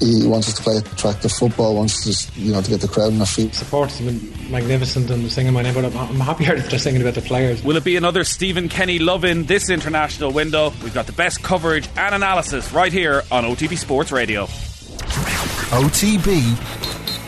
He wants us to play attractive football, wants us, you know, to get the crowd on our feet. Support has been magnificent and singing my name, but I'm, I'm happier if they're singing about the players. Will it be another Stephen Kenny love in this international window? We've got the best coverage and analysis right here on OTB Sports Radio. OTB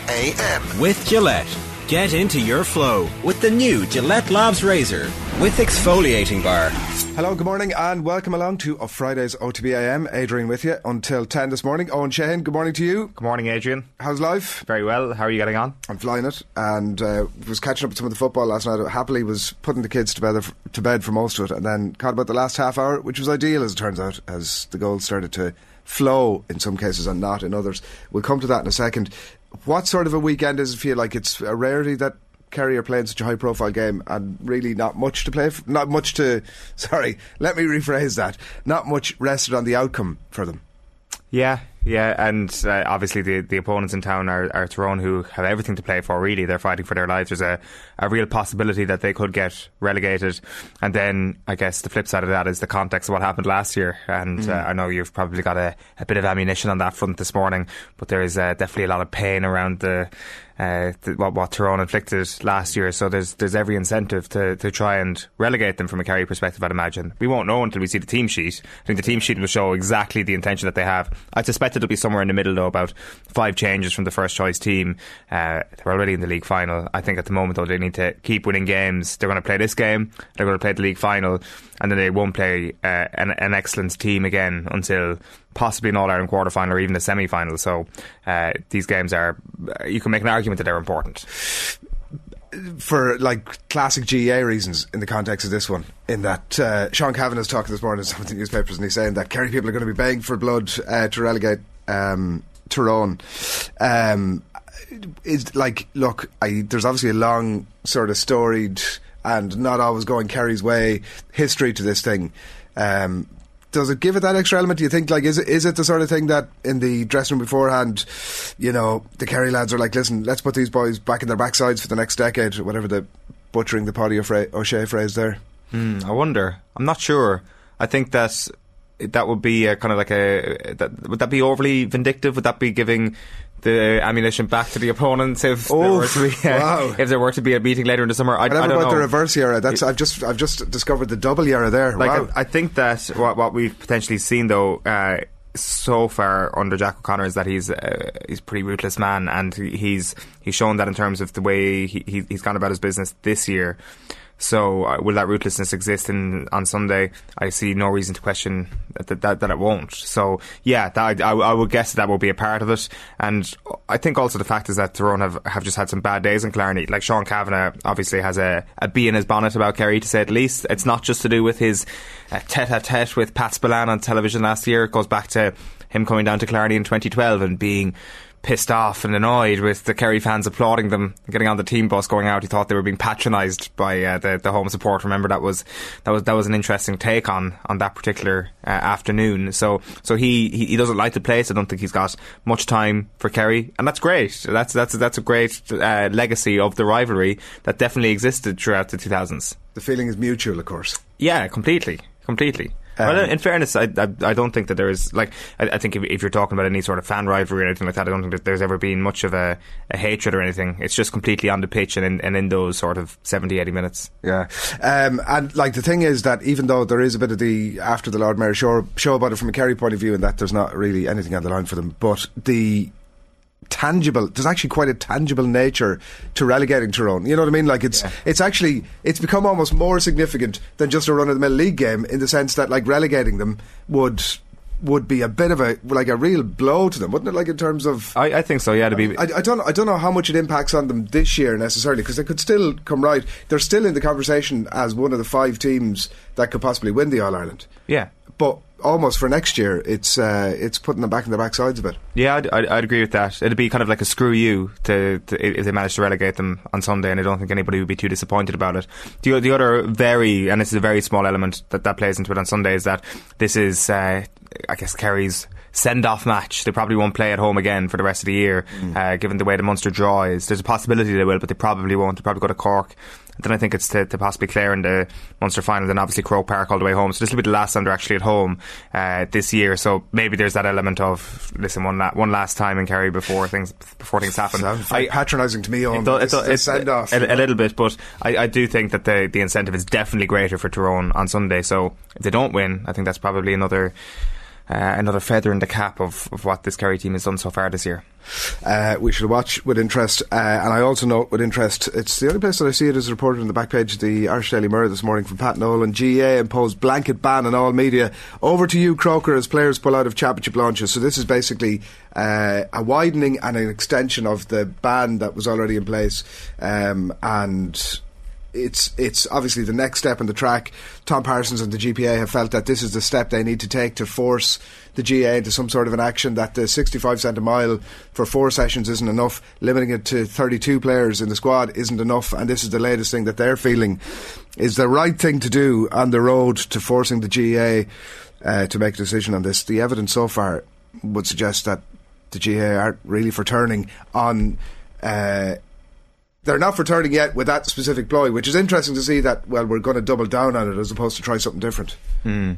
AM. With Gillette. Get into your flow with the new Gillette Labs Razor with exfoliating bar. Hello, good morning, and welcome along to a Friday's OTBAM. Adrian with you until 10 this morning. Owen Sheehan, good morning to you. Good morning, Adrian. How's life? Very well. How are you getting on? I'm flying it, and uh, was catching up with some of the football last night. Happily was putting the kids to bed, to bed for most of it, and then caught about the last half hour, which was ideal as it turns out, as the goals started to flow in some cases and not in others. We'll come to that in a second. What sort of a weekend does it feel like? It's uh, a rarity that Kerry are playing such a high profile game and really not much to play for, not much to sorry let me rephrase that. Not much rested on the outcome for them. Yeah yeah and uh, obviously the the opponents in town are, are Tyrone who have everything to play for really. They're fighting for their lives. There's a, a real possibility that they could get relegated. And then I guess the flip side of that is the context of what happened last year. And mm. uh, I know you've probably got a, a bit of ammunition on that front this morning but there is uh, definitely a lot of pain around the uh, th- what, what Tyrone inflicted last year. So there's there's every incentive to, to try and relegate them from a Kerry perspective. I'd imagine we won't know until we see the team sheet. I think the team sheet will show exactly the intention that they have. I suspect it'll be somewhere in the middle though, about five changes from the first choice team. Uh, they're already in the league final. I think at the moment though they need to keep winning games. They're going to play this game. They're going to play the league final, and then they won't play uh, an, an excellent team again until possibly an All Ireland quarter final or even a semi final. So uh, these games are, you can make an argument that they're important. For like classic GAA reasons in the context of this one, in that uh, Sean Cavanagh is talking this morning in some of the newspapers and he's saying that Kerry people are going to be begging for blood uh, to relegate um, Tyrone. Um, is like, look, I, there's obviously a long sort of storied and not always going Kerry's way history to this thing. Um, does it give it that extra element? Do you think like is it is it the sort of thing that in the dressing room beforehand, you know, the Kerry lads are like, listen, let's put these boys back in their backsides for the next decade, whatever the butchering the party Páidí Ó Sé phrase there. Mm, I wonder. I'm not sure. I think that that would be kind of like a that, would that be overly vindictive? Would that be giving the ammunition back to the opponents if there were to be uh, wow. if there were to be a meeting later in the summer. I, I don't about know. the reverse era. That's I've just I've just discovered the double era there. Like wow. I, I, think that what, what we've potentially seen though. Uh, so far under Jack O'Connor is that he's uh, he's a pretty ruthless man, and he's he's shown that in terms of the way he, he's gone about his business this year. So uh, will that ruthlessness exist in, on Sunday? I see no reason to question that that, that it won't. So yeah, that, I, I would guess that will be a part of it. And I think also the fact is that Tyrone have, have just had some bad days in Killarney. Like Sean Cavanagh obviously has a, a bee in his bonnet about Kerry to say at least. It's not just to do with his uh, tete-a-tete with Pat Spillane on television last year. It goes back to him coming down to Killarney in 2012 and being pissed off and annoyed with the Kerry fans applauding them, getting on the team bus, going out. He thought they were being patronised by uh, the the home support. Remember that was that was that was an interesting take on on that particular uh, afternoon. So so he, he, he doesn't like the place. I don't think he's got much time for Kerry, and that's great. That's that's that's a great uh, legacy of the rivalry that definitely existed throughout the 2000s. The feeling is mutual, of course. Yeah, completely, completely. Um, well, in fairness, I, I, I don't think that there is like I, I think if, if, you're talking about any sort of fan rivalry or anything like that, I don't think that there's ever been much of a, a hatred or anything. It's just completely on the pitch and in, and in those sort of 70, 80 minutes. Yeah, um, and like the thing is that even though there is a bit of the after the Lord Mayor show, show about it from a Kerry point of view, and that there's not really anything on the line for them, but the tangible. There's actually quite a tangible nature to relegating Tyrone. You know what I mean? Like it's yeah. it's actually it's become almost more significant than just a run of the mill league game in the sense that like relegating them would would be a bit of a like a real blow to them, wouldn't it? Like in terms of, I, I think so. Yeah, to be. I, I, don't. I don't know how much it impacts on them this year necessarily because they could still come right. They're still in the conversation as one of the five teams that could possibly win the All Ireland. Yeah, but almost for next year, it's uh, it's putting them back in the backsides a bit. Yeah, I'd, I'd, I'd, agree with that. It'd be kind of like a screw you to, to, if they manage to relegate them on Sunday, and I don't think anybody would be too disappointed about it. The, the other very, and this is a very small element that that plays into it on Sunday, is that this is, uh, I guess, Kerry's send off match. They probably won't play at home again for the rest of the year, Mm. uh, given the way the Munster draw is. There's a possibility they will, but they probably won't. They'll probably go to Cork. Then I think it's to, to possibly Clare in the Munster final, then obviously Croke Park all the way home. So this will be the last time they're actually at home uh, this year. So maybe there's that element of listen one la- one last time in Kerry before things before things happen. Very patronising to me, Owen, It but do- this it a it's send-off, a, a little bit, but I, I do think that the the incentive is definitely greater for Tyrone on Sunday. So if they don't win, I think that's probably another. Uh, another feather in the cap of, of what this Kerry team has done so far this year. Uh, we should watch with interest, uh, and I also note with interest. It's the only place that I see it is reported on the back page of the Irish Daily Mirror this morning from Pat Nolan. GAA imposed blanket ban on all media. Over to you, Croker, as players pull out of championship launches. So this is basically uh, a widening and an extension of the ban that was already in place, um, and it's it's obviously the next step in the track. Tom Parsons and the GPA have felt that this is the step they need to take to force the GAA into some sort of an action. That the 65 cent a mile for four sessions isn't enough. Limiting it to 32 players in the squad isn't enough. And this is the latest thing that they're feeling is the right thing to do on the road to forcing the GAA uh, to make a decision on this. The evidence so far would suggest that the GAA aren't really for turning on. Uh, they're not returning yet with that specific ploy, which is interesting to see that, well, we're going to double down on it as opposed to try something different. Hmm.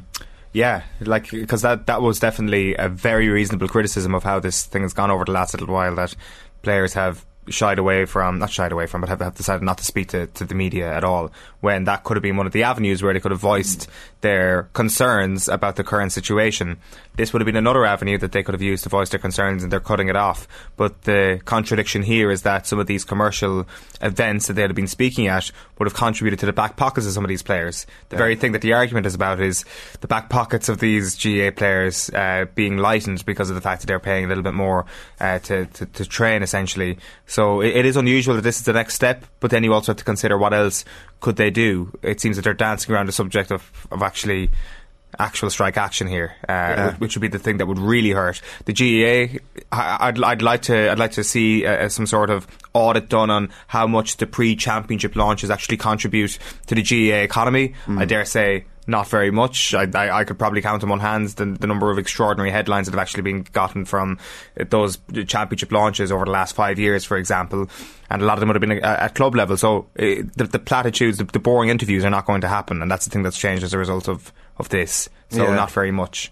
Yeah, like because that that was definitely a very reasonable criticism of how this thing has gone over the last little while. That players have shied away from, not shied away from, but have, have decided not to speak to, to the media at all. When that could have been one of the avenues where they could have voiced their concerns about the current situation. This would have been another avenue that they could have used to voice their concerns, and they're cutting it off. But the contradiction here is that some of these commercial events that they'd have been speaking at would have contributed to the back pockets of some of these players. The very thing that the argument is about is the back pockets of these GAA players uh, being lightened because of the fact that they're paying a little bit more uh, to, to, to train, essentially. So it, it is unusual that this is the next step, but then you also have to consider what else could they do. It seems that they're dancing around the subject of, of actually actual strike action here, uh, which, which would be the thing that would really hurt the GAA. I'd, I'd like to I'd like to see uh, some sort of audit done on how much the pre-championship launches actually contribute to the GAA economy. I dare say. Not very much. I, I, I could probably count them on hands the, the number of extraordinary headlines that have actually been gotten from those championship launches over the last five years, for example, and a lot of them would have been uh, at club level. So uh, the, the platitudes, the, the boring interviews, are not going to happen, and that's the thing that's changed as a result of of this. So Yeah. not very much.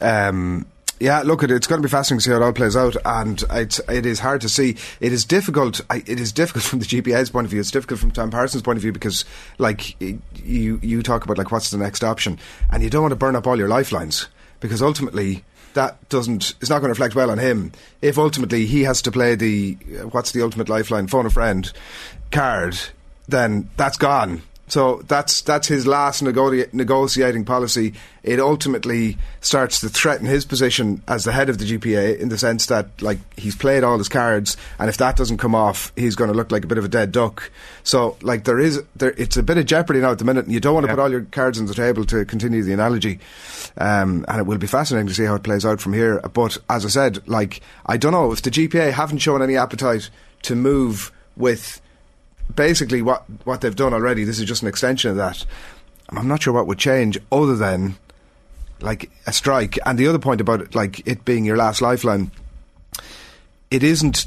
Um, yeah, look, it's going to be fascinating to see how it all plays out, and it's, it is hard to see. It is difficult. It is difficult from the GPA's point of view. It's difficult from Tom Parsons' point of view because, like, you you talk about like what's the next option, and you don't want to burn up all your lifelines because ultimately that doesn't. It's not going to reflect well on him if ultimately he has to play the what's the ultimate lifeline phone a friend card. Then that's gone. So that's that's his last nego- negotiating policy. It ultimately starts to threaten his position as the head of the GPA in the sense that like he's played all his cards, and if that doesn't come off, he's going to look like a bit of a dead duck. So like there is there, it's a bit of jeopardy now at the minute, and you don't want to Yeah. put all your cards on the table to continue the analogy. Um, and it will be fascinating to see how it plays out from here. But as I said, like I don't know if the GPA haven't shown any appetite to move with basically what what they've done already. This is just an extension of that. I'm not sure what would change other than like a strike. And the other point about it, like it being your last lifeline, it isn't.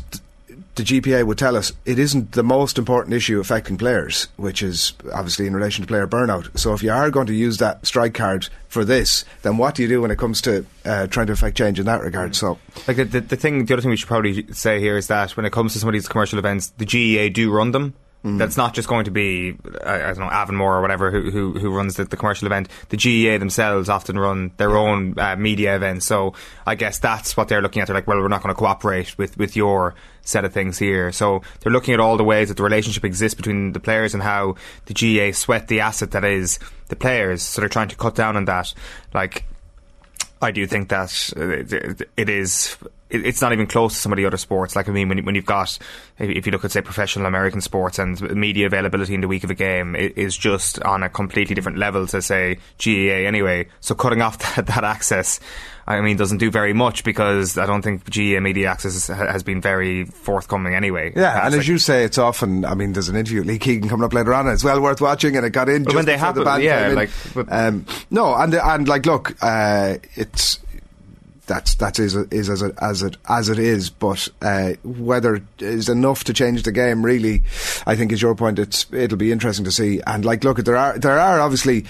The GPA would tell us it isn't the most important issue affecting players, which is obviously in relation to player burnout. So if you are going to use that strike card for this, then what do you do when it comes to uh, trying to affect change in that regard? So Like the, the, the thing, the other thing we should probably say here is that when it comes to some of these commercial events, the GAA do run them. That's not just going to be I, I don't know Avonmore or whatever who who, who runs the, the commercial event. The GAA themselves often run their own uh, media events. So I guess that's what they're looking at. They're like, well, we're not going to cooperate with with your set of things here. So they're looking at all the ways that the relationship exists between the players and how the GAA sweat the asset that is the players. So they're trying to cut down on that. Like I do think that uh, it- is. It's not even close to some of the other sports. Like I mean, when, when you've got, if you look at say professional American sports and media availability in the week of a game, is just on a completely different level to say GAA anyway. So cutting off that, that access, I mean, doesn't do very much because I don't think GAA media access has been very forthcoming anyway. Yeah, and it's as you say, it's often. I mean, there's an interview with Lee Keegan coming up later on, and it's well worth watching. And it got in But just when they before the happen, band yeah, like, but- um, no, and and like, look, uh, it's that's that is is as it as it as it is. But uh, whether it is enough to change the game, really, I think is your point. It's it'll be interesting to see. And like, look, there are there are obviously.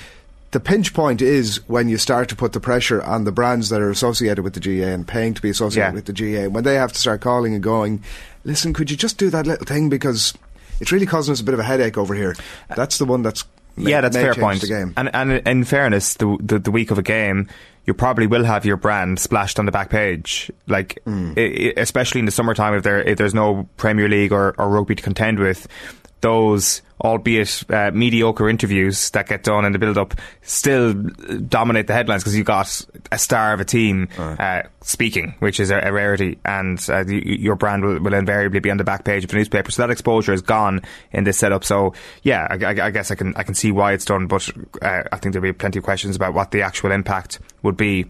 The pinch point is when you start to put the pressure on the brands that are associated with the GAA and paying to be associated Yeah. with the GAA. When they have to start calling and going, listen, could you just do that little thing because it's really causing us a bit of a headache over here. That's the one that's may- yeah, that's fair point. The game. And and in fairness, the, the the week of a game, you probably will have your brand splashed on the back page, like Mm. i- i- especially in the summertime if there if there's no Premier League or, or rugby to contend with. Those, albeit uh, mediocre interviews that get done in the build-up, still dominate the headlines because you've got a star of a team uh, speaking, which is a, a rarity, and uh, your brand will, will invariably be on the back page of the newspaper. So that exposure is gone in this setup. So yeah, I, I- I guess I can I can see why it's done, but uh, I think there'll be plenty of questions about what the actual impact would be.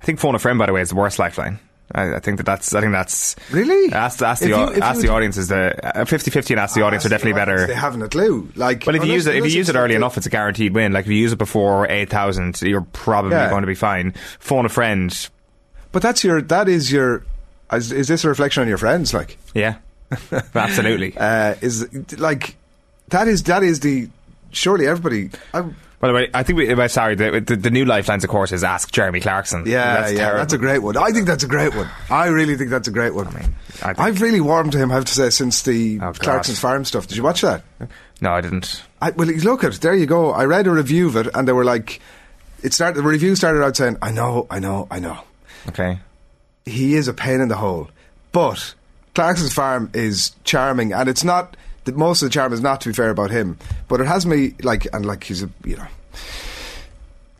I think phone a friend, by the way, is the worst lifeline. I, I think that that's. I think that's Really? Ask, ask the you- ask the audience is the uh, 50-50 and ask the audience are definitely They better. They haven't a clue. Like, Well, if you use it, if you use it early enough, it's a guaranteed win. Like if you use it before eight thousand, you're probably Yeah. going to be fine. Phone a friend, But that's your. That is your. Is, is this a reflection on your friends? Like, yeah, absolutely. uh, is like that is that is the. Surely everybody. I, By the way, I think we, uh, well, sorry, the, the, the new lifelines, of course, is ask Jeremy Clarkson. yeah, that's yeah, terrible. that's a great one. I think that's a great one. I really think that's a great one. I mean, I have really warmed to him. I have to say since the Oh, Clarkson's Farm stuff. Did you watch that? No, I didn't. I, well, look at it. there you go. I read a review of it, and they were like, it started. The review started out saying, "I know, I know, I know." Okay. he is a pain in the hole. But Clarkson's farm is charming, and it's not. The, most of the charm is not, to be fair, about him. But it has me like, and like he's a, you know.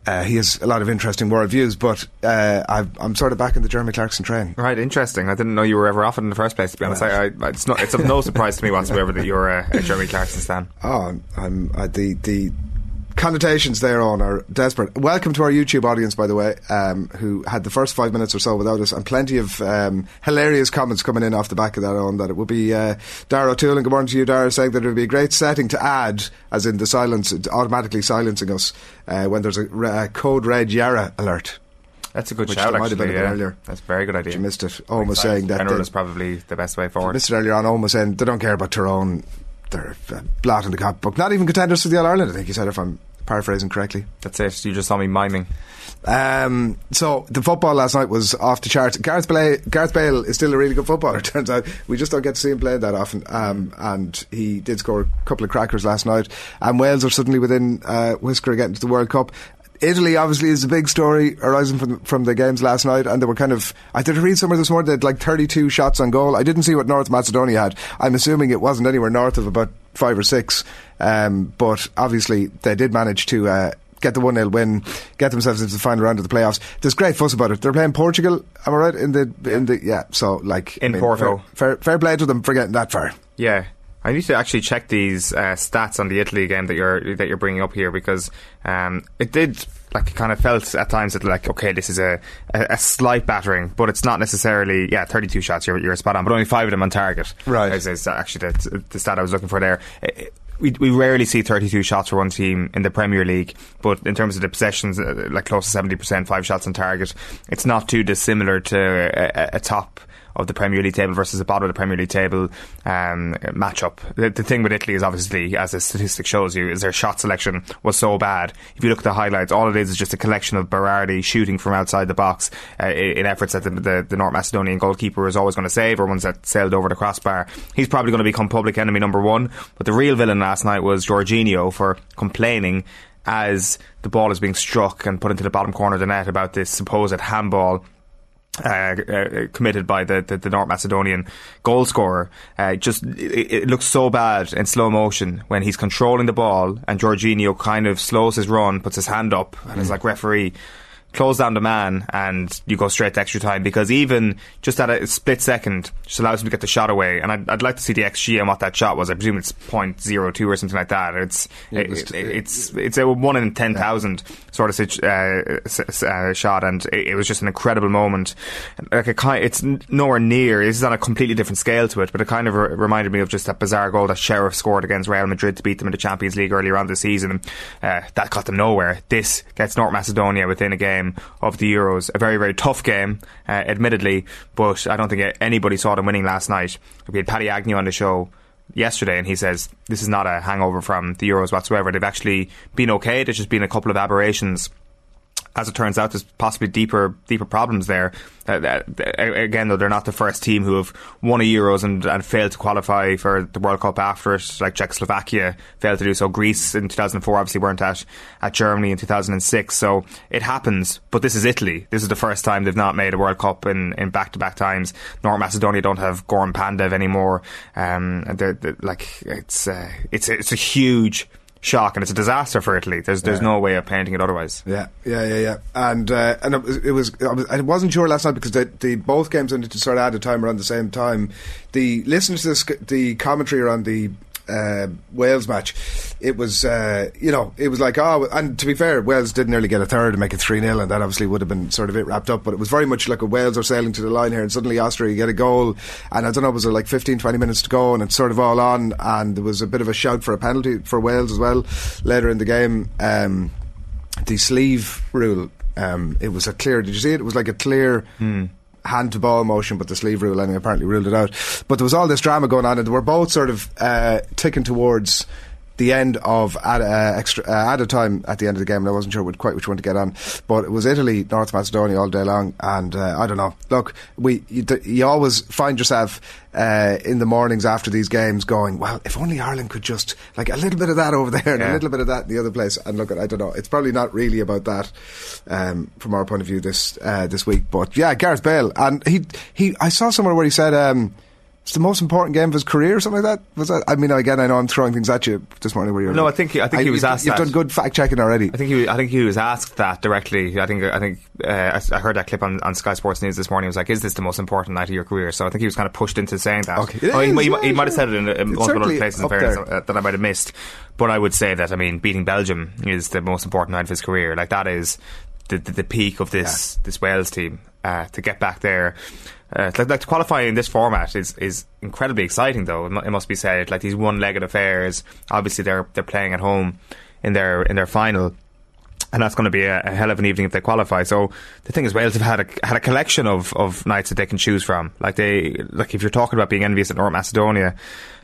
Uh, he has a lot of interesting worldviews, but uh, I've, I'm sort of back in the Jeremy Clarkson train. Right, interesting. I didn't know you were ever offered in the first place. To be honest, I, I, it's not. It's of no surprise to me whatsoever that you're a, a Jeremy Clarkson stan. Oh, I'm, I'm uh, the the connotations thereon are desperate. Welcome to our YouTube audience, by the way, um, who had the first five minutes or so without us, and plenty of um, hilarious comments coming in off the back of that. On that, it would be uh, Dara O'Toole, and good morning to you, Dara, saying that it would be a great setting to add, as in the silence, automatically silencing us uh, when there's a, a code red Yara alert. That's a good Which shout. might have been yeah. earlier. That's a very good idea. You missed it. Almost saying that general they- is probably the best way forward. missed it earlier on, almost saying they don't care about Tyrone. They're uh, blot in the cop book. Not even contenders for the All Ireland, I think he said, if I'm paraphrasing correctly. That's it. You just saw me miming. Um, so the football last night was off the charts. Gareth Bale, Gareth Bale is still a really good footballer. Turns out we just don't get to see him play that often. Um, and he did score a couple of crackers last night. And Wales are suddenly within uh, whisker of getting to the World Cup. Italy obviously is a big story arising from from the games last night, and they were kind of. I did read somewhere this morning they had like 32 shots on goal. I didn't see what North Macedonia had. I'm assuming it wasn't anywhere north of about five or six, um, but obviously they did manage to. Uh, Get the one 0 win, get themselves into the final round of the playoffs. There's great fuss about it. They're playing Portugal. Am I right? In the in the yeah. So like In I Porto. fair, fair, fair play to them for getting that far. Yeah. I need to actually check these uh, stats on the Italy game that you're that you're bringing up here because um, it did like it kind of felt at times that like okay this is a, a, a slight battering but it's not necessarily yeah 32 shots you're, you're spot on but only five of them on target Right. is, is actually the, the stat I was looking for there It- we, we rarely see 32 shots for one team in the Premier League, but in terms of the possessions, uh, like close to 70%, five shots on target, it's not too dissimilar to a, a, a top of the Premier League table versus the bottom of the Premier League table um, matchup. The, the thing with Italy is obviously, as the statistic shows you, is their shot selection was so bad. If you look at the highlights, all it is is just a collection of Berardi shooting from outside the box uh, in efforts that the, the, the North Macedonian goalkeeper is always going to save or ones that sailed over the crossbar. He's probably going to become public enemy number one. But the real villain last night was Jorginho for complaining as the ball is being struck and put into the bottom corner of the net about this supposed handball uh, uh, committed by the, the, the North Macedonian goal scorer. Uh, just it, it looks so bad in slow motion when he's controlling the ball and Jorginho kind of slows his run, puts his hand up, and is like referee. Close down the man and you go straight to extra time because even just at a split second just allows him to get the shot away. And I'd, I'd like to see the XG and what that shot was. I presume it's 0.02 or something like that. It's it was- it- it- it's it's a one in ten thousand sort of uh, uh, shot, and it, it was just an incredible moment. Like a kind, it's nowhere near. This is on a completely different scale to it, but it kind of re- reminded me of just that bizarre goal that Sheriff scored against Real Madrid to beat them in the Champions League earlier on this season. Uh, that got them nowhere. This gets North Macedonia within a game game of the Euros. A very, very tough game, uh, admittedly, but I don't think anybody saw them winning last night. We had Paddy Agnew on the show yesterday, and he says this is not a hangover from the Euros whatsoever. They've actually been okay. There's just been a couple of aberrations as it turns out, there's possibly deeper deeper problems there. Uh, again, though, they're not the first team who have won a Euros and, and failed to qualify for the World Cup after it. Like Czechoslovakia failed to do so. Greece in 2004 obviously weren't at, at Germany in 2006. So it happens. But this is Italy. This is the first time they've not made a World Cup in, in back-to-back times. North Macedonia don't have Goran Pandev anymore. Um, they're, they're, like it's uh, it's it's a huge shock, and it's a disaster for Italy. There's there's yeah. no way of painting it otherwise. Yeah, yeah, yeah, yeah. And uh, and it was, it was I, was I wasn't sure last night because the, the both games ended to sort of add a time around the same time. The listening to this, the commentary around the uh, Wales match, it was uh, you know it was like oh, and to be fair, Wales didn't nearly get a third and make it three 0 and that obviously would have been sort of it wrapped up. But it was very much like a Wales are sailing to the line here, and suddenly Austria get a goal, and I don't know was there like 15, 20 minutes to go, and it's sort of all on, and there was a bit of a shout for a penalty for Wales as well later in the game. Um, the sleeve rule. Um, it was a clear. Did you see it? It was like a clear. Hmm hand to ball motion, but the sleeve rule anyway apparently ruled it out. But there was all this drama going on, and they were both sort of uh, ticking towards the end of ad, uh, extra uh, added time at the end of the game, and I wasn't sure which, quite which one to get on. But it was Italy, North Macedonia all day long, and uh, I don't know. Look, we you, you always find yourself uh, in the mornings after these games going, well, if only Ireland could just like a little bit of that over there and yeah. a little bit of that in the other place. And look, I don't know. It's probably not really about that um, from our point of view this uh, this week, but yeah, Gareth Bale, and he he I saw somewhere where he said. Um, it's the most important game of his career, or something like that. Was that? I mean, again, I know I'm throwing things at you this morning. Where you're no, I think I think I, he was asked. You've that. done good fact checking already. I think he, I think he was asked that directly. I think I think uh, I, heard that clip on, on Sky Sports News this morning. He was like, "Is this the most important night of your career?" So I think he was kind of pushed into saying that. Okay. Oh, he, he, he, might have said it in, in multiple other places in fairness, uh, that I might have missed. But I would say that I mean, beating Belgium is the most important night of his career. Like that is the the, the peak of this yeah. this Wales team uh, to get back there. Uh, like, like to qualify in this format is is incredibly exciting, though. It, must be said. Like these one-legged affairs. Obviously, they're they're playing at home in their in their final, and that's going to be a, a, hell of an evening if they qualify. So the thing is, Wales have had a had a collection of, of nights that they can choose from. Like they like if you're talking about being envious at North Macedonia,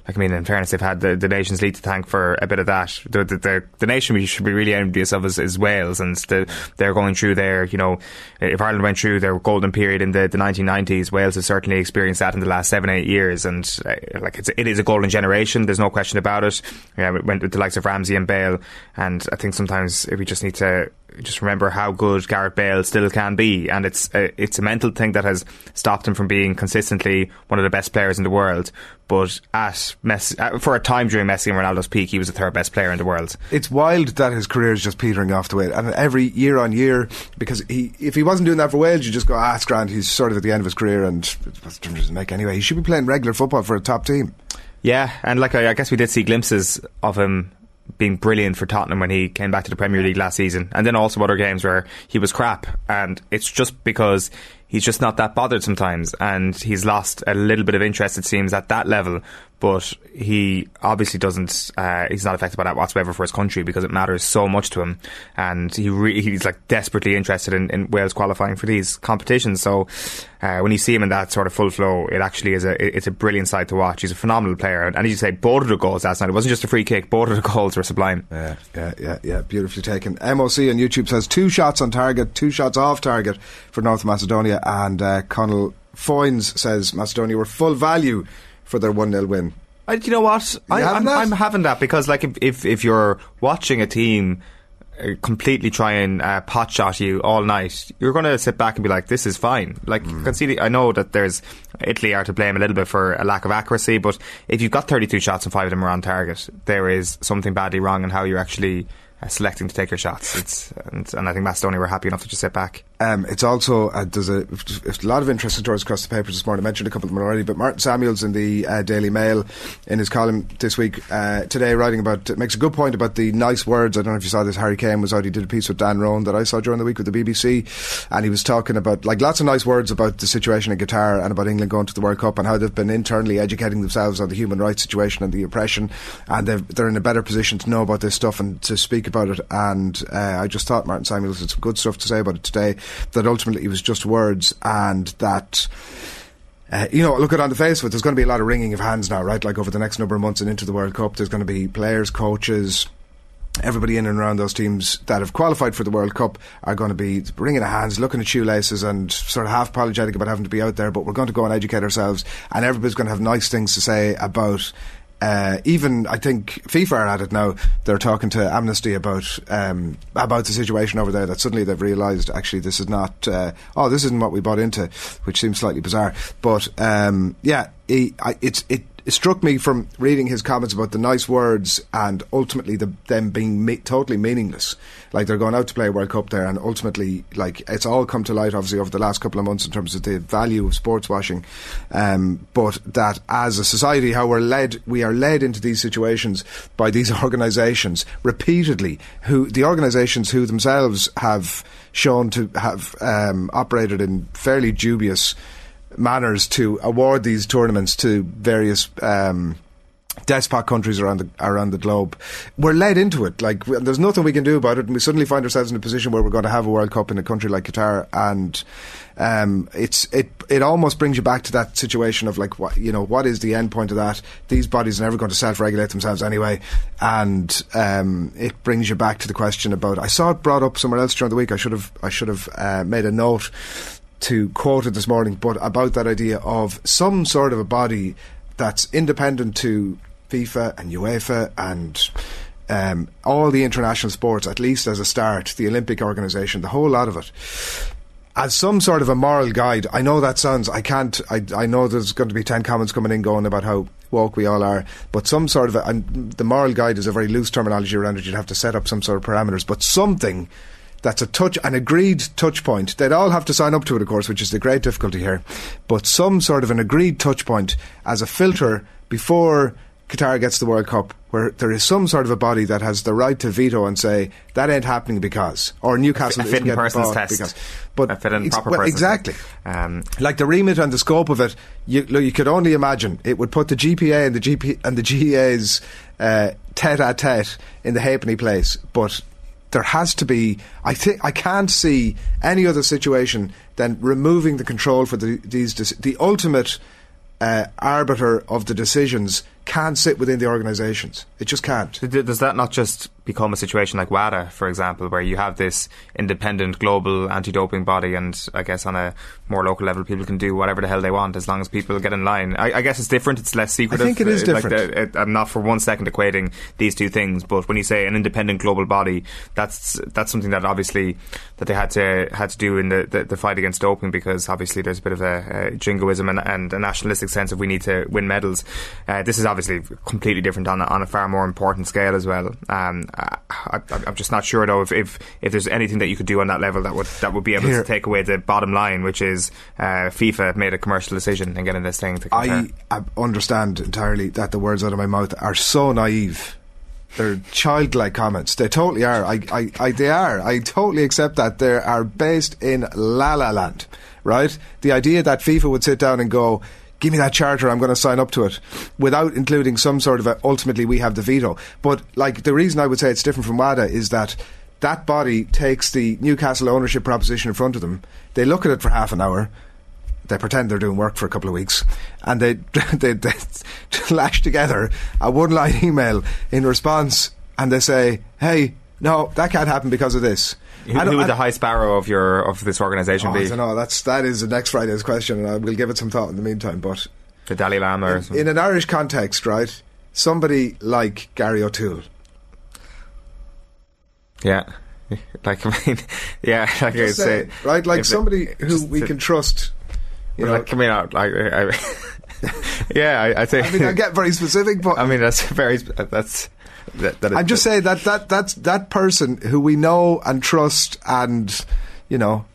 like I mean, in fairness, they've had the, the Nations League to thank for a bit of that. The the, the, the nation we should be really envious of is, is Wales, and the, they're going through their, you know, if Ireland went through their golden period in the, the 1990s, Wales has certainly experienced that in the last seven, eight years, and uh, like it's, it is a golden generation. There's no question about it. Yeah, we went with the likes of Ramsey and Bale, and I think sometimes we just need to just remember how good Gareth Bale still can be, and it's a, it's a mental thing that has stopped him from being consistently one of the best players in the world. But at Messi, for a time during Messi and Ronaldo's peak, he was the third best player in the world. It's wild that his career is just petering off the way, and every year on year, because he if he wasn't doing that for Wales, you just go, ah, it's grand. He's sort of at the end of his career, and it doesn't make anyway. He should be playing regular football for a top team. Yeah, and like I, I guess we did see glimpses of him being brilliant for Tottenham when he came back to the Premier League last season, and then also other games where he was crap. And it's just because he's just not that bothered sometimes, and he's lost a little bit of interest, it seems, at that level. But he obviously doesn't. Uh, he's not affected by that whatsoever for his country because it matters so much to him, and he re- he's like desperately interested in, in, Wales qualifying for these competitions. So uh, when you see him in that sort of full flow, it actually is a it's a brilliant sight to watch. He's a phenomenal player, and, and as you say, both of the goals last night. It wasn't just a free kick; both of the goals were sublime. Yeah, yeah, yeah, yeah. Beautifully taken. MOC on YouTube says two shots on target, two shots off target for North Macedonia and uh, Connell Foynes says Macedonia were full value for their 1 0 win. I, you know what? I, am I'm having that because, like, if, if, if you're watching a team uh, completely try and uh, pot shot you all night, you're going to sit back and be like, "This is fine." Like, mm. conceding, I know that there's Italy are to blame a little bit for a lack of accuracy, but if you've got 32 shots and five of them are on target, there is something badly wrong in how you're actually uh, selecting to take your shots. It's and, and I think Macedonia were happy enough to just sit back. Um, it's also uh, there's a, a lot of interesting stories across the papers this morning. I mentioned a couple of them already, but Martin Samuels in the uh, Daily Mail in his column this week uh, today, writing about makes a good point about the nice words. I don't know if you saw this. Harry Kane was out. He did a piece with Dan Roan that I saw during the week with the BBC, and he was talking about like lots of nice words about the situation in Qatar and about England going to the World Cup and how they've been internally educating themselves on the human rights situation and the oppression, and they're in a better position to know about this stuff and to speak about it. And uh, I just thought Martin Samuels had some good stuff to say about it today. That ultimately it was just words and that. Uh, you know, look at on the face of it, there's going to be a lot of wringing of hands now, right? Like over the next number of months and into the World Cup, there's going to be players, coaches, everybody in and around those teams that have qualified for the World Cup are going to be wringing their hands, looking at shoelaces, and sort of half apologetic about having to be out there. But we're going to go and educate ourselves, and everybody's going to have nice things to say about uh, even I think FIFA are at it now. They're talking to Amnesty about um, about the situation over there. That suddenly they've realised actually this is not. Uh, oh, this isn't what we bought into, which seems slightly bizarre. But um, yeah, it, it's it it struck me from reading his comments about the nice words and ultimately the, them being totally meaningless. Like they're going out to play a World Cup there, and ultimately, like it's all come to light, obviously, over the last couple of months in terms of the value of sports washing. Um, but that as a society, how we're led, we are led into these situations by these organisations repeatedly, who the organisations who themselves have shown to have um, operated in fairly dubious manners to award these tournaments to various um, despot countries around the around the globe. We're led into it. Like there's nothing we can do about it, and we suddenly find ourselves in a position where we're going to have a World Cup in a country like Qatar, and um, it's it it almost brings you back to that situation of like what you know what is the end point of that? These bodies are never going to self-regulate themselves anyway, and um, it brings you back to the question about. I saw it brought up somewhere else during the week. I should have I should have uh, made a note to quote it this morning, but about that idea of some sort of a body that's independent to FIFA and UEFA and um, all the international sports, at least as a start, the Olympic organisation, the whole lot of it. As some sort of a moral guide, I know that sounds. I can't. I, I know there's going to be ten comments coming in going about how woke we all are, but some sort of a, and the moral guide is a very loose terminology around it. You'd have to set up some sort of parameters, but something that's a touch, an agreed touch point. They'd all have to sign up to it, of course, which is the great difficulty here. But some sort of an agreed touch point as a filter before Qatar gets the World Cup, where there is some sort of a body that has the right to veto and say that ain't happening because, or Newcastle a fit isn't person's test. because, but a fit and proper well, person's exactly. Um, like the remit and the scope of it, you, look, you could only imagine it would put the GPA and the GP and the GAA's uh, tete a tete in the halfpenny place, but there has to be. I think I can't see any other situation than removing the control for the, these the ultimate uh, arbiter of the decisions can't sit within the organisations. It just can't. Does that not just become a situation like WADA, for example, where you have this independent global anti-doping body, and I guess on a more local level, people can do whatever the hell they want as long as people get in line. I, I guess it's different; it's less secretive. I think it is Uh, like different. the- it- I'm not for one second equating these two things, but when you say an independent global body, that's that's something that obviously that they had to had to do in the, the, the fight against doping because obviously there's a bit of a, a jingoism and, and a nationalistic sense of we need to win medals. Uh, this is obviously completely different on a, on a far more important scale as well. Um, I, I, I'm just not sure though if, if if there's anything that you could do on that level that would that would be able Here. to take away the bottom line, which is uh, FIFA made a commercial decision in getting this thing to. I, I understand entirely that the words out of my mouth are so naive. They're childlike comments. They totally are. I, I, I, they are. I totally accept that. They are based in La La Land, right? The idea that FIFA would sit down and go, give me that charter, I'm going to sign up to it, without including some sort of a, ultimately we have the veto. But, like, the reason I would say it's different from WADA is that that body takes the Newcastle ownership proposition in front of them. They look at it for half an hour they pretend they're doing work for a couple of weeks, and they they, they lash together a one line email in response, and they say, "Hey, no, that can't happen because of this." Who, who would the high sparrow of your of this organisation Oh, be? I don't know. That's that is the next Friday's question, and I will give it some thought in the meantime. But The Dalai Lama or something? in an Irish context, right? Somebody like Gary O'Toole. Yeah. Like I mean, yeah, like I say, right? Like somebody it- who we to- can trust. You know, like coming out like I, I- yeah, I, I think. I mean, I get very specific, but I mean, that's very. That's. That, that I'm just saying that that that's that person who we know and trust, and you know,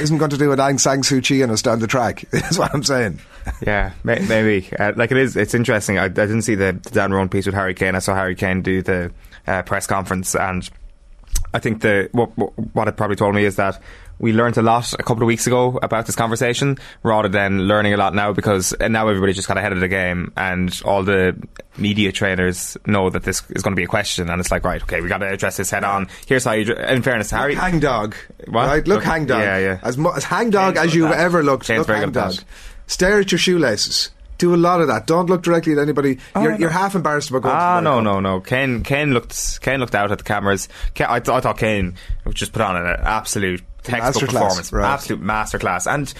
isn't going to do an Aung San Suu Kyi on us down the track. That's what I'm saying. Yeah, may, maybe. Uh, like it is. It's interesting. I, I didn't see the, the Dan Roan piece with Harry Kane. I saw Harry Kane do the uh, press conference, and I think the what what it probably told me is that we learned a lot a couple of weeks ago about this conversation, rather than learning a lot now because uh, now everybody just got ahead of the game, and all the media trainers know that this is going to be a question, and it's like right, okay, we got to address this head on. Here's how you. dr- In fairness, Harry, Hang dog. What? Right? Look, Look- hang dog. yeah, yeah. As, mu- as hang dog as you've that. ever looked. Kane's look very hang dog. Stare at your shoelaces. Do a lot of that. Don't look directly at anybody. you're, you're half embarrassed about going Ah, to no, no, no. Kane, Kane looked, Kane looked out at the cameras. Kane, I, th- I thought Kane would just put on an absolute textbook Masterclass, performance, right. absolute masterclass. And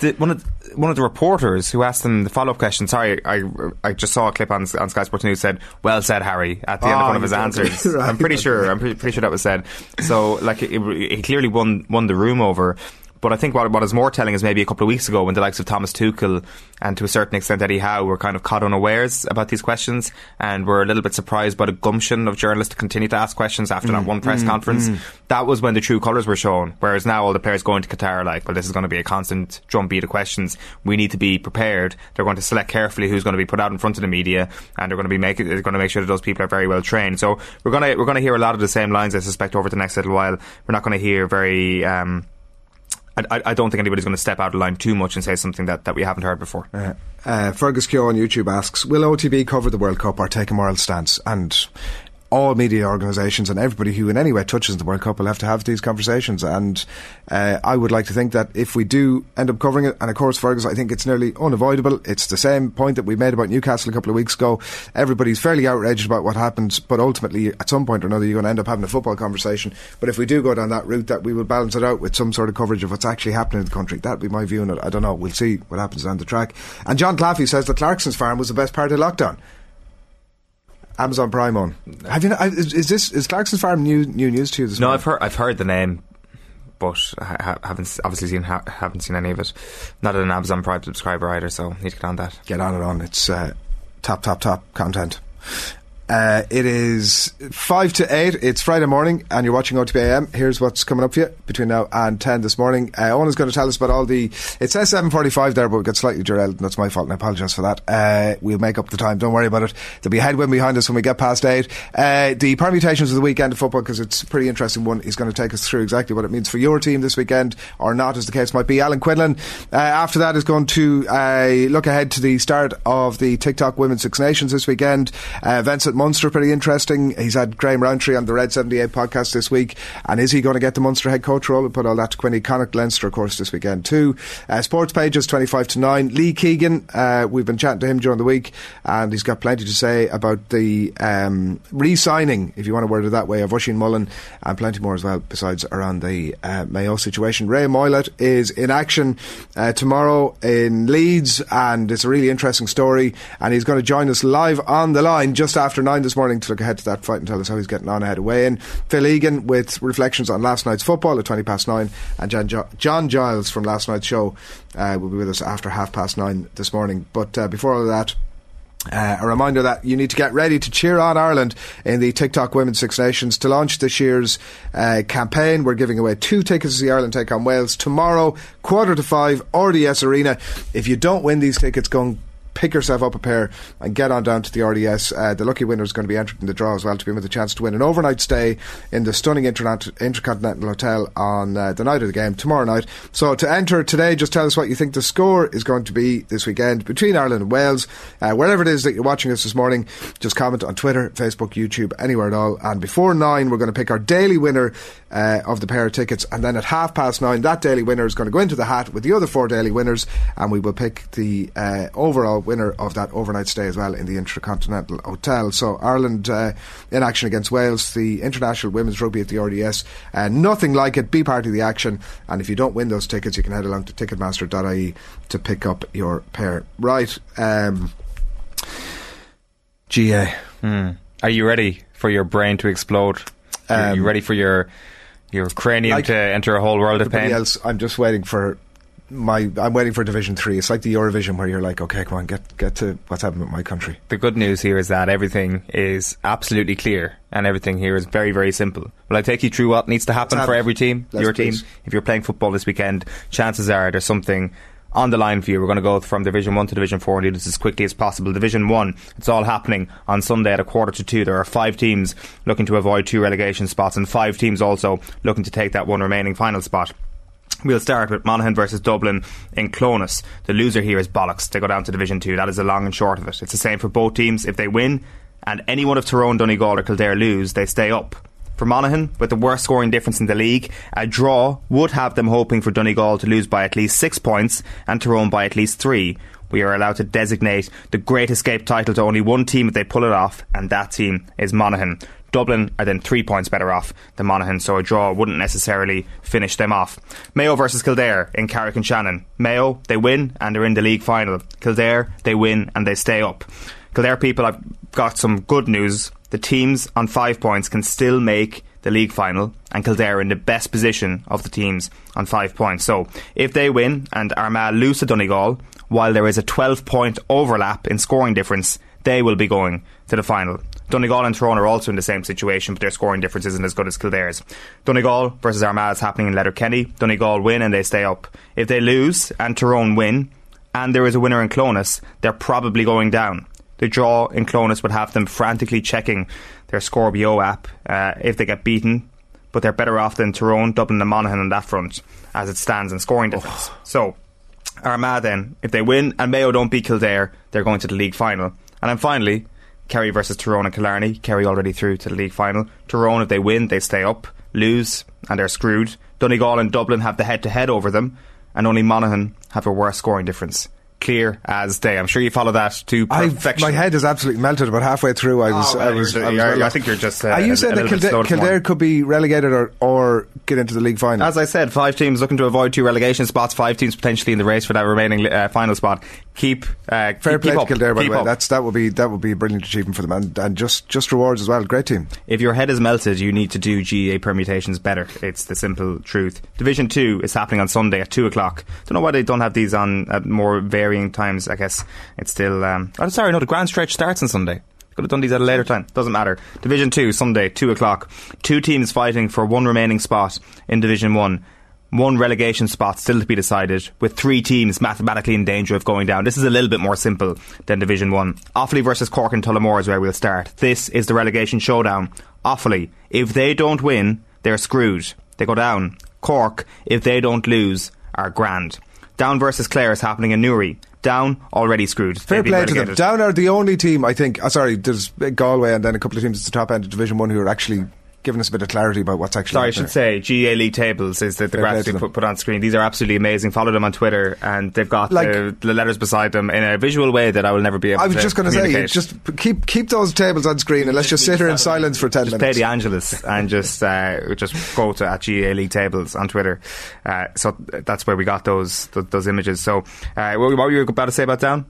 the, one of the, one of the reporters who asked him the follow up question. Sorry, I I just saw a clip on on Sky Sports News said, "Well said, Harry," at the end of ah, one of his answers. Right, I'm pretty sure. I'm pretty, pretty sure that was said. So, like, it, he clearly won won the room over. But I think what, what is more telling is maybe a couple of weeks ago when the likes of Thomas Tuchel and to a certain extent Eddie Howe were kind of caught unawares about these questions and were a little bit surprised by the gumption of journalists to continue to ask questions after that mm, one press mm, conference. Mm. That was when the true colours were shown. Whereas now all the players going to Qatar are like, well, this is going to be a constant drumbeat of questions. We need to be prepared. They're going to select carefully who's going to be put out in front of the media and they're going to be making, they're going to make sure that those people are very well trained. So we're going to, we're going to hear a lot of the same lines, I suspect, over the next little while. We're not going to hear very, um, I, I don't think anybody's going to step out of line too much and say something that, that we haven't heard before. Uh, uh, Fergus Keogh on YouTube asks, will OTB cover the World Cup or take a moral stance? And all media organisations and everybody who in any way touches the World Cup will have to have these conversations. And uh, I would like to think that if we do end up covering it, and of course, Fergus, I think it's nearly unavoidable. It's the same point that we made about Newcastle a couple of weeks ago. Everybody's fairly outraged about what happened, but ultimately, at some point or another, you're going to end up having a football conversation. But if we do go down that route, that we will balance it out with some sort of coverage of what's actually happening in the country. That'd be my view on it. I don't know. We'll see what happens down the track. And John Claffey says that Clarkson's farm was the best part of lockdown. Amazon Prime on. Have you? I- Is, is this is Clarkson's Farm new new news to you this No, morning? I've heard I've heard the name, but I haven't obviously seen ha- haven't seen any of it. Not an Amazon Prime subscriber either, so need to get on that. Get on it on. It's uh, top top top content. Uh, it is five to eight. It's Friday morning, and you're watching OTB AM. Here's what's coming up for you between now and ten this morning. Uh, Owen is going to tell us about all the. It says seven forty-five there, but we got slightly derailed, and that's my fault, and I apologise for that. Uh, we'll make up the time. Don't worry about it. There'll be a headwind behind us when we get past eight. Uh, the permutations of the weekend of football, because it's a pretty interesting one. He's going to take us through exactly what it means for your team this weekend, or not, as the case might be. Alan Quinlan. Uh, after that is going to uh, look ahead to the start of the TikTok Women's Six Nations this weekend. Uh, Vincent Munster, pretty interesting. He's had Graham Rowntree on the Red 78 podcast this week. And is he going to get the Munster head coach role? We'll put all that to Quinny Connacht Leinster, of course, this weekend too. Uh, sports pages 25 to 9. Lee Keegan, uh, we've been chatting to him during the week, and he's got plenty to say about the um, re signing, if you want to word it that way, of Oisin Mullin, and plenty more as well, besides around the uh, Mayo situation. Ray Moylette is in action uh, tomorrow in Leeds, and it's a really interesting story. And he's going to join us live on the line just after nine this morning to look ahead to that fight and tell us how he's getting on ahead of weigh in. Phil Egan with reflections on last night's football at 20 past nine, and John, jo- John Giles from last night's show uh, will be with us after half past nine this morning. But uh, before all of that, uh, a reminder that you need to get ready to cheer on Ireland in the TikTok Women's Six Nations to launch this year's uh, campaign. We're giving away two tickets to the Ireland take on Wales tomorrow, quarter to five, RDS Arena. If you don't win these tickets, go and pick yourself up a pair and get on down to the RDS. Uh, the lucky winner is going to be entered in the draw as well to be with a chance to win an overnight stay in the stunning Internet- Intercontinental Hotel on uh, the night of the game tomorrow night. So to enter today, just tell us what you think the score is going to be this weekend between Ireland and Wales. Uh, wherever it is that you're watching us this morning, just comment on Twitter, Facebook, YouTube, anywhere at all. And before nine, we're going to pick our daily winner uh, of the pair of tickets. And then at half past nine, that daily winner is going to go into the hat with the other four daily winners, and we will pick the uh, overall winner of that overnight stay as well in the Intercontinental Hotel. So Ireland uh, in action against Wales, the International Women's Rugby at the RDS. Uh, nothing like it. Be part of the action. And if you don't win those tickets, you can head along to ticketmaster.ie to pick up your pair. Right. Um, GAA. Are you ready for your brain to explode? Are you Um, ready for your your cranium like to enter a whole world of pain? else, I'm just waiting for my I'm waiting for Division Three. It's like the Eurovision where you're like, okay, come on, get get to what's happening with my country. The good news here is that everything is absolutely clear and everything here is very, very simple. Will I take you through what needs to happen for every team, Let's your team? If you're playing football this weekend, chances are there's something on the line for you. We're going to go from Division 1 to Division 4 and do this as quickly as possible. Division 1, it's all happening on Sunday at a quarter to 2. There are five teams looking to avoid two relegation spots and five teams also looking to take that one remaining final spot. We'll start with Monaghan versus Dublin in Clones. The loser here is Bollocks. They go down to Division 2. That is the long and short of it. It's the same for both teams. If they win and any one of Tyrone, Donegal or Kildare lose, they stay up. For Monaghan, with the worst scoring difference in the league, a draw would have them hoping for Donegal to lose by at least six points and Tyrone by at least three. We are allowed to designate the Great Escape title to only one team if they pull it off, and that team is Monaghan. Dublin are then three points better off than Monaghan, so a draw wouldn't necessarily finish them off. Mayo versus Kildare in Carrick-on-Shannon. Mayo, they win and they're in the league final. Kildare, they win and they stay up. Kildare people, I've got some good news. The teams on five points can still make the league final, and Kildare are in the best position of the teams on five points. So, if they win and Armagh lose to Donegal, while there is a 12 point overlap in scoring difference, they will be going to the final. Donegal and Tyrone are also in the same situation, but their scoring difference isn't as good as Kildare's. Donegal versus Armagh is happening in Letterkenny. Donegal win and they stay up. If they lose and Tyrone win, and there is a winner in Clones, they're probably going down. The draw in Clones would have them frantically checking their Scorbio app uh, if they get beaten, but they're better off than Tyrone, Dublin, and Monaghan on that front as it stands in scoring difference. So, Armagh then, if they win and Mayo don't beat Kildare, they're going to the league final. And then finally, Kerry versus Tyrone and Killarney. Kerry already through to the league final. Tyrone, if they win, they stay up. Lose, and they're screwed. Donegal and Dublin have the head to head over them, and only Monaghan have a worse scoring difference. Clear as day. I'm sure you follow that to I, perfection. my head is absolutely melted. About halfway through, I was. Oh, I was. I, was I think you're just, uh, Are you saying that Kildare, Kildare could be relegated or, or get into the league final? As I said, five teams looking to avoid two relegation spots. Five teams potentially in the race for that remaining uh, final spot. Keep uh, Fair keep, play keep to. Kildare, by keep the way. up. That's that would be that would be a brilliant achievement for them, and, and just just rewards as well. Great team. If your head is melted, you need to do GAA permutations better. It's the simple truth. Division 2 is happening on Sunday at 2 o'clock. Don't know why they don't have these on at more varying times. I guess it's still. Um, oh, sorry, no, the grand stretch starts on Sunday. Could have done these at a later time. Doesn't matter. Division 2, Sunday, 2 o'clock. Two teams fighting for one remaining spot in Division 1. One relegation spot still to be decided, with three teams mathematically in danger of going down. This is a little bit more simple than Division 1. Offaly versus Cork and Tullamore is where we'll start. This is the relegation showdown. Offaly, if they don't win, they're screwed. They go down. Cork, if they don't lose, are grand. Down versus Clare is happening in Newry. Down, already screwed. Fair play to them. Down are the only team I think. Uh, sorry, there's Galway and then a couple of teams at the top end of Division One who are actually giving us a bit of clarity about what's actually. Sorry, I should say GAA League tables is the, the play graphics we put, put on screen. These are absolutely amazing. Follow them on Twitter, and they've got Like- the, the letters beside them in a visual way that I will never be able. To I was just going to say, just keep keep those tables on screen and let's just sit here in silence for ten just play minutes. the Angelus and just uh, just go to at GAA League tables on Twitter. Uh, so that's where we got those those, those images. So uh, what, what were you about to say about down?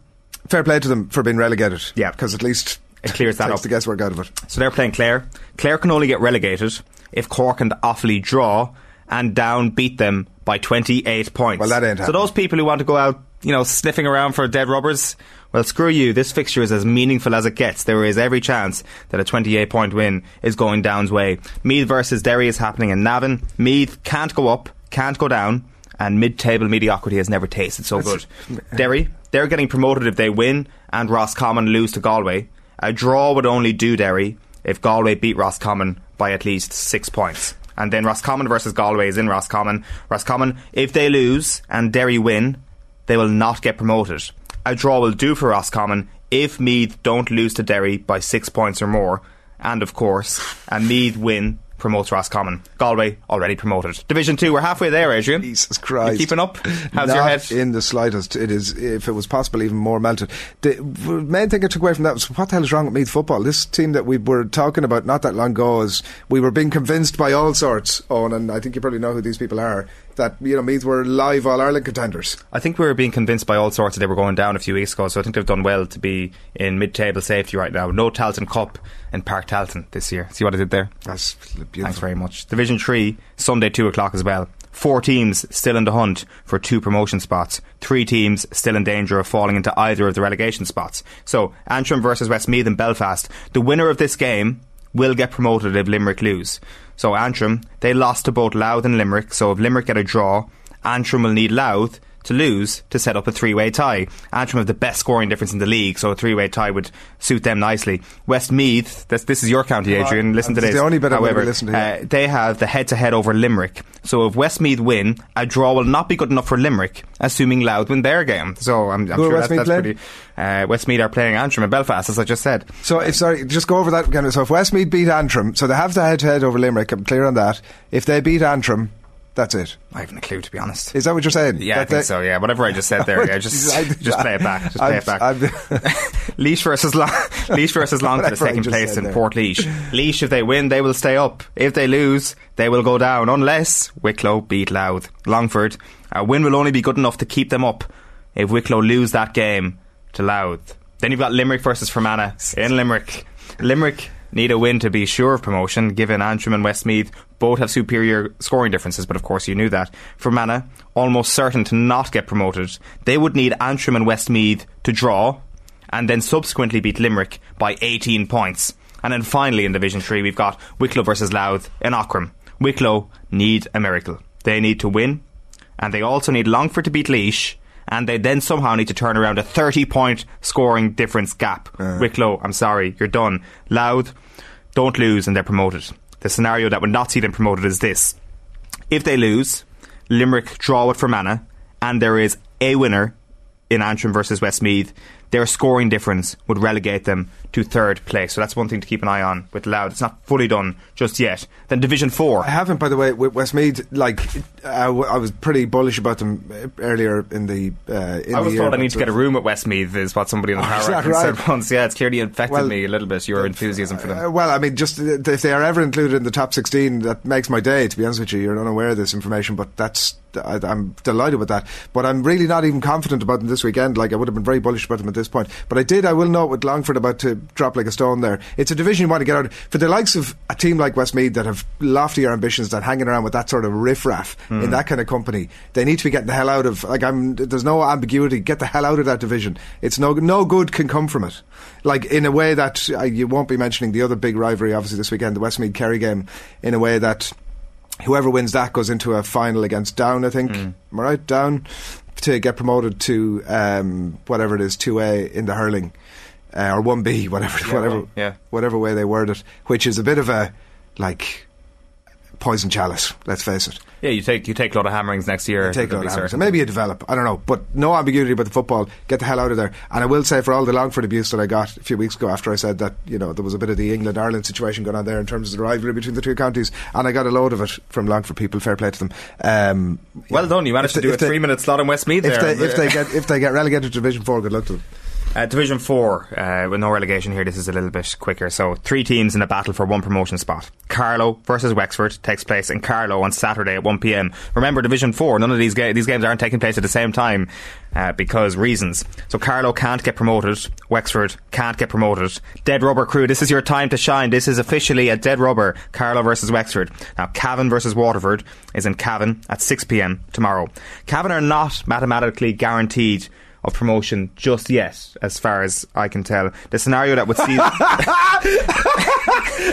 Fair play to them for being relegated. Yeah. because at least It clears that up. the guesswork out of it. So they're playing Clare. Clare can only get relegated if Cork and Offaly draw and Down beat them by 28 points. Well, that ain't So those people who want to go out, you know, sniffing around for dead rubbers, well, screw you. This fixture is as meaningful as it gets. There is every chance that a 28 point win is going Down's way. Meath versus Derry is happening in Navan. Meath can't go up, can't go down, and mid-table mediocrity has never tasted so good. Derry, they're getting promoted if they win and Roscommon lose to Galway. A draw would only do Derry if Galway beat Roscommon by at least six points. And then Roscommon versus Galway is in Roscommon. Roscommon, if they lose and Derry win, they will not get promoted. A draw will do for Roscommon if Meath don't lose to Derry by six points or more. And of course, a Meath win promotes Roscommon. Galway already promoted. Division 2, we're halfway there, Adrian. Jesus Christ! You keeping up? How's Not your head? in the slightest. It is, if it was possible, even more melted. The main thing I took away from that was what the hell is wrong with Meath football? This team that we were talking about not that long ago is we were being convinced by all sorts, Owen, and I think you probably know who these people are. That you know Meath were live All Ireland contenders. I think we were being convinced by all sorts that they were going down a few weeks ago, so I think they've done well to be in mid-table safety right now. No Tailteann Cup in Páirc Tailteann this year. See what I did there? That's beautiful. Thanks very much. Division 3, Sunday 2 o'clock as well. Four teams still in the hunt for two promotion spots. Three teams still in danger of falling into either of the relegation spots. So, Antrim versus Westmeath and Belfast. The winner of this game will get promoted if Limerick lose. So, Antrim, they lost to both Louth and Limerick. So, if Limerick get a draw, Antrim will need Louth to lose to set up a three-way tie. Antrim have the best scoring difference in the league, so a three-way tie would suit them nicely. Westmeath, this, this is your county, Adrian. Listen to This is the only bit I'm gonna listen to, uh, they have the head-to-head over Limerick. So if Westmeath win, a draw will not be good enough for Limerick, assuming Louth win their game. So I'm, I'm sure that's, that's pretty. Uh, Westmeath are playing Antrim and Belfast, as I just said. So if sorry, just go over that again. So if Westmeath beat Antrim, so they have the head to head over Limerick. I'm clear on that. If they beat Antrim, that's it. I haven't a clue, to be honest. Is that what you're saying? Yeah, I think they- so. Yeah, whatever I just said there. Yeah, just I- just play it back. Just play I'm- it back. Laois versus Long- Laois versus Longford is Whatever I taking place in there. Port Leash. Laois, if they win, they will stay up. If they lose, they will go down. Unless Wicklow beat Louth. Longford, a win will only be good enough to keep them up. If Wicklow lose that game to Louth, then you've got Limerick versus Fermanagh in Limerick. Limerick need a win to be sure of promotion, given Antrim and Westmeath both have superior scoring differences, but of course you knew that. Fermanagh, almost certain to not get promoted, they would need Antrim and Westmeath to draw, and then subsequently beat Limerick by 18 points. And then finally in Division 3, we've got Wicklow versus Louth in Aughrim. Wicklow need a miracle. They need to win, and they also need Longford to beat Laois, and they then somehow need to turn around a 30 point scoring difference gap. Uh. Wicklow, I'm sorry, you're done. Louth, don't lose and they're promoted. The scenario that would not see them promoted is this. If they lose, Limerick draw with Fermanagh, and there is a winner in Antrim versus Westmeath, their scoring difference would relegate them to third place. So that's one thing to keep an eye on with Louth. It's not fully done just yet. Then Division 4. I haven't, by the way, with Westmeath. Like, I, w- I was pretty bullish about them uh, earlier in the. Uh, in I was told I need to get a room at Westmeath, is what somebody on the power rankings said right? once. Yeah, it's clearly infected Well, me a little bit, your enthusiasm for them. Uh, well, I mean, just uh, if they are ever included in the top 16, that makes my day, to be honest with you. You're unaware of this information, but that's. I, I'm delighted with that. But I'm really not even confident about them this weekend. Like, I would have been very bullish about them at this point. But I did, I will note with Longford about to drop like a stone there. It's a division you want to get out of. For the likes of a team like Westmeath that have loftier ambitions than hanging around with that sort of riffraff in that kind of company, they need to be getting the hell out of. Like, I'm. There's no ambiguity. Get the hell out of that division. It's no no good can come from it. Like in a way that uh, you won't be mentioning the other big rivalry, obviously this weekend, the Westmeath Kerry game, in a way that whoever wins that goes into a final against Down. I think. Am I right? Down to get promoted to um, whatever it is, two A in the hurling. Uh, or one B, whatever, whatever, right, yeah. whatever way they word it, which is a bit of a like poison chalice. Let's face it. Yeah, you take you take a lot of hammerings next year. Take a lot of hammers. certain. Maybe you develop. I don't know, but no ambiguity about the football. Get the hell out of there. And I will say, for all the Longford abuse that I got a few weeks ago, after I said that you know there was a bit of the England Ireland situation going on there in terms of the rivalry between the two counties, and I got a load of it from Longford people. Fair play to them. Um, Well done, you managed to do a if they- three minute slot in Westmeath if there. they if they get if they get relegated to Division Four, good luck to them. Uh, Division 4, uh, with no relegation here, this is a little bit quicker. So, three teams in a battle for one promotion spot. Carlow versus Wexford takes place in Carlow on Saturday at 1pm. Remember, Division 4, none of these, ga- these games aren't taking place at the same time uh, because reasons. So, Carlow can't get promoted, Wexford can't get promoted. Dead rubber crew, this is your time to shine. This is officially a dead rubber, Carlow versus Wexford. Now, Cavan versus Waterford is in Cavan at 6pm tomorrow. Cavan are not mathematically guaranteed of promotion just yet, as far as I can tell. The scenario that would see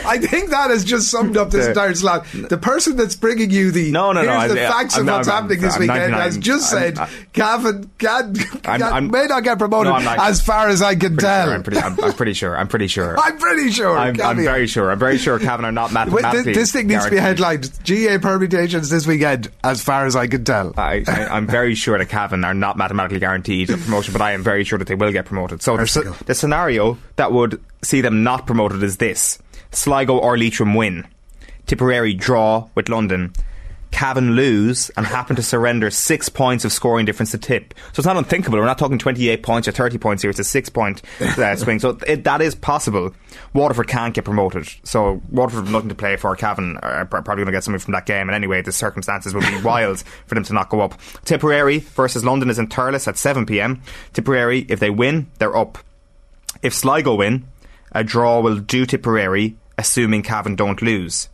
I think that has just summed up this The- entire slot. The person that's bringing you the No, no, no, here's the I- facts I'm of not- what's I'm- happening this I'm weekend has just I'm- said I- Cavan can, I'm- can- I'm- may not get promoted No, not- as far as I can tell. sure, I'm, pretty, I'm, I'm pretty sure. I'm pretty sure. I'm pretty sure. I'm, I'm very sure. I'm very sure Cavan are not mathematically. thi- this thing needs to be headlined. GAA permutations this weekend, as far as I can tell. I, I'm very sure that Cavan are not mathematically guaranteed promotion, but I am very sure that they will get promoted. So the, the scenario that would see them not promoted is this: Sligo or Leitrim win, Tipperary draw with London, Cavan lose and happen to surrender six points of scoring difference to Tip. So it's not unthinkable. We're not talking 28 points or 30 points here. It's a six point uh, swing. So it, that is possible. Waterford can't get promoted. So Waterford have nothing to play for. Cavan are probably going to get something from that game. And anyway, the circumstances will be wild for them to not go up. Tipperary versus London is in Thurles at 7pm. Tipperary, if they win, they're up. If Sligo win, a draw will do Tipperary, assuming Cavan don't lose.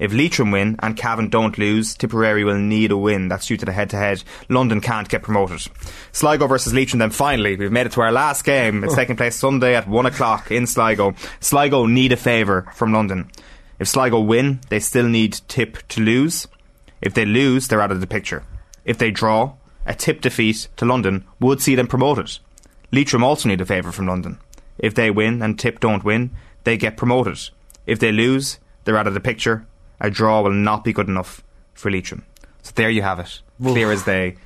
If Leitrim win and Cavan don't lose, Tipperary will need a win. That's due to the head-to-head. London can't get promoted. Sligo versus Leitrim. Then finally, we've made it to our last game. It's taking place Sunday at one o'clock in Sligo. Sligo need a favour from London. If Sligo win, they still need Tip to lose. If they lose, they're out of the picture. If they draw, a Tip defeat to London would see them promoted. Leitrim also need a favour from London. If they win and Tip don't win, they get promoted. If they lose, they're out of the picture. A draw will not be good enough for Leitrim. So there you have it. Clear as day.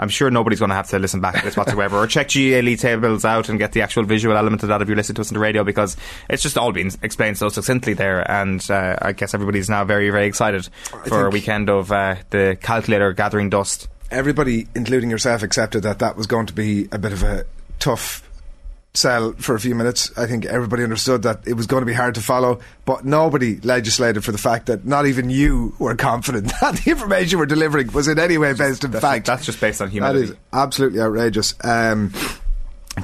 I'm sure nobody's going to have to listen back to this whatsoever or check GAA league tables out and get the actual visual element of that if you're listening to us on the radio because it's just all been explained so succinctly there. And uh, I guess everybody's now very, very excited for a weekend of uh, the calculator gathering dust. Everybody, including yourself, accepted that that was going to be a bit of a tough sell for a few minutes. I think everybody understood that it was going to be hard to follow, but nobody legislated for the fact that not even you were confident that the information we're delivering was in any way based in That's, fact. that's just based on That humility. is absolutely outrageous. Um,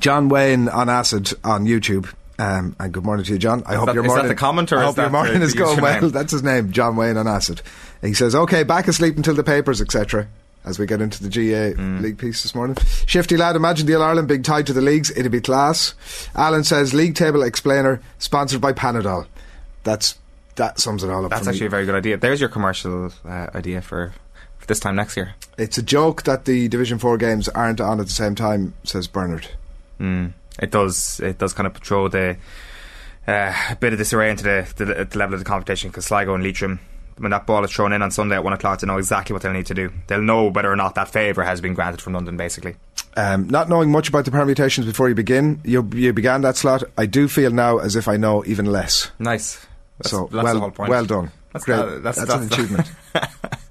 John Wayne on acid on YouTube. Um, and good morning to you, John. I hope that- your is that the comment or I hope your morning the- is going well. That's his name, John Wayne on acid. And he says, "Okay, back asleep until the papers, etc." As we get into the GAA Mm. league piece this morning, shifty lad. Imagine the All Ireland being tied to the leagues. It'd be class. Alan says, "League table explainer sponsored by Panadol." That's that sums it all up. That's for me. actually a very good idea. There's your commercial uh, idea for, for this time next year. It's a joke that the Division Four games aren't on at the same time," says Bernard. Mm. It does. It does kind of throw the uh, a bit of disarray into the, the, the level of the competition because Sligo and Leitrim, when that ball is thrown in on Sunday at one o'clock, they know exactly what they'll need to do. They'll know whether or not that favour has been granted from London. Basically, Um, not knowing much about the permutations before you begin, you, you began that slot. I do feel now as if I know even less. nice. That's, so that's well, the whole point. well done. That's, Great. that- that's, That's, that's an achievement.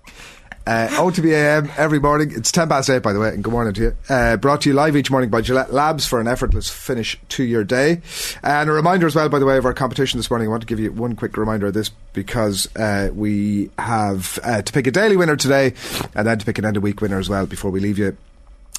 Uh, OTBAM every morning. It's 10 past 8, by the way, and good morning to you. Uh, brought to you live each morning by Gillette Labs for an effortless finish to your day. And a reminder as well, by the way, of our competition this morning. I want to give you one quick reminder of this because uh, we have uh, to pick a daily winner today and then to pick an end of week winner as well before we leave you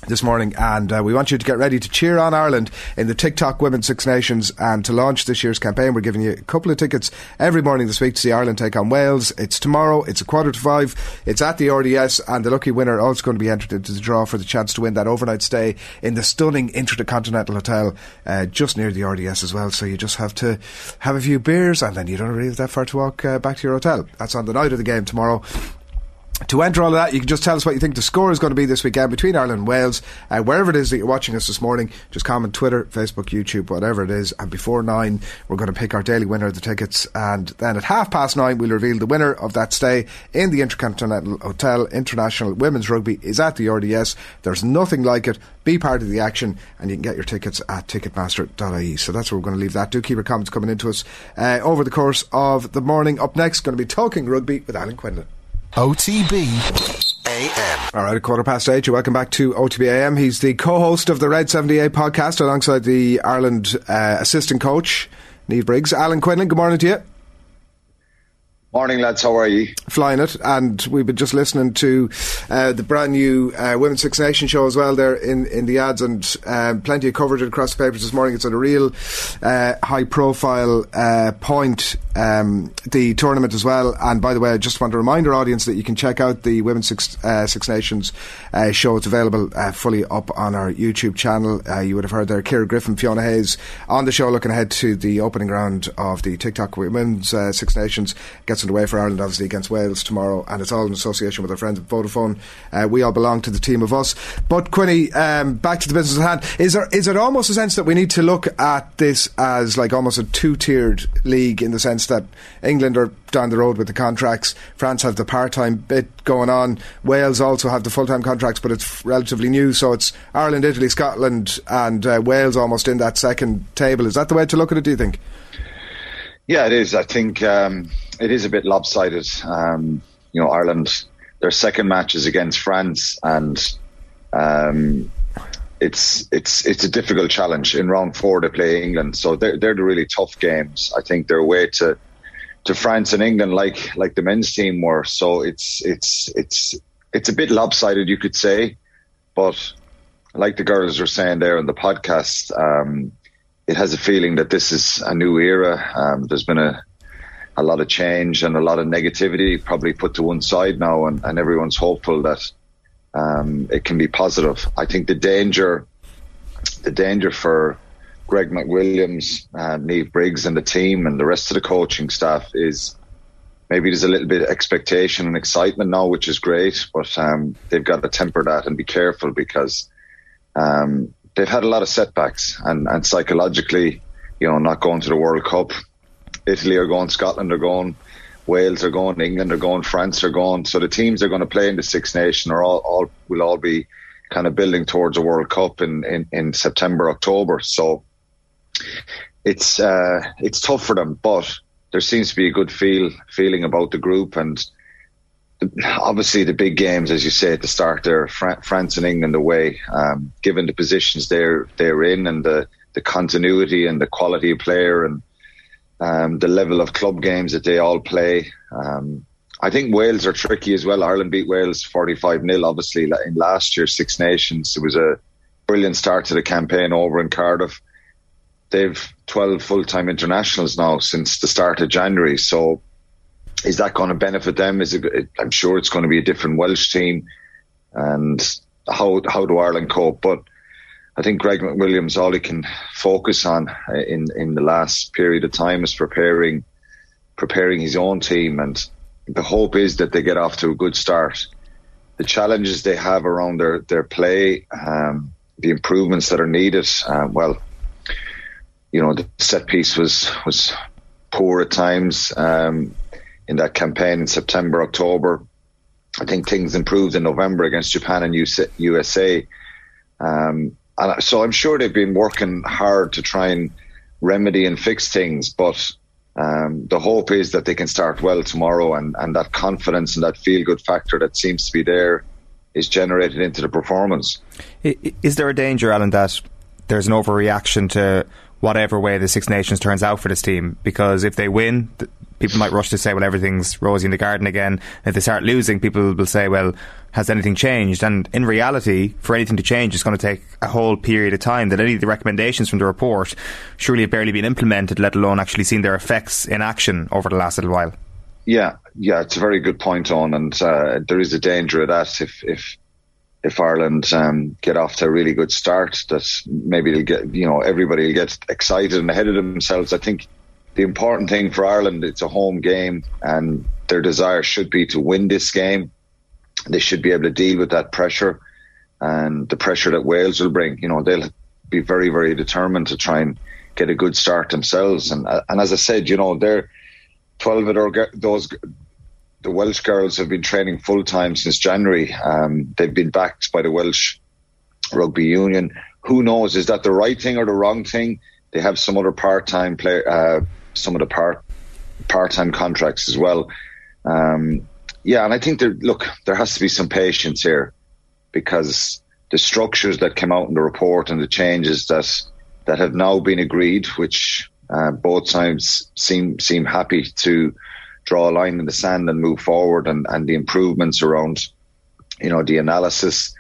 this morning, and uh, we want you to get ready to cheer on Ireland in the TikTok Women's Six Nations. And to launch this year's campaign, we're giving you a couple of tickets every morning this week to see Ireland take on Wales. It's tomorrow. It's a quarter to five. It's at the RDS, and the lucky winner also going to be entered into the draw for the chance to win that overnight stay in the stunning Intercontinental Hotel uh, just near the RDS as well. So you just have to have a few beers, and then you don't really have that far to walk uh, back to your hotel. That's on the night of the game tomorrow. To enter all of that, you can just tell us what you think the score is going to be this weekend between Ireland and Wales. Uh, wherever it is that you're watching us this morning, just comment Twitter, Facebook, YouTube, whatever it is. And before nine, we're going to pick our daily winner of the tickets. And then at half past nine, we'll reveal the winner of that stay in the Intercontinental Hotel. International Women's Rugby is at the RDS. There's nothing like it. Be part of the action, and you can get your tickets at ticketmaster.ie. So that's where we're going to leave that. Do keep your comments coming into us uh, over the course of the morning. Up next, going to be talking rugby with Alan Quinlan. OTB AM. All right, a quarter past eight. Welcome back to OTB AM. He's the co-host of the Red 78 podcast alongside the Ireland uh, assistant coach, Niamh Briggs. Alan Quinlan, good morning to you. Morning, lads. How are you? Flying it, and we've been just listening to uh, the brand new uh, Women's Six Nations show as well there in, in the ads, and um, plenty of coverage across the papers this morning. It's at a real uh, high profile uh, point, um, the tournament as well. And by the way, I just want to remind our audience that you can check out the Women's Six, Six Nations show. It's available uh, fully up on our YouTube channel. Uh, you would have heard there Ciara Griffin, Fiona Hayes on the show, looking ahead to the opening round of the TikTok Women's Six Nations. Gets underway for Ireland, obviously, against Wales tomorrow, and it's all in association with our friends at Vodafone. Uh, we all belong to the team of us. But, Quinny, um, back to the business at hand. Is there is it almost a sense that we need to look at this as like almost a two tiered league in the sense that England are down the road with the contracts, France have the part time bit going on, Wales also have the full time contracts, but it's relatively new, so it's Ireland, Italy, Scotland, and uh, Wales almost in that second table. Is that the way to look at it, do you think? Yeah, it is. I think um, it is a bit lopsided. Um, you know, Ireland, their second match is against France, and um, it's it's it's a difficult challenge. In round four, they play England, so they're they're the really tough games. I think they're away to to France and England, like like the men's team were. So it's it's it's it's a bit lopsided, you could say, but like the girls were saying there in the podcast. Um, it has a feeling that this is a new era. Um, there's been a a lot of change and a lot of negativity probably put to one side now, and, and everyone's hopeful that um, it can be positive. I think the danger, the danger for Greg McWilliams, uh, Niamh Briggs, and the team and the rest of the coaching staff is maybe there's a little bit of expectation and excitement now, which is great, but um, they've got to temper that and be careful because um, they've had a lot of setbacks and, and psychologically, you know, not going to the World Cup. Italy are going, Scotland are going, Wales are going, England are going, France are going. So the teams are going to play in the Six Nation are all, all will all be kind of building towards a World Cup in, in, in September, October. So it's uh, it's tough for them, but there seems to be a good feel feeling about the group and obviously the big games, as you say at the start, there France and England away. Um, given the positions they're they're in and the the continuity and the quality of player and um, the level of club games that they all play. Um, I think Wales are tricky as well. Ireland beat Wales 45 0, obviously, in last year's Six Nations. It was a brilliant start to the campaign over in Cardiff. They've 12 full time internationals now since the start of January. So is that going to benefit them? Is it, I'm sure it's going to be a different Welsh team. And how, how do Ireland cope? But I think Greg McWilliams, all he can focus on uh, in, in the last period of time is preparing, preparing his own team. And the hope is that they get off to a good start. The challenges they have around their, their play, um, the improvements that are needed, uh, well, you know, the set piece was, was poor at times. Um, in that campaign in September, October. I think things improved in November against Japan and USA. Um, and so I'm sure they've been working hard to try and remedy and fix things, but um, the hope is that they can start well tomorrow and, and that confidence and that feel good factor that seems to be there is generated into the performance. Is there a danger, Alan, that there's an overreaction to whatever way the Six Nations turns out for this team? Because if they win, people might rush to say, well, everything's rosy in the garden again. If they start losing, people will say, well, has anything changed? And in reality, for anything to change, it's going to take a whole period of time. That any of the recommendations from the report surely have barely been implemented, let alone actually seen their effects in action over the last little while. Yeah, yeah, it's a very good point on, and uh, there is a danger of that if if if Ireland um, get off to a really good start, that maybe they'll get you know everybody will get excited and ahead of themselves. I think the important thing for Ireland, it's a home game, and their desire should be to win this game. They should be able to deal with that pressure and the pressure that Wales will bring. You know, they'll be very, very determined to try and get a good start themselves. And uh, and as I said, you know, they're twelve of those the Welsh girls have been training full time since January. Um, they've been backed by the Welsh Rugby Union. Who knows? Is that the right thing or the wrong thing? They have some other part time player. Uh, some of the part part time contracts as well. Um, yeah, and I think there look there has to be some patience here because the structures that came out in the report and the changes that that have now been agreed, which uh, both sides seem seem happy to draw a line in the sand and move forward, and, and the improvements around, you know, the analysis,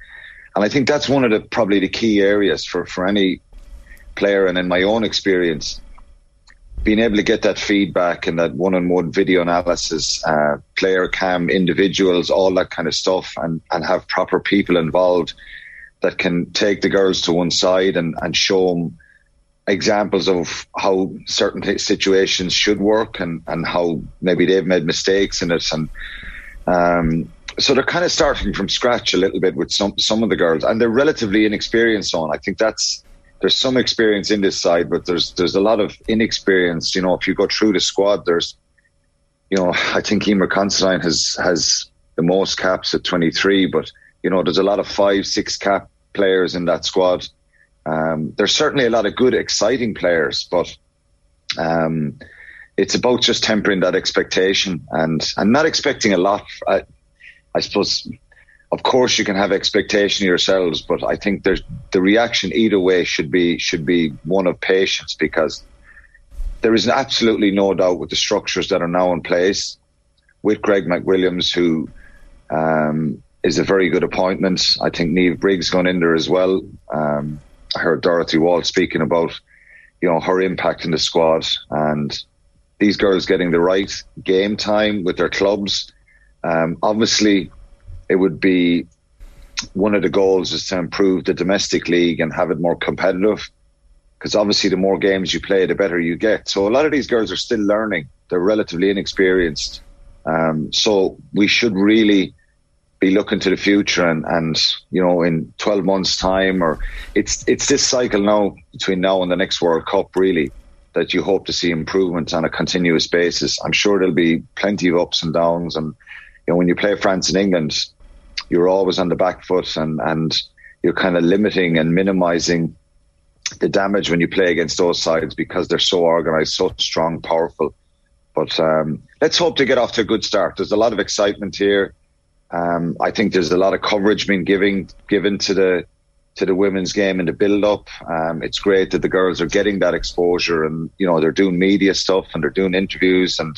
and I think that's one of the probably the key areas for for any player, and in my own experience, being able to get that feedback and that one-on-one video analysis, uh, player cam, individuals, all that kind of stuff, and, and have proper people involved that can take the girls to one side and, and show them examples of how certain situations should work and, and how maybe they've made mistakes in it. And um, so they're kind of starting from scratch a little bit with some, some of the girls, and they're relatively inexperienced on. I think that's there's some experience in this side, but there's there's a lot of inexperience. You know, if you go through the squad, there's, you know, I think Eimear Considine has has the most caps at 23, but you know, there's a lot of five, six cap players in that squad. Um, there's certainly a lot of good, exciting players, but um, it's about just tempering that expectation and and not expecting a lot. I, I suppose of course you can have expectation yourselves, but I think there's the reaction either way should be should be one of patience because there is absolutely no doubt with the structures that are now in place with Greg McWilliams, who um, is a very good appointment. I think Niamh Briggs gone in there as well. Um, I heard Dorothy Wall speaking about you know her impact in the squad and these girls getting the right game time with their clubs. Um, obviously, it would be one of the goals is to improve the domestic league and have it more competitive. Because obviously, the more games you play, the better you get. So a lot of these girls are still learning; they're relatively inexperienced. Um, so we should really be looking to the future and, and you know in 12 months time or it's it's this cycle now between now and the next World Cup really that you hope to see improvement on a continuous basis. I'm sure there'll be plenty of ups and downs and you know when you play France and England you're always on the back foot and and you're kind of limiting and minimizing the damage when you play against those sides because they're so organized, so strong, powerful. But um, let's hope to get off to a good start. There's a lot of excitement here. Um, I think there's a lot of coverage being given given to the to the women's game and the build up. Um, it's great that the girls are getting that exposure, and you know they're doing media stuff and they're doing interviews, and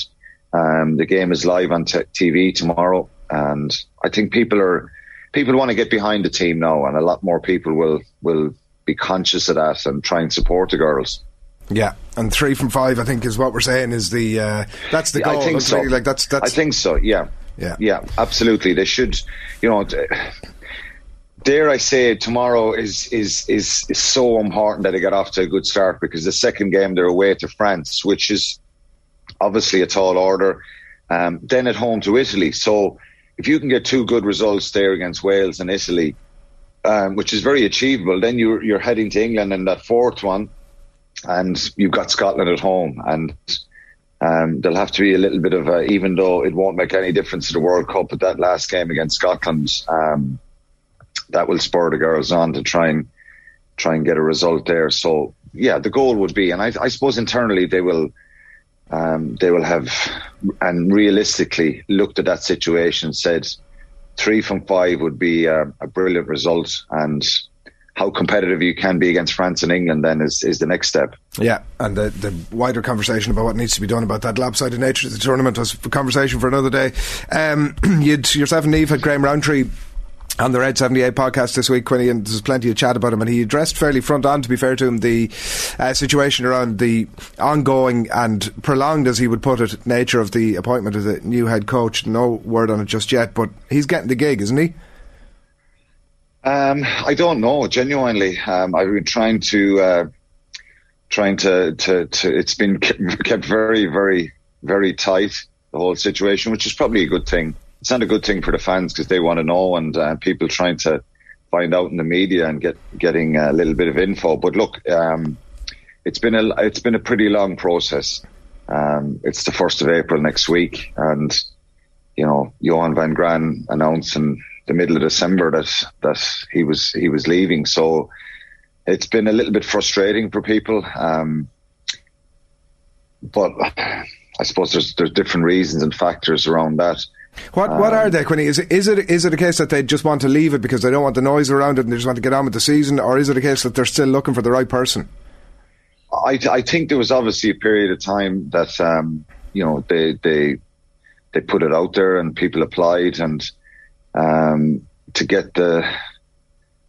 um, the game is live on t- TV tomorrow. And I think people are people want to get behind the team now, and a lot more people will will be conscious of that and try and support the girls. Yeah, and three from five, I think, is what we're saying is the uh, that's the Yeah, goal. I think so. like that's that's I think so. Yeah. Yeah. Yeah. Absolutely. They should. You know. Dare I say, tomorrow is, is is is so important that they get off to a good start because the second game they're away to France, which is obviously a tall order. Um, then at home to Italy. So if you can get two good results there against Wales and Italy, um, which is very achievable, then you're you're heading to England in that fourth one, and you've got Scotland at home, and um, there'll have to be a little bit of a, even though it won't make any difference to the World Cup, but that last game against Scotland, um, that will spur the girls on to try and try and get a result there. So yeah, the goal would be, and I, I suppose internally they will. Um, they will have, and realistically looked at that situation, said three from five would be uh, a brilliant result, and how competitive you can be against France and England then is, is the next step. Yeah, and the, the wider conversation about what needs to be done about that lopsided nature of the tournament was a conversation for another day. Um, you'd, yourself and Niamh had Graham Rowntree on the Red 78 podcast this week, Quinny, and there's plenty of chat about him, and he addressed fairly front on, to be fair to him, the uh, situation around the ongoing and prolonged, as he would put it, nature of the appointment of the new head coach. No word on it just yet, but he's getting the gig, isn't he? Um, I don't know, genuinely. Um, I've been trying to, uh, trying to, to, to, it's been kept kept very, very, very tight, the whole situation, which is probably a good thing. It's not a good thing for the fans because they want to know and uh, people trying to find out in the media and get, getting a little bit of info. But look, um, it's been a, it's been a pretty long process. Um, it's the 1st of April next week and, you know, Johann van Graan announced in the middle of December that that he was he was leaving. So it's been a little bit frustrating for people. Um, but I suppose there's there's different reasons and factors around that. What what are they, Quinny? Is it, is it is it a case that they just want to leave it because they don't want the noise around it and they just want to get on with the season, or is it a case that they're still looking for the right person? I, I think there was obviously a period of time that um, you know they they they put it out there and people applied and um, to get the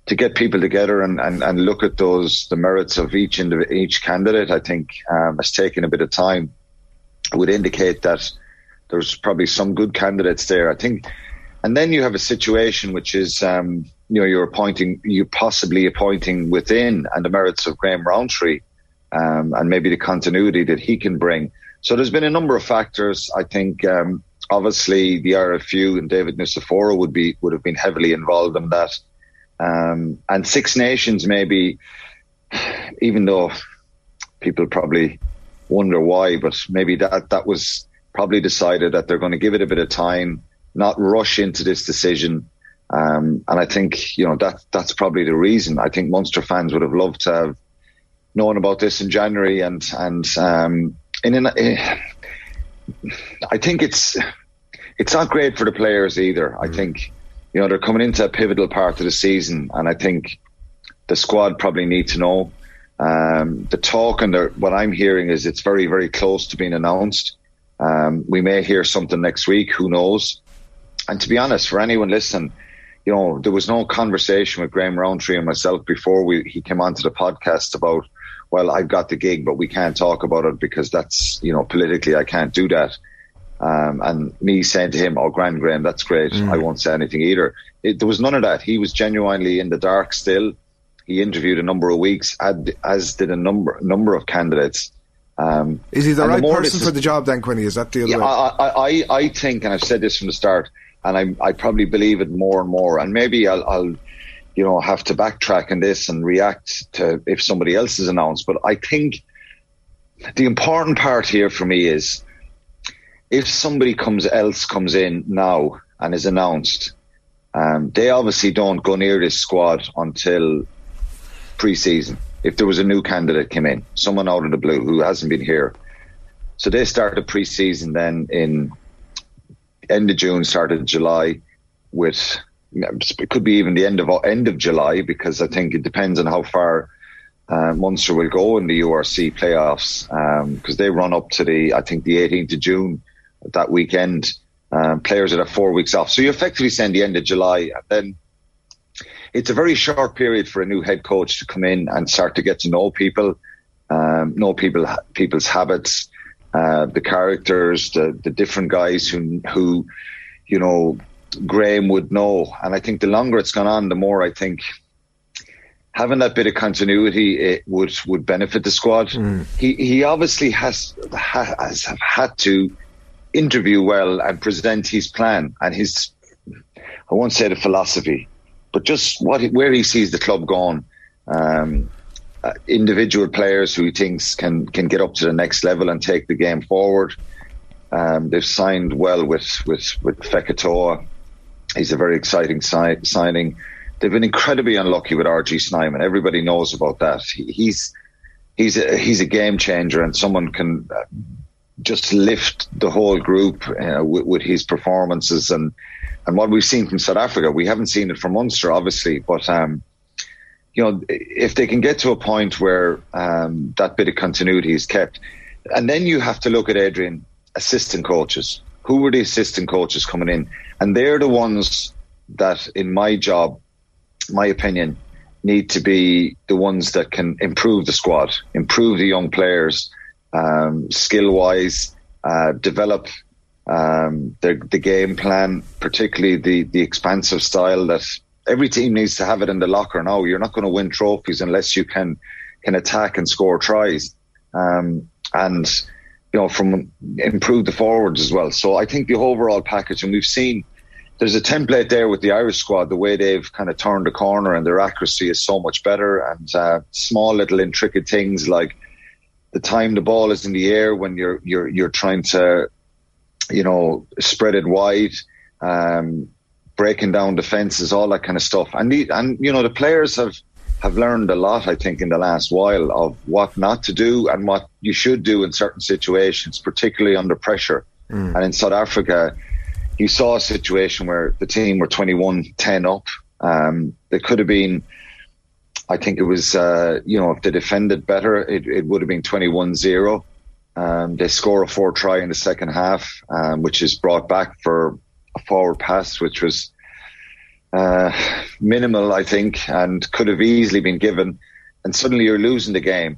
to get people together and, and, and look at those the merits of each indiv- each candidate. I think um, has taken a bit of time. It would indicate that there's probably some good candidates there. I think, and then you have a situation which is um, you know you're appointing you possibly appointing within and the merits of Graham Rowntree um, and maybe the continuity that he can bring. So there's been a number of factors. I think um, obviously the RFU and David Nucifora would be would have been heavily involved in that. Um, and Six Nations maybe, even though people probably wonder why, but maybe that that was probably decided that they're going to give it a bit of time, not rush into this decision. Um, and I think you know that that's probably the reason. I think Munster fans would have loved to have known about this in January, and and um, in an, eh, I think it's it's not great for the players either. I think you know they're coming into a pivotal part of the season, and I think the squad probably need to know. Um, the talk and the, what I'm hearing is it's very very close to being announced. Um, we may hear something next week. Who knows? And to be honest, for anyone listening, you know, there was no conversation with Graham Rowntree and myself before we, he came onto the podcast about well, I've got the gig, but we can't talk about it because that's, you know, politically I can't do that. Um, and me saying to him, "Oh, Grand Graham, that's great. Mm. I won't say anything either." It, there was none of that. He was genuinely in the dark still. He interviewed a number of weeks, as did a number number of candidates. Um, Is he the right more person for the job then, Quinny? Is that the other yeah, way? I, I, I, I think, and I've said this from the start, and I, I probably believe it more and more. And maybe I'll, I'll, you know, have to backtrack on this and react to if somebody else is announced. But I think the important part here for me is if somebody comes else comes in now and is announced, um, they obviously don't go near this squad until pre-season. If there was a new candidate came in, someone out of the blue who hasn't been here, so they started pre-season then in end of June, started July, with it could be even the end of end of July because I think it depends on how far uh, Munster will go in the URC playoffs because they run up to the I think the 18th of June that weekend. Um, players that have four weeks off, so you effectively send the end of July, and then it's a very short period for a new head coach to come in and start to get to know people, um, know people people's habits, uh, the characters, the the different guys who who you know Graham would know. And I think the longer it's gone on, the more I think having that bit of continuity it would would benefit the squad. He he obviously has has had to interview well and present his plan and his I won't say the philosophy, but just what where he sees the club going. Um, uh, individual players who he thinks can can get up to the next level and take the game forward. Um, they've signed well with with with Fekitoa. He's a very exciting si- signing. They've been incredibly unlucky with RG Snyman. Everybody knows about that. He, he's he's a, he's a game changer, and someone can uh, just lift the whole group uh, with, with his performances and and what we've seen from South Africa. We haven't seen it from Munster, obviously, but um, you know, if they can get to a point where um, that bit of continuity is kept, and then you have to look at Adrian assistant coaches. Who were the assistant coaches coming in? And they're the ones that, in my job, my opinion, need to be the ones that can improve the squad, improve the young players, um, skill wise, uh, develop um, the, the game plan, particularly the, the expansive style that every team needs to have it in the locker now. You're not going to win trophies unless you can can attack and score tries, um, and you know from improve the forwards as well. So I think the overall package, and we've seen there's a template there with the Irish squad. The way they've kind of turned the corner and their accuracy is so much better, and uh, small little intricate things like the time the ball is in the air when you're you're you're trying to you know spread it wide. Um, breaking down defenses, all that kind of stuff. And the, and you know the players have have learned a lot, I think, in the last while of what not to do and what you should do in certain situations, particularly under pressure. And in South Africa, you saw a situation where the team were 21-10 up. Um, they could have been. I think it was, uh, you know, if they defended better, it, it would have been 21-0. Um, they score a four try in the second half, um, which is brought back for a forward pass, which was uh, minimal, I think, and could have easily been given. And suddenly you're losing the game.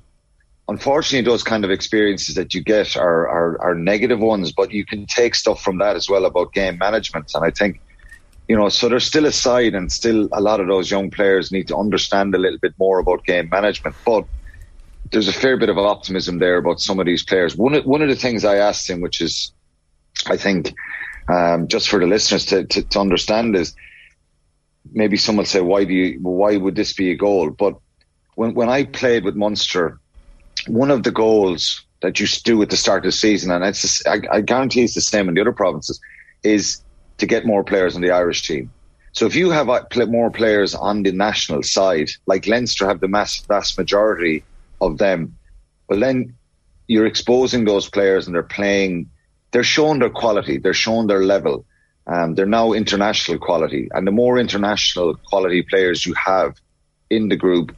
Unfortunately, those kind of experiences that you get are, are, are negative ones, but you can take stuff from that as well about game management. And I think, you know, so there's still a side and still a lot of those young players need to understand a little bit more about game management. But there's a fair bit of optimism there about some of these players. One of, one of the things I asked him, which is, I think, um, just for the listeners to, to, to understand is maybe someone will say, why do you, why would this be a goal? But when, when I played with Munster, one of the goals that you do at the start of the season, and it's, I, I guarantee it's the same in the other provinces, is to get more players on the Irish team. So if you have uh, more players on the national side, like Leinster have the mass, vast majority of them, well then you're exposing those players and they're playing, they're showing their quality, they're showing their level. Um, they're now international quality, and the more international quality players you have in the group,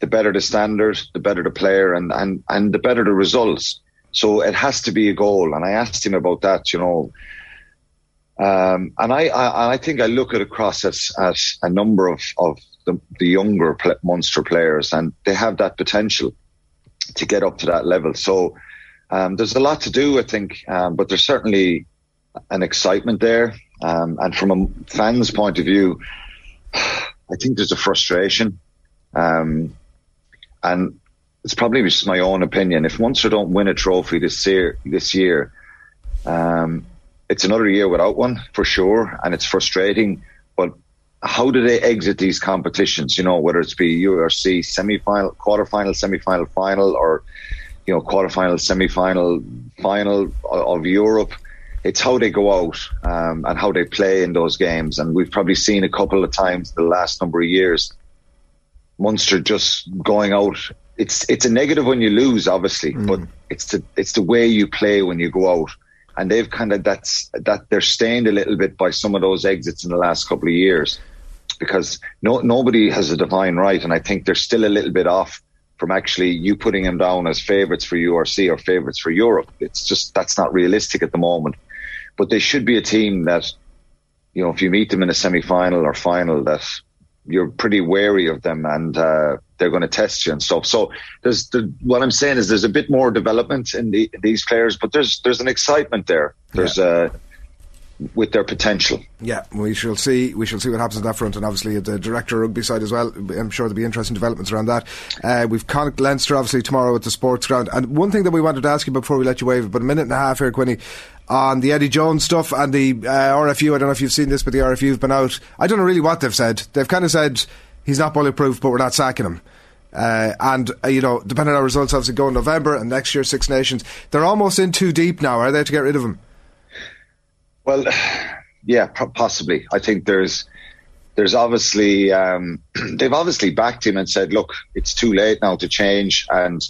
the better the standard, the better the player, and and and the better the results. So it has to be a goal. And I asked him about that, you know. Um, and I, I, I think I look at across at, at a number of, of the, the younger pl- Munster players, and they have that potential. to get up to that level. So um, there's a lot to do, I think, um, but there's certainly an excitement there. Um, and from a fan's point of view, I think there's a frustration. Um, and it's probably just my own opinion. If Munster don't win a trophy this year, this year, um, it's another year without one for sure, and it's frustrating. But how do they exit these competitions? You know, whether it's be URC semi-final, quarter-final, semi-final, final, or you know, quarter-final, semi-final, final of Europe. It's how they go out um, and how they play in those games, and we've probably seen a couple of times the last number of years. Munster just going out it's it's a negative when you lose, obviously, mm. but it's the it's the way you play when you go out, and they've kind of that's that they're stained a little bit by some of those exits in the last couple of years, because no nobody has a divine right, and I think they're still a little bit off from actually you putting them down as favourites for URC or favourites for Europe. It's just that's not realistic at the moment, but they should be a team that, you know, if you meet them in a semi final or final, that you're pretty wary of them and uh, they're going to test you and stuff. So there's the, what I'm saying is there's a bit more development in, the, in these players, but there's there's an excitement there. There's yeah. uh, with their potential. Yeah, we shall see. We shall see what happens on that front, and obviously the director rugby side as well. I'm sure there'll be interesting developments around that. Uh, we've Connacht Leinster obviously tomorrow at the sports ground, and one thing that we wanted to ask you before we let you wave, but a minute and a half here, Quinny on the Eddie Jones stuff and the uh, RFU. I don't know if you've seen this, but the RFU've been out. I don't know really what they've said. They've kind of said he's not bulletproof, but we're not sacking him. Uh, and uh, you know, depending on results, obviously go in November and next year Six Nations. They're almost in too deep now. Are they to get rid of him? Well, yeah, possibly. I think there's there's obviously um, they've obviously backed him and said, look, it's too late now to change, and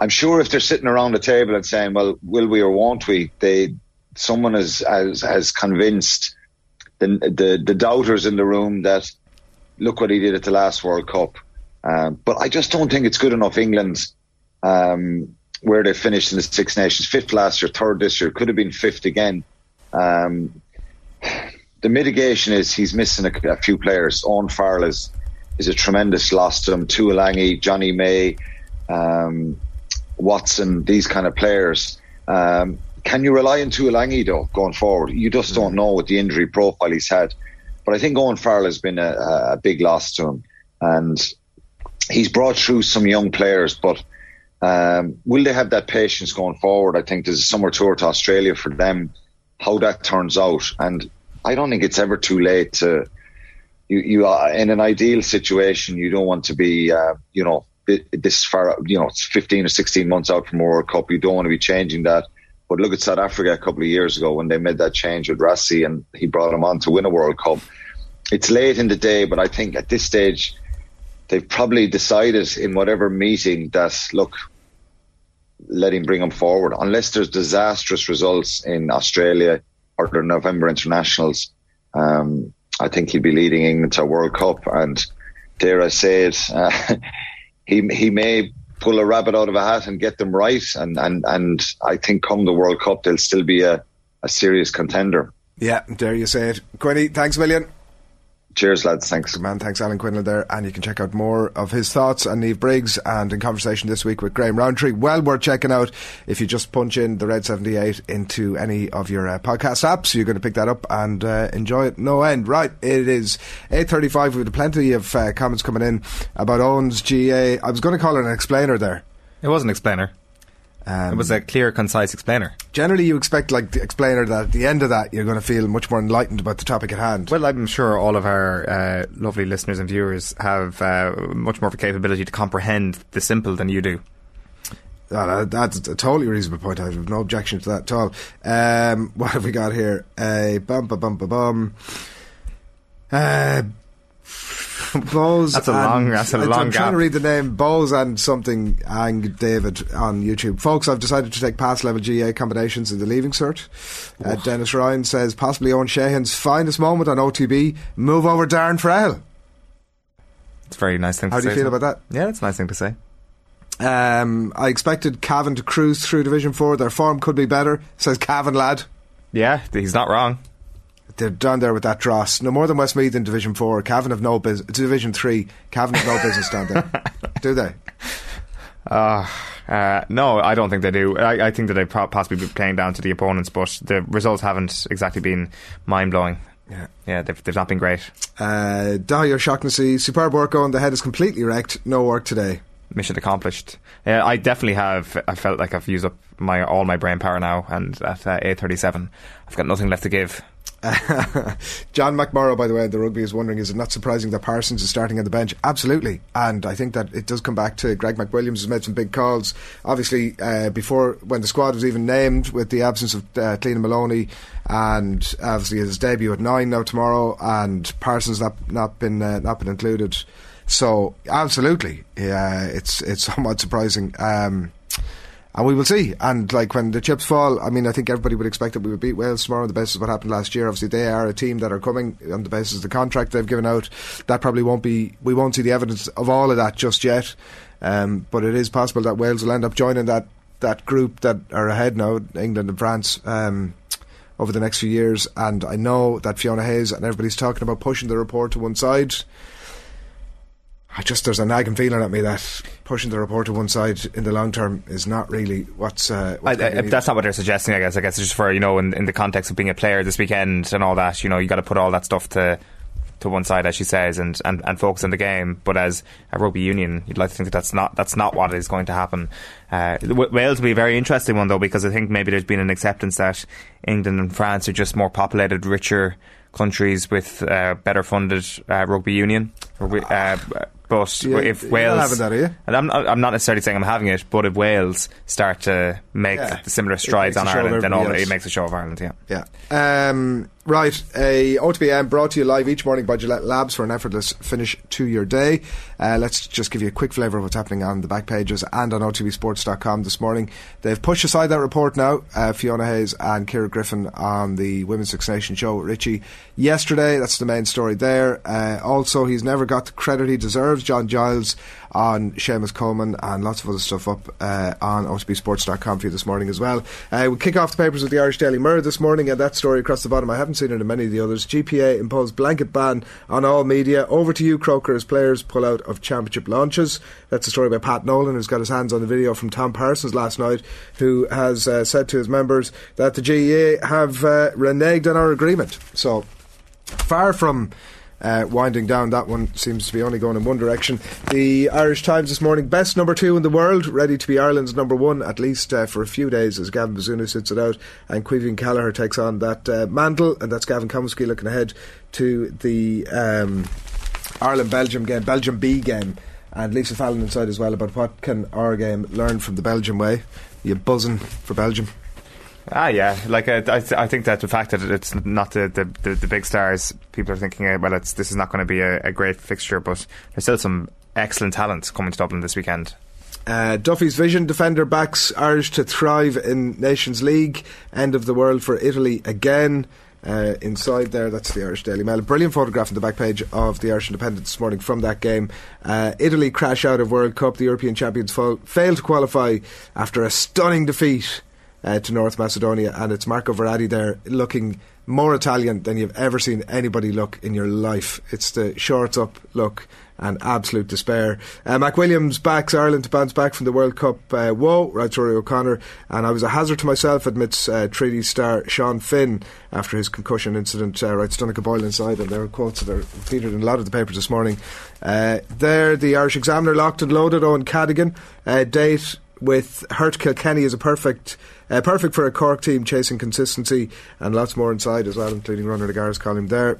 I'm sure if they're sitting around the table and saying, "Well, will we or won't we?" They someone has has, has convinced the, the, the doubters in the room that look what he did at the last World Cup. Um, but I just don't think it's good enough. England, um, where they finished in the Six Nations, fifth last year, third this year, could have been fifth again. Um, the mitigation is he's missing a, a, few players. Owen Farrell is is a tremendous loss to them. Tuilagi, Johnny May. Um, Watson, these kind of players. Um, can you rely on Tuilagi though going forward? You just don't know what the injury profile he's had. But I think Owen Farrell has been a, a big loss to him, and he's brought through some young players. But um, will they have that patience going forward? I think there's a summer tour to Australia for them. How that turns out, and I don't think it's ever too late to. You, you are in an ideal situation. You don't want to be, uh, you know, this far, you know, it's 15 or 16 months out from World Cup. You don't want to be changing that. But look at South Africa a couple of years ago when they made that change with Rassie and he brought him on to win a World Cup. It's late in the day, but I think at this stage, they've probably decided in whatever meeting that, look, let him bring him forward. Unless there's disastrous results in Australia or the November internationals, um, I think he'd be leading England to a World Cup. And dare I say it, uh, he he may pull a rabbit out of a hat and get them right, and and and I think come the World Cup they'll still be a, a serious contender. Yeah, dare you say it, Quinny? Thanks a million. Cheers, lads. Thanks. Good man. Thanks, Alan Quinlan there. And you can check out more of his thoughts on Niamh Briggs and in conversation this week with Graham Rowntree. Well worth checking out if you just punch in the Red 78 into any of your uh, podcast apps. You're going to pick that up and uh, enjoy it no end. Right, it is 8.35. We've plenty of uh, comments coming in about Owen's GAA. I was going to call it an explainer there. It was an explainer. Um, it was a clear, concise explainer. Generally, you expect, like the explainer, that at the end of that, you're going to feel much more enlightened about the topic at hand. Well, I'm sure all of our uh, lovely listeners and viewers have uh, much more of a capability to comprehend the simple than you do. Oh, that's a totally reasonable point. I have no objection to that at all. Um, what have we got here? A uh, bum, bum, bum, bum, bum. Bose. That's a long. That's a long. I'm gap. trying to read the name Bose and something Ang David on YouTube. Folks, I've decided to take pass level GAA combinations in the leaving cert. Uh, Dennis Ryan says possibly Owen Sheahan's finest moment on OTB. Move over Darren Frehill. It's a very nice thing. To say. How do you feel so. about that? Yeah, it's a nice thing to say. Um, I expected Cavan to cruise through Division Four. Their form could be better, says Cavan lad. Yeah, he's not wrong they're down there with that dross. No more than Westmeath in Division Four. Cavan have no business. Division Three. Cavan have no business down there, do they? Uh, uh, no, I don't think they do. I, I think that they possibly be playing down to the opponents, but the results haven't exactly been mind blowing. Yeah. Yeah, they've, they've not been great. Uh, Dahlia Shaughnessy, superb work on. The head is completely wrecked. No work today. Mission accomplished. Yeah, I definitely have. I felt like I've used up my all my brain power now, and at uh, eight thirty-seven, I've got nothing left to give. John McMorrow, by the way, the rugby is wondering: Is it not surprising that Parsons is starting on the bench? Absolutely, and I think that it does come back to Greg McWilliams has made some big calls. Obviously, uh, before when the squad was even named, with the absence of uh, Cliodhna Moloney, and obviously his debut at nine now tomorrow, and Parsons not not been uh, not been included. So absolutely, yeah, it's it's somewhat surprising. Um, and we will see. And like when the chips fall, I mean, I think everybody would expect that we would beat Wales tomorrow on the basis of what happened last year. Obviously, they are a team that are coming on the basis of the contract they've given out. That probably won't be. We won't see the evidence of all of that just yet. Um, but it is possible that Wales will end up joining that that group that are ahead now, England and France. Um, over the next few years, and I know that Fiona Hayes and everybody's talking about pushing the report to one side. I just there's a nagging feeling at me that pushing the report to one side in the long term is not really what's. Uh, what's I, to that's not what they're suggesting. I guess. I guess it's just for you know, in, in the context of being a player this weekend and all that. You know, you got to put all that stuff to to one side, as she says, and, and, and focus on the game. But as a rugby union, you'd like to think that that's not that's not what is going to happen. Uh, Wales will be a very interesting one though, because I think maybe there's been an acceptance that England and France are just more populated, richer countries with uh, better funded uh, rugby union. Uh, but Yeah, if Wales, that, are you? and I'm, I'm not necessarily saying I'm having it, but if Wales start to make Yeah. similar strides on a show of Ireland, then all, it makes a show of Ireland. Yeah. Yeah. Um, right. A OTBM brought to you live each morning by Gillette Labs for an effortless finish to your day. Uh, let's just give you a quick flavour of what's happening on the back pages and on OTBSports.com this morning. They've pushed aside that report now. Uh, Fiona Hayes and Ciara Griffin on the Women's Six Nations show with Richie yesterday. That's the main story there. Uh, also, he's never got the credit he deserves. John Giles on Seamus Coleman and lots of other stuff up uh, on OTBSports.com for you this morning as well. Uh, we kick off the papers with the Irish Daily Mirror this morning and that story across the bottom. I haven't seen it in many of the others. GPA imposed blanket ban on all media. Over to you, Croker, as players pull out of championship launches. That's a story by Pat Nolan, who's got his hands on the video from Tom Parsons last night, who has uh, said to his members that the GAA have uh, reneged on our agreement. So, far from uh, winding down. That one seems to be only going in one direction. The Irish Times this morning, best number two in the world, ready to be Ireland's number one, at least uh, for a few days as Gavin Bazunu sits it out and Caoimhín Kelleher takes on that uh, mantle. And that's Gavin Cummiskey looking ahead to the um, Ireland Belgium game, Belgium B game. And Lisa Fallon inside as well about what can our game learn from the Belgium way. You buzzing for Belgium? Ah, yeah. Like uh, I, th- I think that the fact that it's not the, the, the, the big stars, people are thinking, uh, well, it's this is not going to be a, a great fixture, but there's still some excellent talent coming to Dublin this weekend. Uh, Duffy's vision defender backs Irish to thrive in Nations League. End of the world for Italy again. Uh, inside there, that's the Irish Daily Mail. A brilliant photograph on the back page of the Irish Independent this morning from that game. Uh, Italy crash out of World Cup. The European champions fall, fail to qualify after a stunning defeat uh, to North Macedonia, and it's Marco Verratti there looking more Italian than you've ever seen anybody look in your life. It's the shorts up look and absolute despair. Uh, McWilliams backs Ireland to bounce back from the World Cup uh, woe, Rory O'Connor, and I was a hazard to myself, admits uh, treaty star Sean Finn after his concussion incident, uh, writes Donnchadh Boyle inside, and there are quotes that are featured in a lot of the papers this morning. Uh, there, the Irish Examiner locked and loaded on Cadigan. Uh, date with Hurt Kilkenny is a perfect uh, perfect for a Cork team chasing consistency and lots more inside as well, including Ronan O'Gara's column there.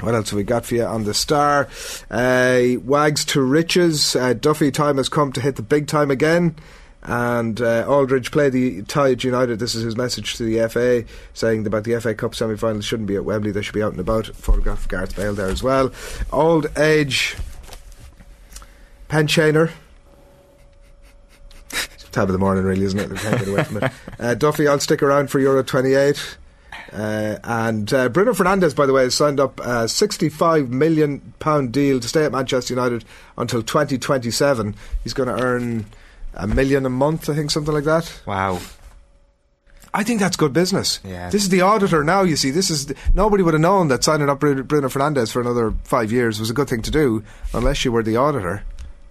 What else have we got for you on the star? Uh, wags to riches. Uh, Duffy time has come to hit the big time again. And uh, Aldridge play the Tide United. This is his message to the FA, saying about the FA Cup semi final shouldn't be at Wembley, they should be out and about. Photograph of Gareth Bale there as well. Old age pensioner. Tab of the morning, really, isn't it? We can't get away from it. Uh, Duffy, I'll stick around for Euro 28. Uh, and uh, Bruno Fernandes, by the way, has signed up a £65 million deal to stay at Manchester United until 2027. He's going to earn a million a month, I think, something like that. Wow. I think that's good business. Yeah. This is the auditor now, you see. This is Nobody would have known that signing up Bruno Bruno Fernandes for another five years was a good thing to do unless you were the auditor.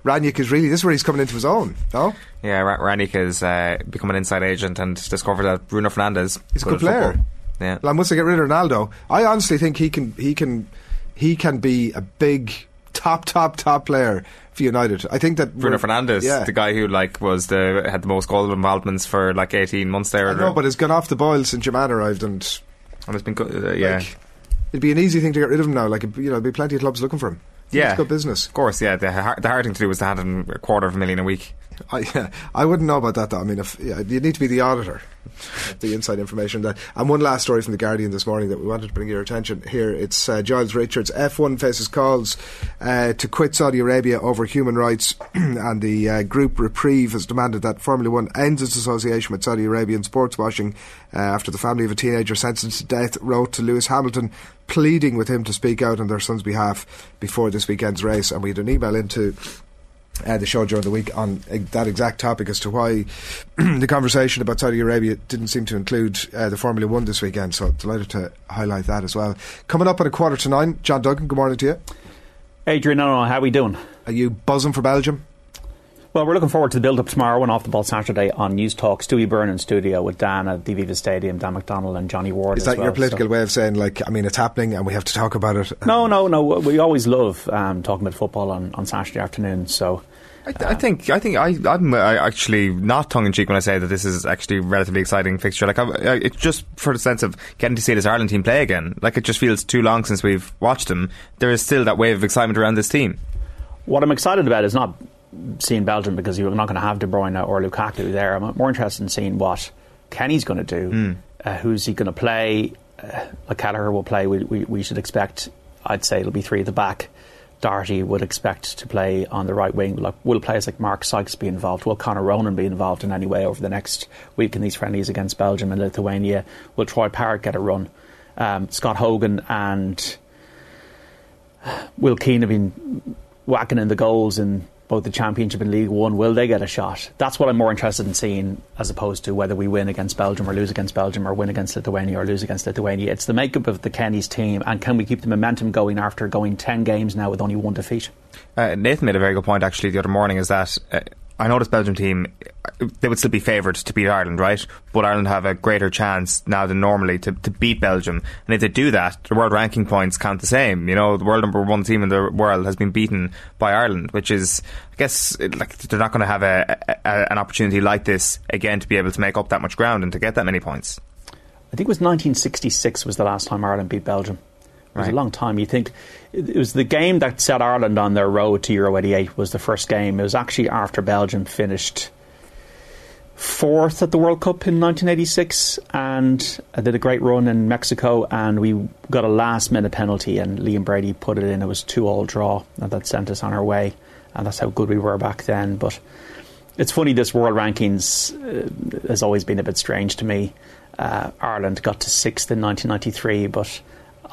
Rangnick is really this is where he's coming into his own. No, Yeah, Ra- Rangnick has uh, become an inside agent and discovered that Bruno Fernandes is a good player. football. Yeah. Well, once they get rid of Ronaldo, I honestly think he can he can he can be a big top top top player for United. I think that Bruno Fernandes, yeah. the guy who like was the had the most goal involvements for like eighteen months there. I know, but has gone off the boil since your man arrived, and and it's been good. Uh, yeah, like, it'd be an easy thing to get rid of him now. Like you know, there'd be plenty of clubs looking for him. Yeah. it's good business. of course. Yeah, the the hard thing to do was to hand him a quarter of a million a week. I, yeah, I wouldn't know about that though. I mean, if yeah, you need to be the auditor, the inside information. That and one last story from the Guardian this morning that we wanted to bring your attention here. It's uh, Giles Richards. F1 faces calls uh, to quit Saudi Arabia over human rights, and the uh, group Reprieve has demanded that Formula One ends its association with Saudi Arabian sports washing uh, after the family of a teenager sentenced to death wrote to Lewis Hamilton pleading with him to speak out on their son's behalf before this weekend's race. And we had an email into uh, the show during the week on uh, that exact topic as to why the conversation about Saudi Arabia didn't seem to include uh, the Formula One this weekend. So delighted to highlight that as well. Coming up at a quarter to nine, John Duggan. Good morning to you. Adrian, how are we doing? Are you buzzing for Belgium? Well, we're looking forward to the build up tomorrow and off the ball Saturday on Newstalk. Stewie Byrne in studio with Dan at the Aviva Stadium, Dan McDonnell and Johnny Ward. Is as that well, your political so- way of saying like I mean it's happening and we have to talk about it? No, no, no. We always love um, talking about football on, on Saturday afternoon. So I, th- I think I think I, I'm uh, actually not tongue in cheek when I say that this is actually a relatively exciting fixture. Like I, I, it's just for the sense of getting to see this Ireland team play again. Like it just feels too long since we've watched them. There is still that wave of excitement around this team. what I'm excited about is not seeing Belgium because you're not going to have De Bruyne or Lukaku there. I'm more interested in seeing what Kenny's going to do. Uh, who's he going to play? Uh, like Gallagher will play. We, we, we should expect. I'd say it'll be three at the back. Doherty would expect to play on the right wing. Like, will players like Mark Sykes be involved? Will Conor Ronan be involved in any way over the next week in these friendlies against Belgium and Lithuania? Will Troy Parrott get a run? Um, Scott Hogan and Will Keane have been whacking in the goals in both the Championship and League One. Will they get a shot? That's what I'm more interested in seeing, as opposed to whether we win against Belgium or lose against Belgium or win against Lithuania or lose against Lithuania. It's the makeup of the Kenny's team, and can we keep the momentum going after going 10 games now with only one defeat? Uh, Nathan made a very good point actually the other morning. Is that uh, I know this Belgium team they would still be favoured to beat Ireland, right? But Ireland have a greater chance now than normally to, to beat Belgium. And if they do that, the world ranking points count the same. You know, the world number one team in the world has been beaten by Ireland, which is, I guess, like they're not going to have a, a, an opportunity like this again to be able to make up that much ground and to get that many points. I think it was 1966 was the last time Ireland beat Belgium. It was Right. a long time. You think it was the game that set Ireland on their road to Euro '88 was the first game. It was actually after Belgium finished fourth at the World Cup in 1986 and uh, did a great run in Mexico. And we got a last minute penalty, and Liam Brady put it in. It was two all draw, and that sent us on our way. And that's how good we were back then. But it's funny this world rankings uh, has always been a bit strange to me. Uh, Ireland got to sixth in 1993, but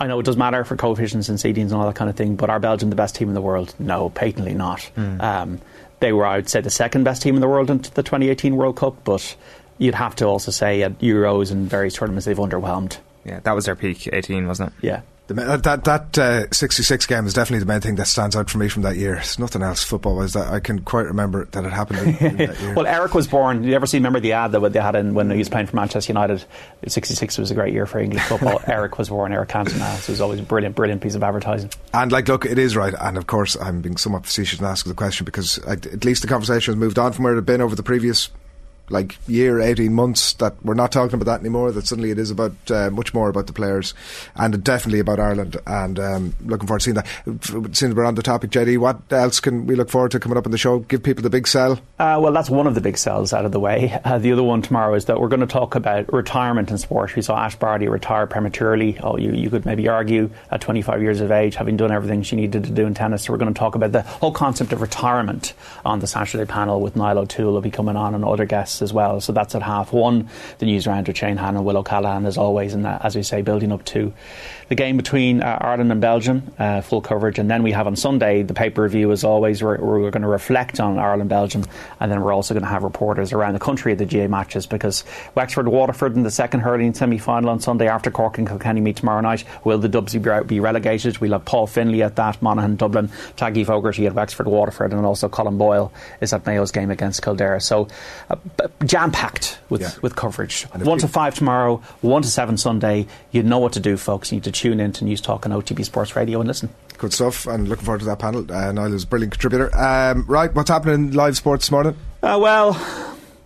I know it does matter for coefficients and seedings and all that kind of thing. But are Belgium the best team in the world? No, patently not. Um, they were, I would say, the second best team in the world in the 2018 World Cup, but you'd have to also say at Euros and various tournaments they've underwhelmed. Yeah, that was their peak, 18, wasn't it? Yeah. The, ma- that that uh, 66 game is definitely the main thing that stands out for me from that year. It's nothing else football wise that I can quite remember that it happened that year. Well, Eric was born. You ever see? Remember the ad that they had in when he was playing for Manchester United? '66 was a great year for English football. Eric was born. Eric Cantona. So it was always a brilliant, brilliant piece of advertising. And like, look, it is right. And of course, I'm being somewhat facetious in asking the question because at least the conversation has moved on from where it had been over the previous like year, 18 months. That we're not talking about that anymore. That suddenly it is about uh, much more about the players and definitely about Ireland. And um, looking forward to seeing that. Since we're on the topic, JD, what else can we look forward to coming up on the show? Give people the big sell. Uh, well, that's one of the big sells out of the way. Uh, the other one tomorrow is that we're going to talk about retirement in sport. We saw Ash Barty retire prematurely. Oh, you, you could maybe argue at 25 years of age, having done everything she needed to do in tennis. So we're going to talk about the whole concept of retirement on the Saturday panel with Niall O'Toole will be coming on and other guests. As well. So that's at half one. The news round with Shane Hannon, Will O'Callaghan, as always, and as we say, building up to the game between uh, Ireland and Belgium, uh, full coverage. And then we have on Sunday the pay per view, as always. We're, we're going to reflect on Ireland Belgium, and then we're also going to have reporters around the country at the GAA matches because Wexford Waterford in the second hurling semi final on Sunday after Cork and Kilkenny meet tomorrow night. Will the Dubs be relegated? We'll have Paul Finley at that, Monaghan Dublin, Taggy Fogarty at Wexford Waterford, and also Colin Boyle is at Mayo's game against Kildare. So uh, jam packed with, yeah. with coverage. One to five tomorrow, one to seven Sunday. You know what to do, folks. You need to tune in to Newstalk on OTB Sports Radio and listen. Good stuff, and looking forward to that panel. Uh, Niall is a brilliant contributor. Um, right, what's happening in live sports this morning? Uh, well,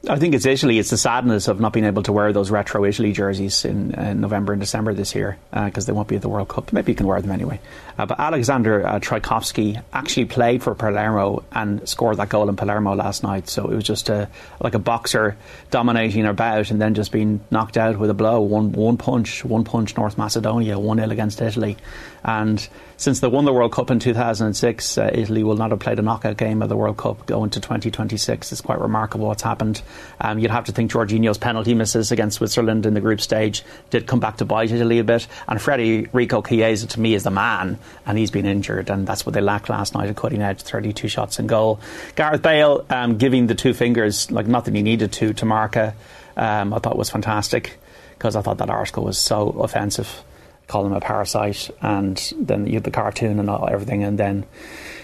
I think it's Italy. It's the sadness of not being able to wear those retro Italy jerseys in November and December this year because uh, they won't be at the World Cup. Maybe you can wear them anyway. Uh, but Alexander uh, actually played for Palermo and scored that goal in Palermo last night. So it was just a, like a boxer dominating a bout and then just being knocked out with a blow. One one punch, one punch. North Macedonia, one 0 against Italy, and since they won the World Cup in 2006, uh, Italy will not have played a knockout game of the World Cup going to 2026. It's quite remarkable what's happened. Um, you'd have to think Jorginho's penalty misses against Switzerland in the group stage did come back to bite Italy a bit. And Federico Chiesa, to me, is the man, and he's been injured, and that's what they lacked last night at cutting edge 32 shots in goal. Gareth Bale um, giving the two fingers, like not that he needed to, to Marca, um, I thought was fantastic because I thought that article was so offensive call him a parasite, and then you have the cartoon and all, everything, and then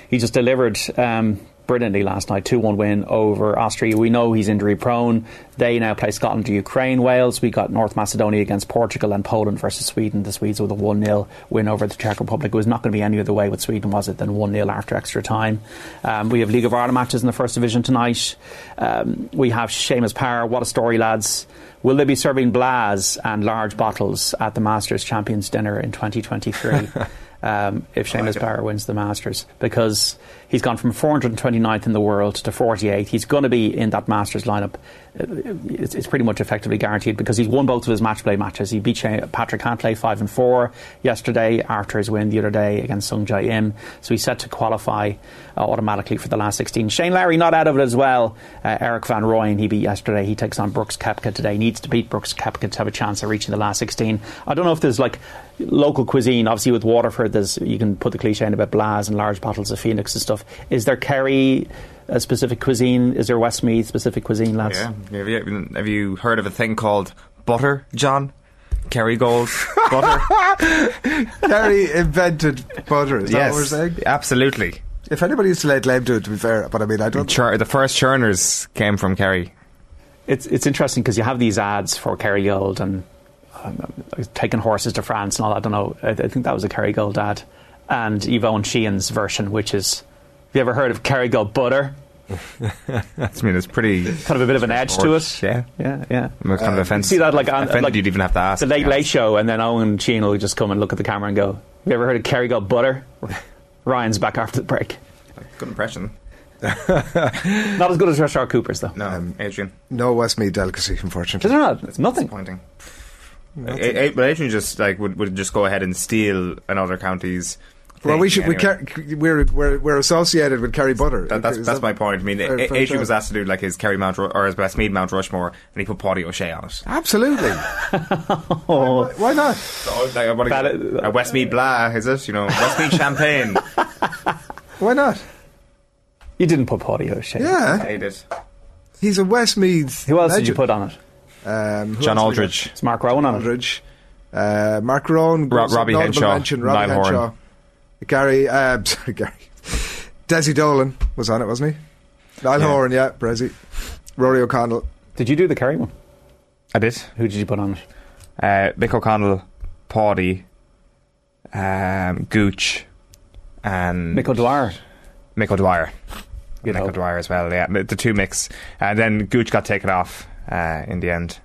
he just delivered um, brilliantly last night. 2 1 win over Austria. We know he's injury prone. They now play Scotland to Ukraine, Wales. We got North Macedonia against Portugal and Poland versus Sweden. The Swedes with a 1 0 win over the Czech Republic. It was not going to be any other way with Sweden, was it, than 1 0 after extra time. Um, we have League of Ireland matches in the First Division tonight. Um, we have Seamus Power. What a story, lads. Will they be serving blaas and large bottles at the Masters Champions Dinner in 2023? um, if Seamus like Power wins the Masters because he's gone from 429th in the world to 48th. He's going to be in that Masters lineup. It's, it's, pretty much effectively guaranteed because he's won both of his match play matches. He beat Patrick Cantlay 5 and 4 yesterday after his win the other day against Sung Jae Im. So he's set to qualify uh, automatically for the last 16. Shane Lowry not out of it as well. Uh, Erik van Rooyen, he beat yesterday. He takes on Brooks Koepka today. Needs to beat Brooks Koepka to have a chance of reaching the last 16. I don't know if there's like local cuisine. Obviously, with Waterford, there's you can put the cliche in about Blaas and large bottles of Phoenix and stuff. Is there Kerry? A specific cuisine? Is there Westmeath specific cuisine, lads? Yeah. Have you, have you heard of a thing called butter, John? Kerry Kerrygold butter. Kerry invented butter. Is yes, that what we're saying? Absolutely. If anybody used to lay claim to it, to be fair, but I mean, I don't. Chur- the first churners came from Kerry. It's it's interesting because you have these ads for Kerrygold and um, taking horses to France and all that. I don't know. I, I think that was a Kerrygold ad, and Yvonne Sheehan's version, which is. Have you ever heard of Kerrygold butter? I mean, it's pretty kind of a bit of an edge to it. Yeah, yeah, yeah. kind of um, offensive. See that like on offended like you'd even have to ask the Late Late Show, and then Owen Sheen will just come and look at the camera and go, "Have you ever heard of Kerrygold butter?" Ryan's back after the break. Good impression. not as good as Rashard Cooper's though. No, um, Adrian. No Westmeath delicacy, unfortunately. Is there not? It's nothing. Disappointing. But Adrian just like would, would just go ahead and steal another county's well, we should. Anyway. We we're, we're we're associated with Kerry Butter. That, that's that's that my point. I mean, fair, fair Adrian was asked to do like his Kerry Mount or his Westmeath Mount Rushmore, and he put Páidí Ó Sé on it. Absolutely. why, why, not? So, like, what a, a Westmeath Blah is it? You know, Westmeath Champagne. why not? You didn't put Páidí Ó Sé. Yeah, I did. He's a Westmeath. Who else legend. did you put on it? Um, John Aldridge. It's Mark Rowan on it. Aldridge. Uh, Mark Rowan, Ro- Robbie Henshaw, mention, Robbie Niall Henshaw. Horan. Gary, uh, sorry, Gary. Desi Dolan was on it, wasn't he? Niall yeah. Horan, yeah, Brezzy. Rory O'Connell. Did you do the Kerry one? I did. Who did you put on it? Uh, Mick O'Connell, Paddy, um, Gooch, and Mick O'Dwyer. Mick O'Dwyer. Mick O'Dwyer as well, yeah. The two mix. And then Gooch got taken off uh, in the end.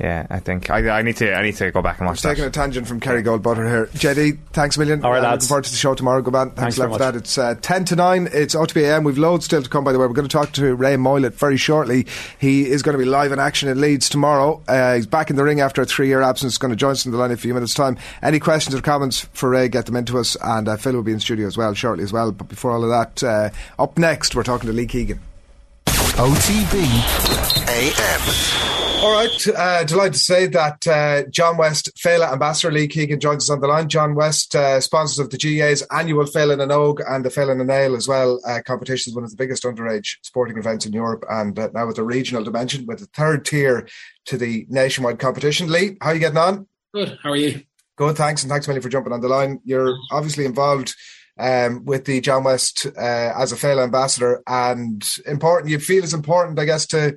Yeah, I think I, I need to I need to go back and watch that. Taking a tangent from Kerrygold Butter here. JD, thanks a million. All right, uh, lads. Looking forward to the show tomorrow. Good man. Thanks, thanks a lot for that. It's uh, 10 to 9. It's OTBAM. We've loads still to come, by the way. We're going to talk to Ray Moylette very shortly. He is going to be live in action in Leeds tomorrow. Uh, he's back in the ring after a three year absence. He's going to join us in the line in a few minutes' time. Any questions or comments for Ray, get them into us. And uh, Phil will be in studio as well shortly as well. But before all of that, uh, up next, we're talking to Lee Keegan. OTB AM. All right, uh, delighted to say that uh, John West Féile Ambassador Lee Keegan joins us on the line. John West, uh, sponsors of the GAA's annual Féile na nÓg and the Féile na nGael as well. Uh, competition is one of the biggest underage sporting events in Europe and uh, now with a regional dimension with a third tier to the nationwide competition. Lee, how are you getting on? Good. How are you? Good, thanks, and thanks, many for jumping on the line. You're obviously involved um, with the John West uh, as a Féile ambassador, and important. You feel it's important, I guess, to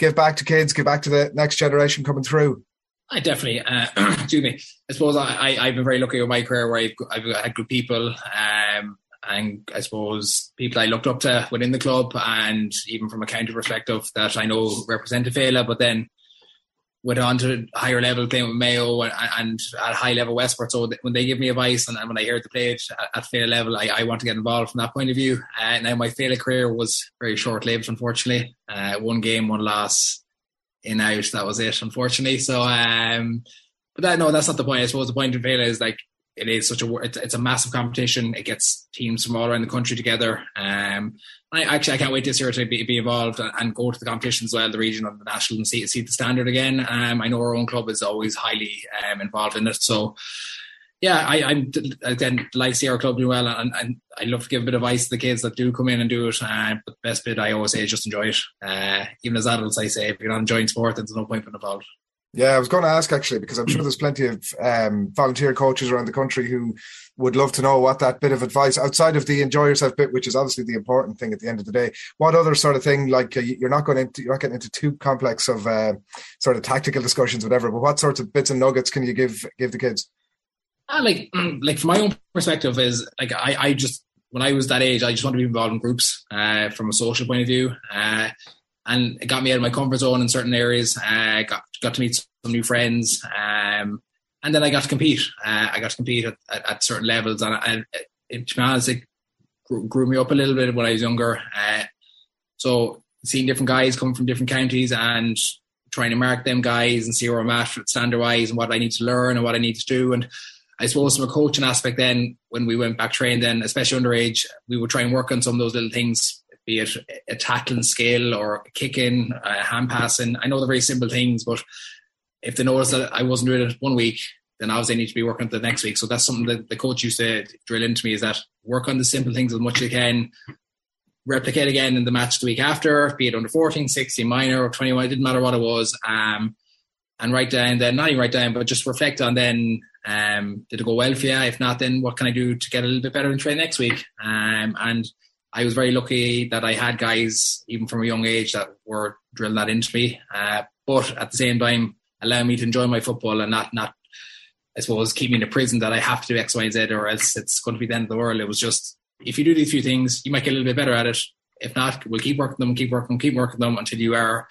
give back to kids, give back to the next generation coming through. I definitely, uh, excuse me. I suppose I, I, have been very lucky with my career where I've, I've had good people, um, and I suppose people I looked up to within the club, and even from a county perspective that I know represented Féile, but then went on to higher level playing with Mayo and, and at high level Westport. So when they give me advice and, and when I hear the play at, at Féile level, I, I, want to get involved from that point of view. Uh, now my Féile career was very short lived, unfortunately. Uh, one game, one loss, in out. That was it, unfortunately. So, um, but that no, that's not the point. I suppose the point of Féile is like it is such a it's, it's, a massive competition. It gets teams from all around the country together. Um, I actually I can't wait this year to be, be involved and, go to the competition as well, the regional and the national, and see see the standard again. Um, I know our own club is always highly um, involved in it, so. Yeah, I, I'm again like see our club do well, and, and, I love to give a bit of advice to the kids that do come in and do it. Uh, but the best bit I always say is just enjoy it. Uh, even as adults, I say if you're not enjoying sport, then there's no point being involved. Yeah, I was going to ask actually because I'm sure there's plenty of um, volunteer coaches around the country who would love to know what that bit of advice outside of the enjoy yourself bit, which is obviously the important thing at the end of the day. What other sort of thing like uh, you're not going into you're not getting into too complex of uh, sort of tactical discussions, whatever. But what sorts of bits and nuggets can you give give the kids? Uh, like like from my own perspective is like I I just when I was that age I just wanted to be involved in groups uh, from a social point of view. Uh, and it got me out of my comfort zone in certain areas. Uh, got got to meet some new friends, um, and then I got to compete. Uh, I got to compete at, at, at certain levels, and, and it, to be honest, it grew, grew, me up a little bit when I was younger. Uh, so seeing different guys come from different counties and trying to mark them guys and see where I'm at standard wise and what I need to learn and what I need to do. And I suppose from a coaching aspect, then when we went back train, then especially underage, we would try and work on some of those little things be it a tackling skill or kicking, uh, hand passing. I know they're very simple things, but if they notice that I wasn't doing it one week, then obviously I need to be working the next week. So that's something that the coach used to drill into me is that work on the simple things as much as you can, replicate again in the match the week after, be it under 14, 16, minor, or 21, it didn't matter what it was. Um, and write down then, not even write down, but just reflect on then, um, did it go well for you? If not, then what can I do to get a little bit better in train next week? Um, and I was very lucky that I had guys, even from a young age, that were drilling that into me. Uh, but at the same time, allow me to enjoy my football and not, not, I suppose, keep me in a prison that I have to do X, Y, Z, or else it's going to be the end of the world. It was just, if you do these few things, you might get a little bit better at it. If not, we'll keep working them, keep working, keep working them until you are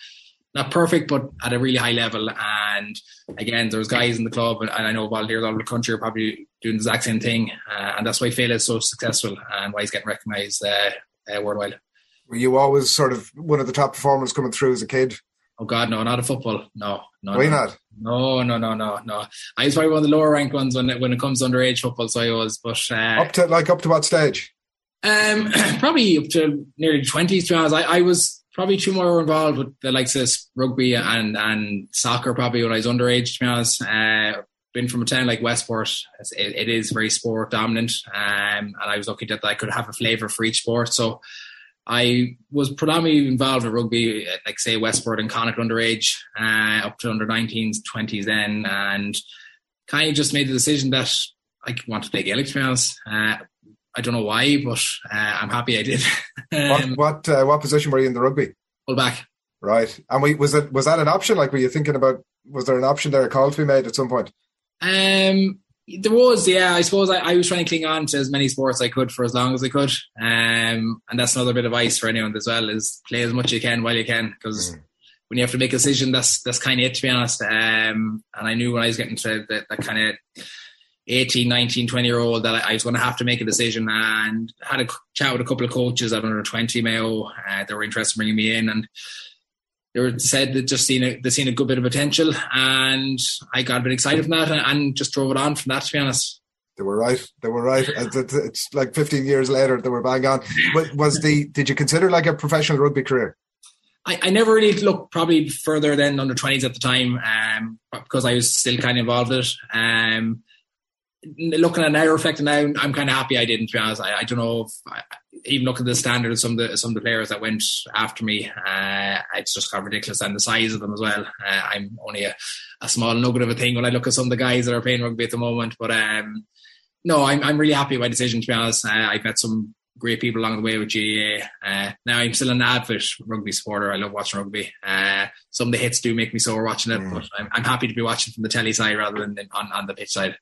not perfect, but at a really high level. And again, there's guys in the club, and I know volunteers all over the country are probably doing the exact same thing, uh, and that's why Féile is so successful and why he's getting recognised uh, uh, worldwide. Were you always sort of one of the top performers coming through as a kid? Oh God, no, not a football. No, no. Why no. not? No, no, no, no, no. I was probably one of the lower ranked ones when it, when it comes to underage football. So I was, but uh, up to like up to what stage? Um, probably up to nearly twenties. To be honest, I, I was probably two more involved with the likes of rugby and and soccer probably when I was underage. To be honest, uh, been from a town like Westport, it, it is very sport dominant, um, and I was lucky that I could have a flavour for each sport. So I was predominantly involved with rugby, like say Westport and Connacht underage, uh, up to under 19s, 20s then, and kind of just made the decision that I want to play Gaelic. To be honest, uh, I don't know why, but uh, I'm happy I did. um, what what, uh, what position were you in the rugby? Full back. Right, and we, was it was that an option? Like, were you thinking about? Was there an option there, a call to be made at some point? Um, there was, yeah. I suppose I, I, was trying to cling on to as many sports I could for as long as I could. Um, and that's another bit of advice for anyone as well: is play as much as you can while you can, because mm. when you have to make a decision, that's that's kind of it, to be honest. Um, and I knew when I was getting to that, that kind of 18, 19, 20 year old that I, was going to have to make a decision, and had a chat with a couple of coaches at under 20 Mayo. Uh, they were interested in bringing me in, and they were said that just seen a, they seen a good bit of potential, and I got a bit excited from that, and, and just drove it on from that. To be honest, they were right. They were right. It's like 15 years later, they were bang on. Was the did you consider like a professional rugby career? I, I never really looked probably further than under 20s at the time um, because I was still kind of involved in it. Um, looking at now, reflecting now, I'm kind of happy I didn't. To be honest, I, I don't know if I, even looking at the standard of some of the some of the players that went after me, uh, it's just kind of ridiculous, and the size of them as well. Uh, I'm only a, a small nugget of a thing when I look at some of the guys that are playing rugby at the moment. But um, no, I'm I'm really happy with my decision. To be honest, uh, I've met some great people along the way with GAA. Uh, now I'm still an avid rugby supporter. I love watching rugby. Uh, some of the hits do make me sore watching it, mm. but I'm, I'm, happy to be watching from the telly side rather than on, on the pitch side.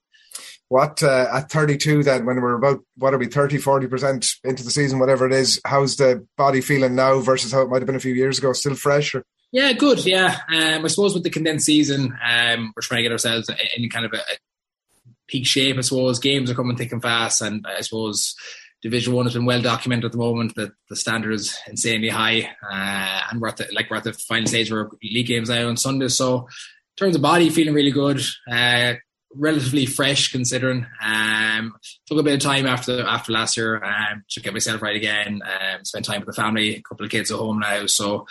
What uh, at 32 then, when we're about what are we 30, 40 percent into the season, whatever it is? How's the body feeling now versus how it might have been a few years ago? Still fresh? Or? Yeah, good. Yeah, um, I suppose with the condensed season, um, we're trying to get ourselves in kind of a, a peak shape. I suppose games are coming thick and fast, and I suppose Division One has been well documented at the moment. That the standard is insanely high, uh, and we're at the, like we're at the final stage where league games now on Sunday. So, in terms of body, feeling really good. Uh, relatively fresh considering. Um, took a bit of time after after last year um, to get myself right again. Um, spend time with the family, a couple of kids at home now, so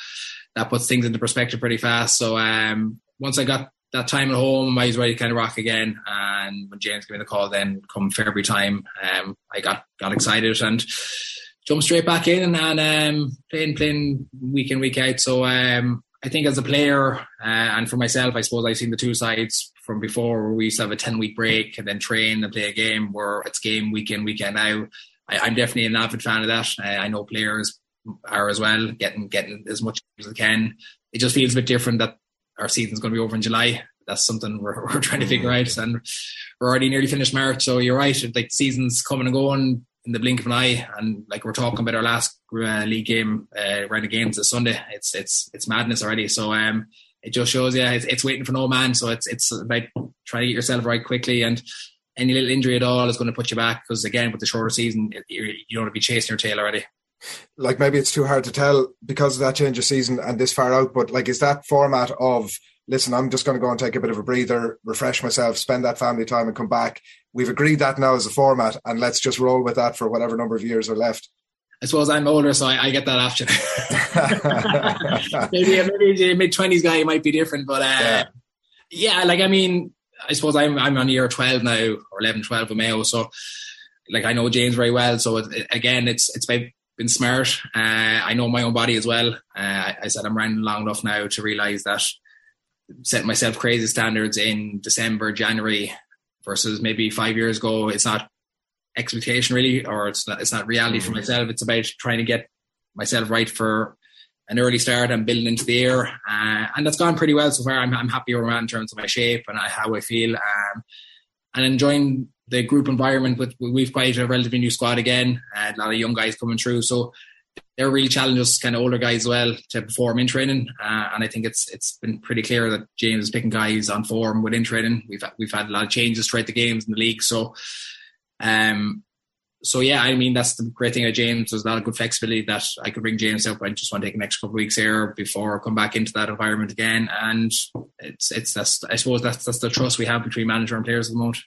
that puts things into perspective pretty fast. So um, once I got that time at home, I was ready to kind of rock again. And when James gave me the call, then come February time, um, I got got excited and jumped straight back in and, and um, playing playing week in week out. So um, I think as a player uh, and for myself, I suppose I've seen the two sides from before where we used to have a 10 week break and then train and play a game where it's game weekend, weekend now. I, am definitely an avid fan of that. I, I know players are as well, getting getting as much as they can. It just feels a bit different that our season's going to be over in July. That's something we're, we're trying to figure out. And we're already nearly finished March. So you're right. Like season's coming and going in the blink of an eye. And like we're talking about our last uh, league game, uh, round of games this Sunday. It's it's it's madness already. So um, it just shows yeah, it's, it's waiting for no man. So it's it's about trying to get yourself right quickly and. Any little injury at all is going to put you back because again, with the shorter season, you don't want to be chasing your tail already like maybe it's too hard to tell because of that change of season and this far out. But like, is that format of listen, I'm just going to go and take a bit of a breather, refresh myself, spend that family time, and come back. We've agreed that now as a format, and let's just roll with that for whatever number of years are left. I suppose I'm older, so I, I get that option. maybe maybe mid twenties guy might be different, but uh, yeah. yeah, like I mean, I suppose I'm I'm on year twelve now or 11, 12 with Mayo, so like I know James very well. So it, again, it's it's about been smart. Uh, I know my own body as well. Uh, I, I said I'm running long enough now to realise that setting myself crazy standards in December, January versus maybe five years ago, it's not expectation really, or it's not, it's not reality for mm. myself. It's about trying to get myself right for an early start and building into the year. Uh, and that's gone pretty well so far. I'm, I'm happy where I'm at in terms of my shape and how I feel. Um, and enjoying the group environment with we've quite a relatively new squad again, uh, a lot of young guys coming through. So they're really challenging us, kind of older guys as well, to perform in training. Uh, and I think it's it's been pretty clear that James is picking guys on form within training. We've we've had a lot of changes throughout the games in the league. So, um, so yeah, I mean that's the great thing about James. There's a lot of good flexibility that I could bring James up. I just want to take an extra couple of weeks here before I come back into that environment again. And it's it's that's I suppose that's that's the trust we have between manager and players at the moment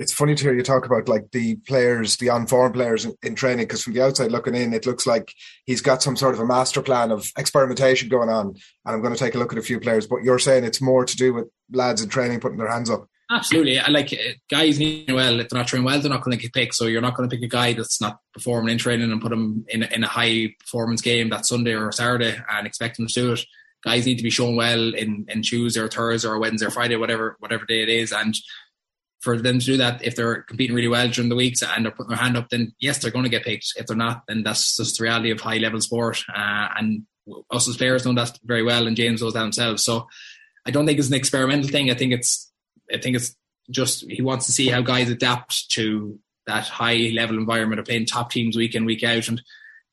it's funny to hear you talk about like the players, the on-form players in, in training, because from the outside looking in, it looks like he's got some sort of a master plan of experimentation going on. And I'm going to take a look at a few players, but you're saying it's more to do with lads in training putting their hands up. Absolutely. I like uh, guys need well. If they're not training well, they're not going to get picked. So you're not going to pick a guy that's not performing in training and put him in, in a high performance game that Sunday or Saturday and expect him to do it. Guys need to be shown well in, in Tuesday or Thursday or Wednesday or Friday, whatever whatever day it is. And for them to do that, if they're competing really well during the weeks and they're putting their hand up, then yes, they're going to get picked. If they're not, then that's just the reality of high level sport. Uh, and us as players know that very well, and James knows that himself. So I don't think it's an experimental thing. I think it's, I think it's just he wants to see how guys adapt to that high level environment of playing top teams week in week out. And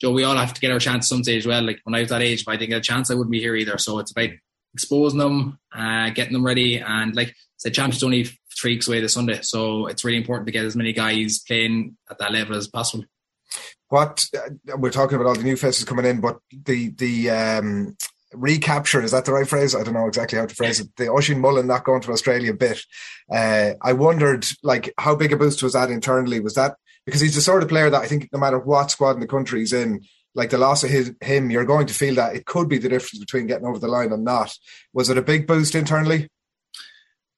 Joe, we all have to get our chance some stage. Well, like when I was that age, if I didn't get a chance, I wouldn't be here either. So it's about exposing them, uh, getting them ready, and like said, champions only three weeks away this Sunday, so it's really important to get as many guys playing at that level as possible. What uh, we're talking about all the new faces coming in, but the the um, recapture is that the right phrase? I don't know exactly how to phrase it. The Oisín Mullin not going to Australia bit. Uh, I wondered, like, how big a boost was that internally? Was that because he's the sort of player that I think no matter what squad in the country he's in, like the loss of his, him, you're going to feel that it could be the difference between getting over the line and not. Was it a big boost internally?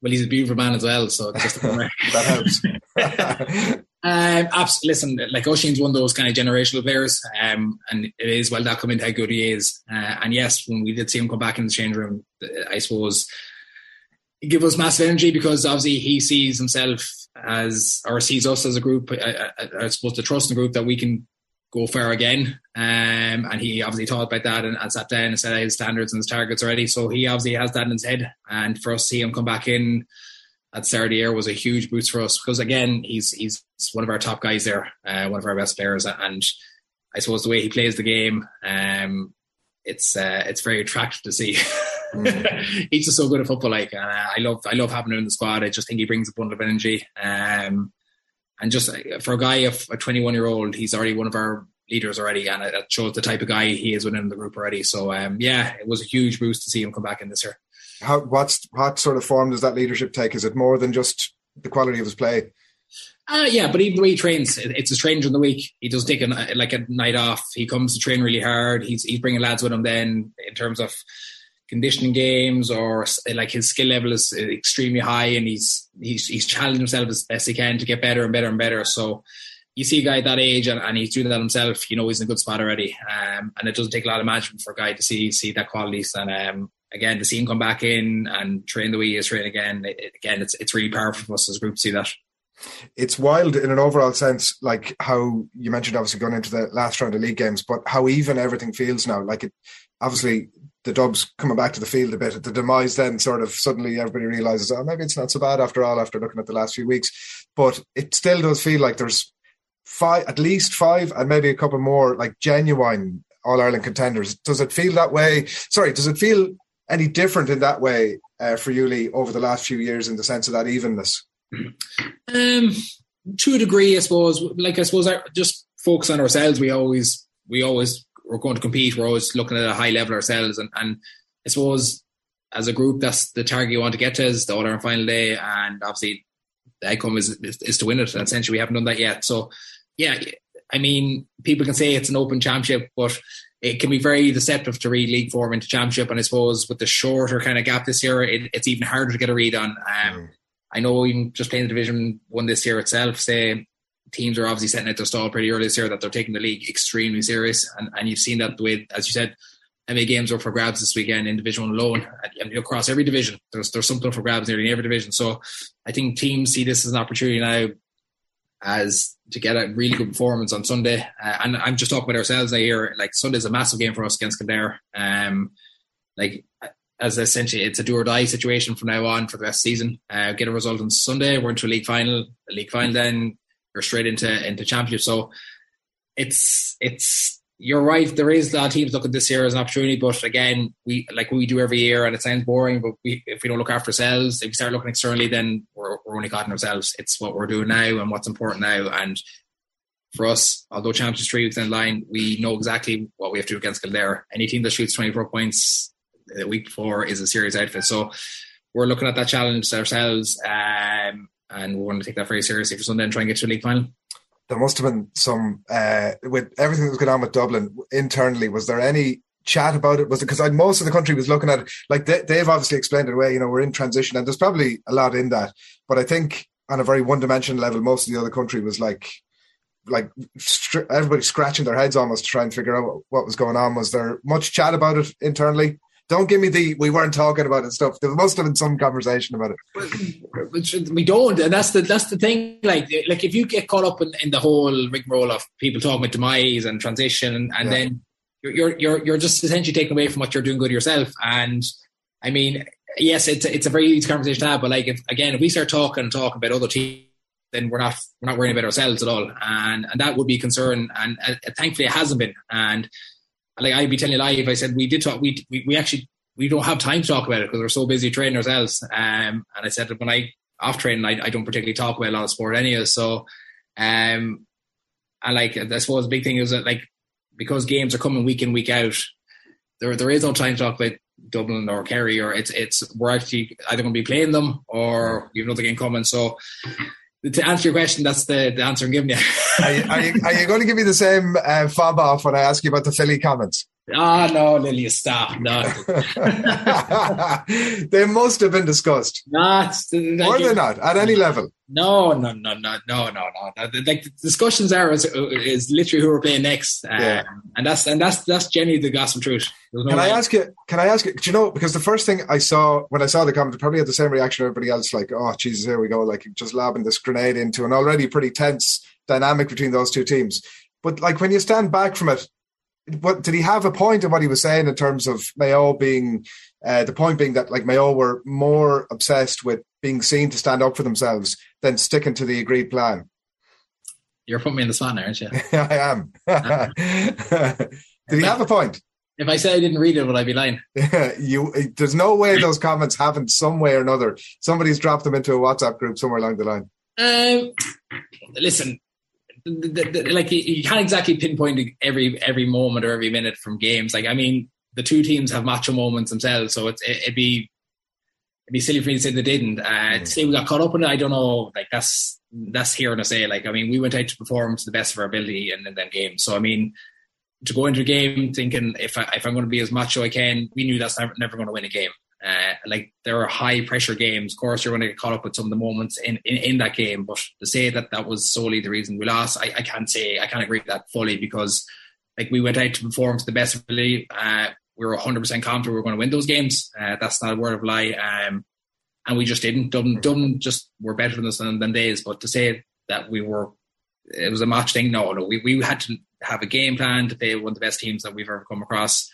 Well, he's a beautiful man as well, so just that helps. um, absolutely. Listen, like Oisín's one of those kind of generational players, um, and it is well documented how good he is. Uh, and yes, when we did see him come back in the change room, I suppose he gave us massive energy because obviously he sees himself as or sees us as a group. I, I, I suppose the trust in the group that we can go far again. Um, and he obviously thought about that and, and, sat down and set out his standards and his targets already. So he obviously has that in his head. And for us to see him come back in at start year was a huge boost for us because again, he's he's one of our top guys there, uh, one of our best players. And I suppose the way he plays the game, um, it's uh, it's very attractive to see. Mm. he's just so good at football. Like, uh, I love I love having him in the squad. I just think he brings a bundle of energy. Um, and just uh, for a guy of a 21 year old, he's already one of our leaders already, and it shows the type of guy he is within the group already. So um, yeah, it was a huge boost to see him come back in this year. How what's what sort of form does that leadership take? Is it more than just the quality of his play? Uh, yeah, but even the way he trains, it's a training in the week. He does take a, like a night off. He comes to train really hard. He's he's bringing lads with him. Then in terms of conditioning games or like his skill level is extremely high and he's he's he's challenged himself as best he can to get better and better and better. So you see a guy that age and, and he's doing that himself, you know he's in a good spot already. Um, and it doesn't take a lot of management for a guy to see see that qualities. And um, again, to see him come back in and train the way he is trained again, it, again, it's it's really powerful for us as a group to see that. It's wild in an overall sense, like how you mentioned, obviously going into the last round of league games, but how even everything feels now. Like it, obviously the Dubs coming back to the field a bit at the demise, then sort of suddenly everybody realizes, oh, maybe it's not so bad after all, after looking at the last few weeks. But it still does feel like there's five, at least five, and maybe a couple more like genuine All Ireland contenders. Does it feel that way? Sorry, does it feel any different in that way uh, for you, Lee, over the last few years in the sense of that evenness? Um, to a degree, I suppose. Like I suppose, I just focus on ourselves. We always we always we're going to compete. We're always looking at a high level ourselves, and, and I suppose as a group, that's the target you want to get to is the All Ireland final day, and obviously the outcome is, is, is to win it. And essentially, we haven't done that yet. So, yeah, I mean, people can say it's an open championship, but it can be very deceptive to read league form into championship. And I suppose with the shorter kind of gap this year, it, it's even harder to get a read on. Um, mm. I know even just playing the Division One this year itself, say teams are obviously setting out their stall pretty early this year that they're taking the league extremely serious. And, and you've seen that way, as you said, MA games are for grabs this weekend in Division One alone, and across every division. There's there's something for grabs nearly in every division. So I think teams see this as an opportunity now, as to get a really good performance on Sunday. Uh, and I'm just talking about ourselves now here. Like Sunday's a massive game for us against Kildare. Um, like as essentially it's a do or die situation from now on for the rest of the season. Uh, get a result on Sunday, we're into a league final. The league final then straight into into championship. So it's it's you're right. There is a lot of teams looking this year as an opportunity, but again, we like we do every year, and it sounds boring. But we, if we don't look after ourselves, if we start looking externally, then we're we're only caught in ourselves. It's what we're doing now and what's important now. And for us, although Champions three weeks in line, we know exactly what we have to do against Kildare. Any team that shoots 24 points the week before is a serious outfit. So we're looking at that challenge ourselves. Um, and we want to take that very seriously for Sunday and try and get to the league final. There must have been some uh, with everything that was going on with Dublin internally. Was there any chat about it? Was it because most of the country was looking at it like they, they've obviously explained it away. You know, we're in transition, and there's probably a lot in that. But I think on a very one-dimensional level, most of the other country was like like everybody scratching their heads almost to try and figure out what was going on. Was there much chat about it internally? Don't give me the we weren't talking about it stuff. There must have been some conversation about it. We don't, and that's the that's the thing. Like like if you get caught up in, in the whole rigmarole of people talking about demise and transition, and, and yeah. then you're you're you're just essentially taken away from what you're doing good yourself. And I mean, yes, it's it's a very easy conversation to have, but like if again, if we start talking and talking about other teams then we're not we're not worrying about ourselves at all, and and that would be a concern. And uh, thankfully, it hasn't been. And like I'd be telling you live, I said we did talk. We we, we actually we don't have time to talk about it because we're so busy training ourselves. Um, and I said that when I off training, I, I don't particularly talk about a lot of sport anyway. So, um, and like I suppose the big thing is that like because games are coming week in week out, there there is no time to talk about Dublin or Kerry or it's it's we're actually either going to be playing them or have another game coming. So to answer your question, that's the, the answer I'm giving you. are, you, are, you, are you going to give me the same uh, fob off when I ask you about the Philly comments? Ah, oh, no, Lily, stop. No. they must have been discussed. Not. Like, or they not, at any level. No, no, no, no, no, no, no. Like the discussions are is, is literally who we're playing next, uh, yeah. and that's and that's that's genuinely the gospel truth. No can I ask you? Can I ask you? Do you know? Because the first thing I saw when I saw the comment, probably had the same reaction everybody else. Like, oh Jesus, here we go! Like just lobbing this grenade into an already pretty tense dynamic between those two teams. But like when you stand back from it, what did he have a point in what he was saying in terms of Mayo being uh, the point being that like Mayo were more obsessed with being seen to stand up for themselves than sticking to the agreed plan. You're putting me in the now, aren't you? I am. did he have a point? If I said I didn't read it, would I be lying? you, there's no way those comments haven't some way or another. Somebody's dropped them into a WhatsApp group somewhere along the line. Um, listen, the, the, like you can't exactly pinpoint every every moment or every minute from games. Like I mean, the two teams have macho moments themselves, so it's, it, would be it'd be silly for me to say they didn't. Uh, mm. To say we got caught up in it, I don't know. Like that's that's here to say. Like I mean, we went out to perform to the best of our ability in, in that game. So I mean, to go into a game thinking if I, if I'm going to be as macho I can, we knew that's never, never going to win a game. Uh, like there are high pressure games. Of course, you're going to get caught up with some of the moments in, in, in that game. But to say that that was solely the reason we lost, I, I can't say I can't agree with that fully because like we went out to perform to the best of ability. Uh, we were 100 percent confident we were going to win those games. Uh, that's not a word of lie. Um, and we just didn't. Dublin, Dublin just were better than us than, than days. But to say that we were, it was a match thing. No, no, we we had to have a game plan to play one of the best teams that we've ever come across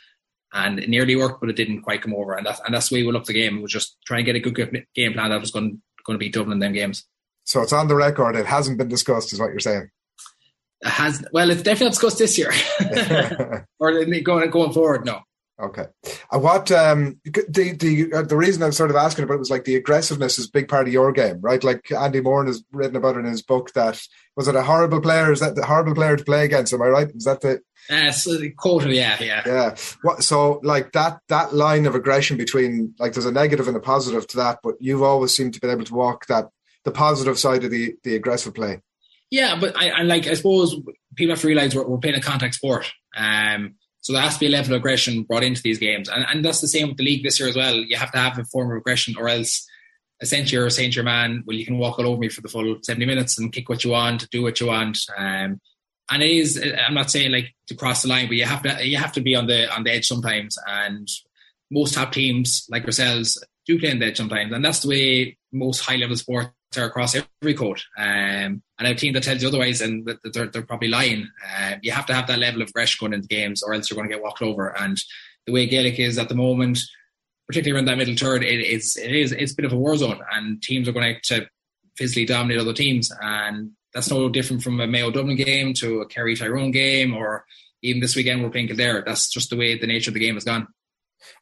and it nearly worked, but it didn't quite come over. And that's and that's the way we looked the game. It was just trying to get a good game plan that was going going to be Dublin in them games. So it's on the record. It hasn't been discussed, is what you're saying. It has well, it's definitely not discussed this year, or going going forward. No. Okay. Uh, what um, the the uh, the reason I'm sort of asking about it was like the aggressiveness is a big part of your game, right? Like Andy Moore has written about it in his book. That was it a horrible player? Is that the horrible player to play against? Am I right? Is that the uh, so quarter, yeah, yeah, yeah. What? So, like that that line of aggression between like there's a negative and a positive to that, but you've always seemed to be able to walk that the positive side of the the aggressive play. Yeah, but I, I like I suppose people have to realize we're, we're playing a contact sport. Um, so there has to be a level of aggression brought into these games, and and that's the same with the league this year as well. You have to have a form of aggression, or else essentially you're saying to your man, well, you can walk all over me for the full 70 minutes and kick what you want, do what you want. Um, and it is i'm not saying like to cross the line but you have to you have to be on the on the edge sometimes. And most top teams like ourselves do play on the edge sometimes. And that's the way most high level sports are across every court. Um, and a team that tells you otherwise and that they're, they're probably lying. Uh, you have to have that level of aggression going into games or else you're going to get walked over. And the way Gaelic is at the moment particularly around that middle third it is it is it's a bit of a war zone. And teams are going to physically dominate other teams. And that's no different from a Mayo Dublin game to a Kerry Tyrone game, or even this weekend we're playing Kildare. That's just the way the nature of the game has gone.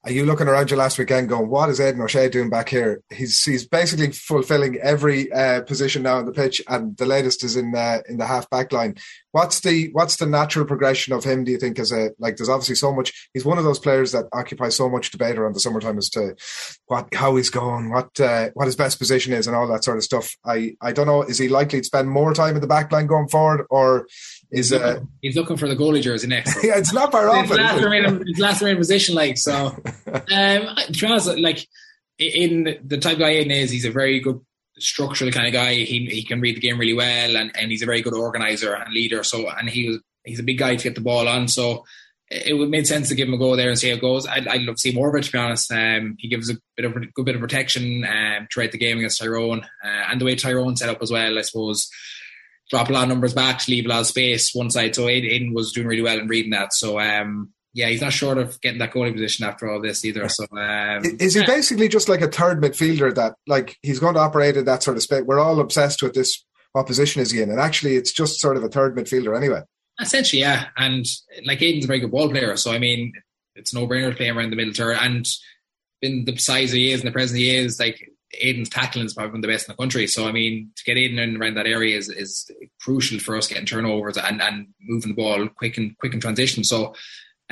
Are you looking around you last weekend going, what is Aidan O'Shea doing back here? He's he's basically fulfilling every uh, position now on the pitch, and the latest is in uh, in the half back line. What's the what's the natural progression of him? Do you think as a like? There's obviously so much. He's one of those players that occupies so much debate around the summertime as to what how he's going, what uh, what his best position is, and all that sort of stuff. I I don't know. Is he likely to spend more time in the back line going forward, or is he's looking, uh, he's looking for the goalie jersey next. yeah, it's not far off. His last, remaining, his last remaining position, like so. um, like in the type guy in is, he's a very good structural kind of guy. He he can read the game really well, and, and he's a very good organizer and leader. So and he was he's a big guy to get the ball on. So it would make sense to give him a go there and see how it goes. I'd, I'd love to see more of it. To be honest, um, he gives a bit of good bit of protection um, throughout the game against Tyrone, uh, and the way Tyrone set up as well. I suppose drop a lot of numbers back, leave a lot of space one side. So Aidan was doing really well in reading that. So um, yeah, he's not short of getting that goalie position after all this either. So um, is he basically just like a third midfielder that like he's going to operate in that sort of space? We're all obsessed with this. What position is he in? And actually, it's just sort of a third midfielder anyway. Essentially, yeah. And like Aidan's a very good ball player, so I mean, it's no brainer playing around the middle third. And in the size he is and the presence he is, like Aidan's tackling is probably one of the best in the country. So I mean, to get Aidan in around that area is, is crucial for us getting turnovers and, and moving the ball quick and quick in transition. So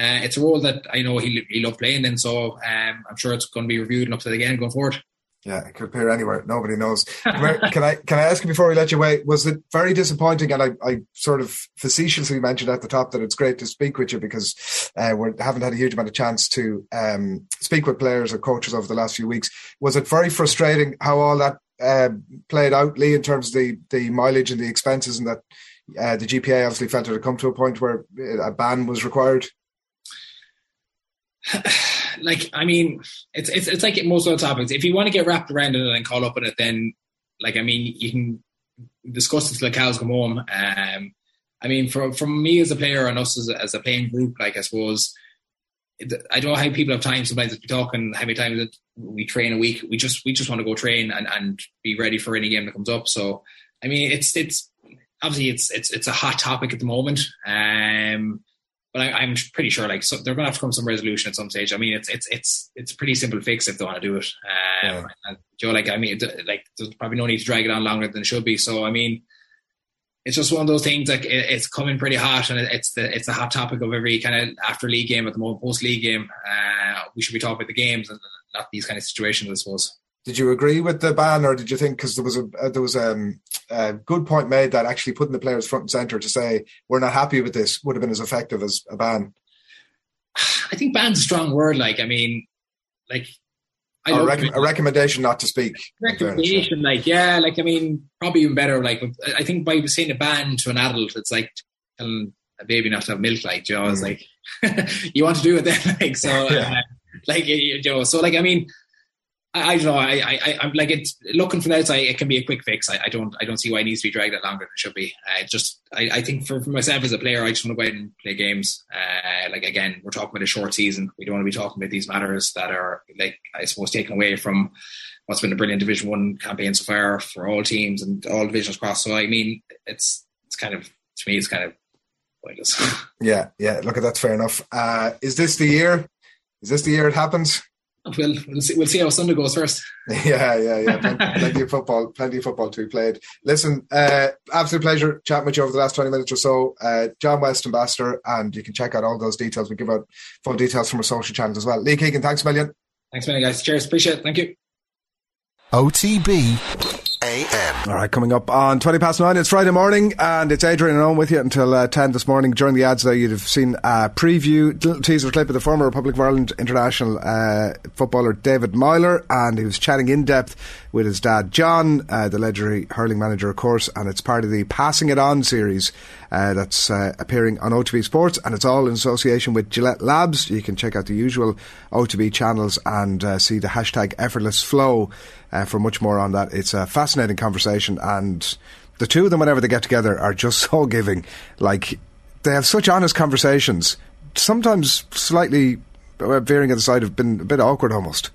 uh, it's a role that I know he he loved playing in. So um, I'm sure it's going to be reviewed and up to it again going forward. Yeah, it could appear anywhere. Nobody knows. can I can I ask you before we let you away? Was it very disappointing? And I, I sort of facetiously mentioned at the top that it's great to speak with you because uh, we haven't had a huge amount of chance to um, speak with players or coaches over the last few weeks. Was it very frustrating how all that uh, played out, Lee, in terms of the the mileage and the expenses, and that uh, the GPA obviously felt it had come to a point where a ban was required? like I mean, it's it's it's like most of the topics. If you want to get wrapped around it and call up on it, then like I mean, you can discuss it till the cows come home. Um, I mean, from from me as a player and us as a, as a playing group, like I suppose. I don't know how people have time sometimes to be talking how many times that we train a week. We just we just want to go train and, and be ready for any game that comes up. So I mean it's it's obviously it's it's it's a hot topic at the moment. Um but I, am pretty sure like so they're going to have to come to some resolution at some stage. I mean, it's it's it's it's a pretty simple fix if they want to do it. Um, yeah. know, like I mean, like there's probably no need to drag it on longer than it should be. So I mean, it's just one of those things. Like it, it's coming pretty hot, and it's the it's the hot topic of every kind of after league game at the moment, post league game. Uh, we should be talking about the games and not these kind of situations, I suppose. Did you agree with the ban, or did you think because there was a uh, there was um, a good point made that actually putting the players front and center to say we're not happy with this would have been as effective as a ban? I think ban's a strong word. Like I mean, like I a, rec- a, recommendation not to speak. Recommendation, like yeah, like I mean, probably even better. Like I think by saying a ban to an adult, it's like telling a baby not to have milk. Like you know, mm. it's like you want to do it then. Like so, yeah. uh, like you know, so like I mean I, I don't know. I, I, I'm like it's looking from the outside. It can be a quick fix. I, I don't, I don't see why it needs to be dragged out longer than it should be. I just, I, I think for, for myself as a player, I just want to go out and play games. Uh, like again, we're talking about a short season. We don't want to be talking about these matters that are like, I suppose, taken away from what's been a brilliant Division One campaign so far for all teams and all divisions across. So I mean, it's, it's kind of to me, it's kind of pointless. yeah, yeah. Look, at that's fair enough. Uh, is this the year? Is this the year it happens? We'll, we'll see. We'll see how Sunday goes first. Yeah, yeah, yeah. Plenty, plenty of football. Plenty of football to be played. Listen, uh, absolute pleasure chatting with you over the last twenty minutes or so. Uh, John West, ambassador, and you can check out all those details. We give out full details from our social channels as well. Lee Keegan, thanks a million. Thanks a million, guys. Cheers. Appreciate it. Thank you. OTB AM. All right, coming up on 20 past 9, it's Friday morning, and it's Adrian and Owen with you until uh, 10 this morning. During the ads, though, you'd have seen a preview, teaser clip of the former Republic of Ireland international uh, footballer David Meyler, and he was chatting in depth with his dad John, uh, the legendary hurling manager, of course, and it's part of the Passing It On series uh, that's uh, appearing on OTB Sports, and it's all in association with Gillette Labs. You can check out the usual OTB channels and uh, see the hashtag effortless flow uh, for much more on that. It's a fascinating conversation, and the two of them, whenever they get together, are just so giving. Like, they have such honest conversations, sometimes slightly uh, veering at the side of been a bit awkward almost.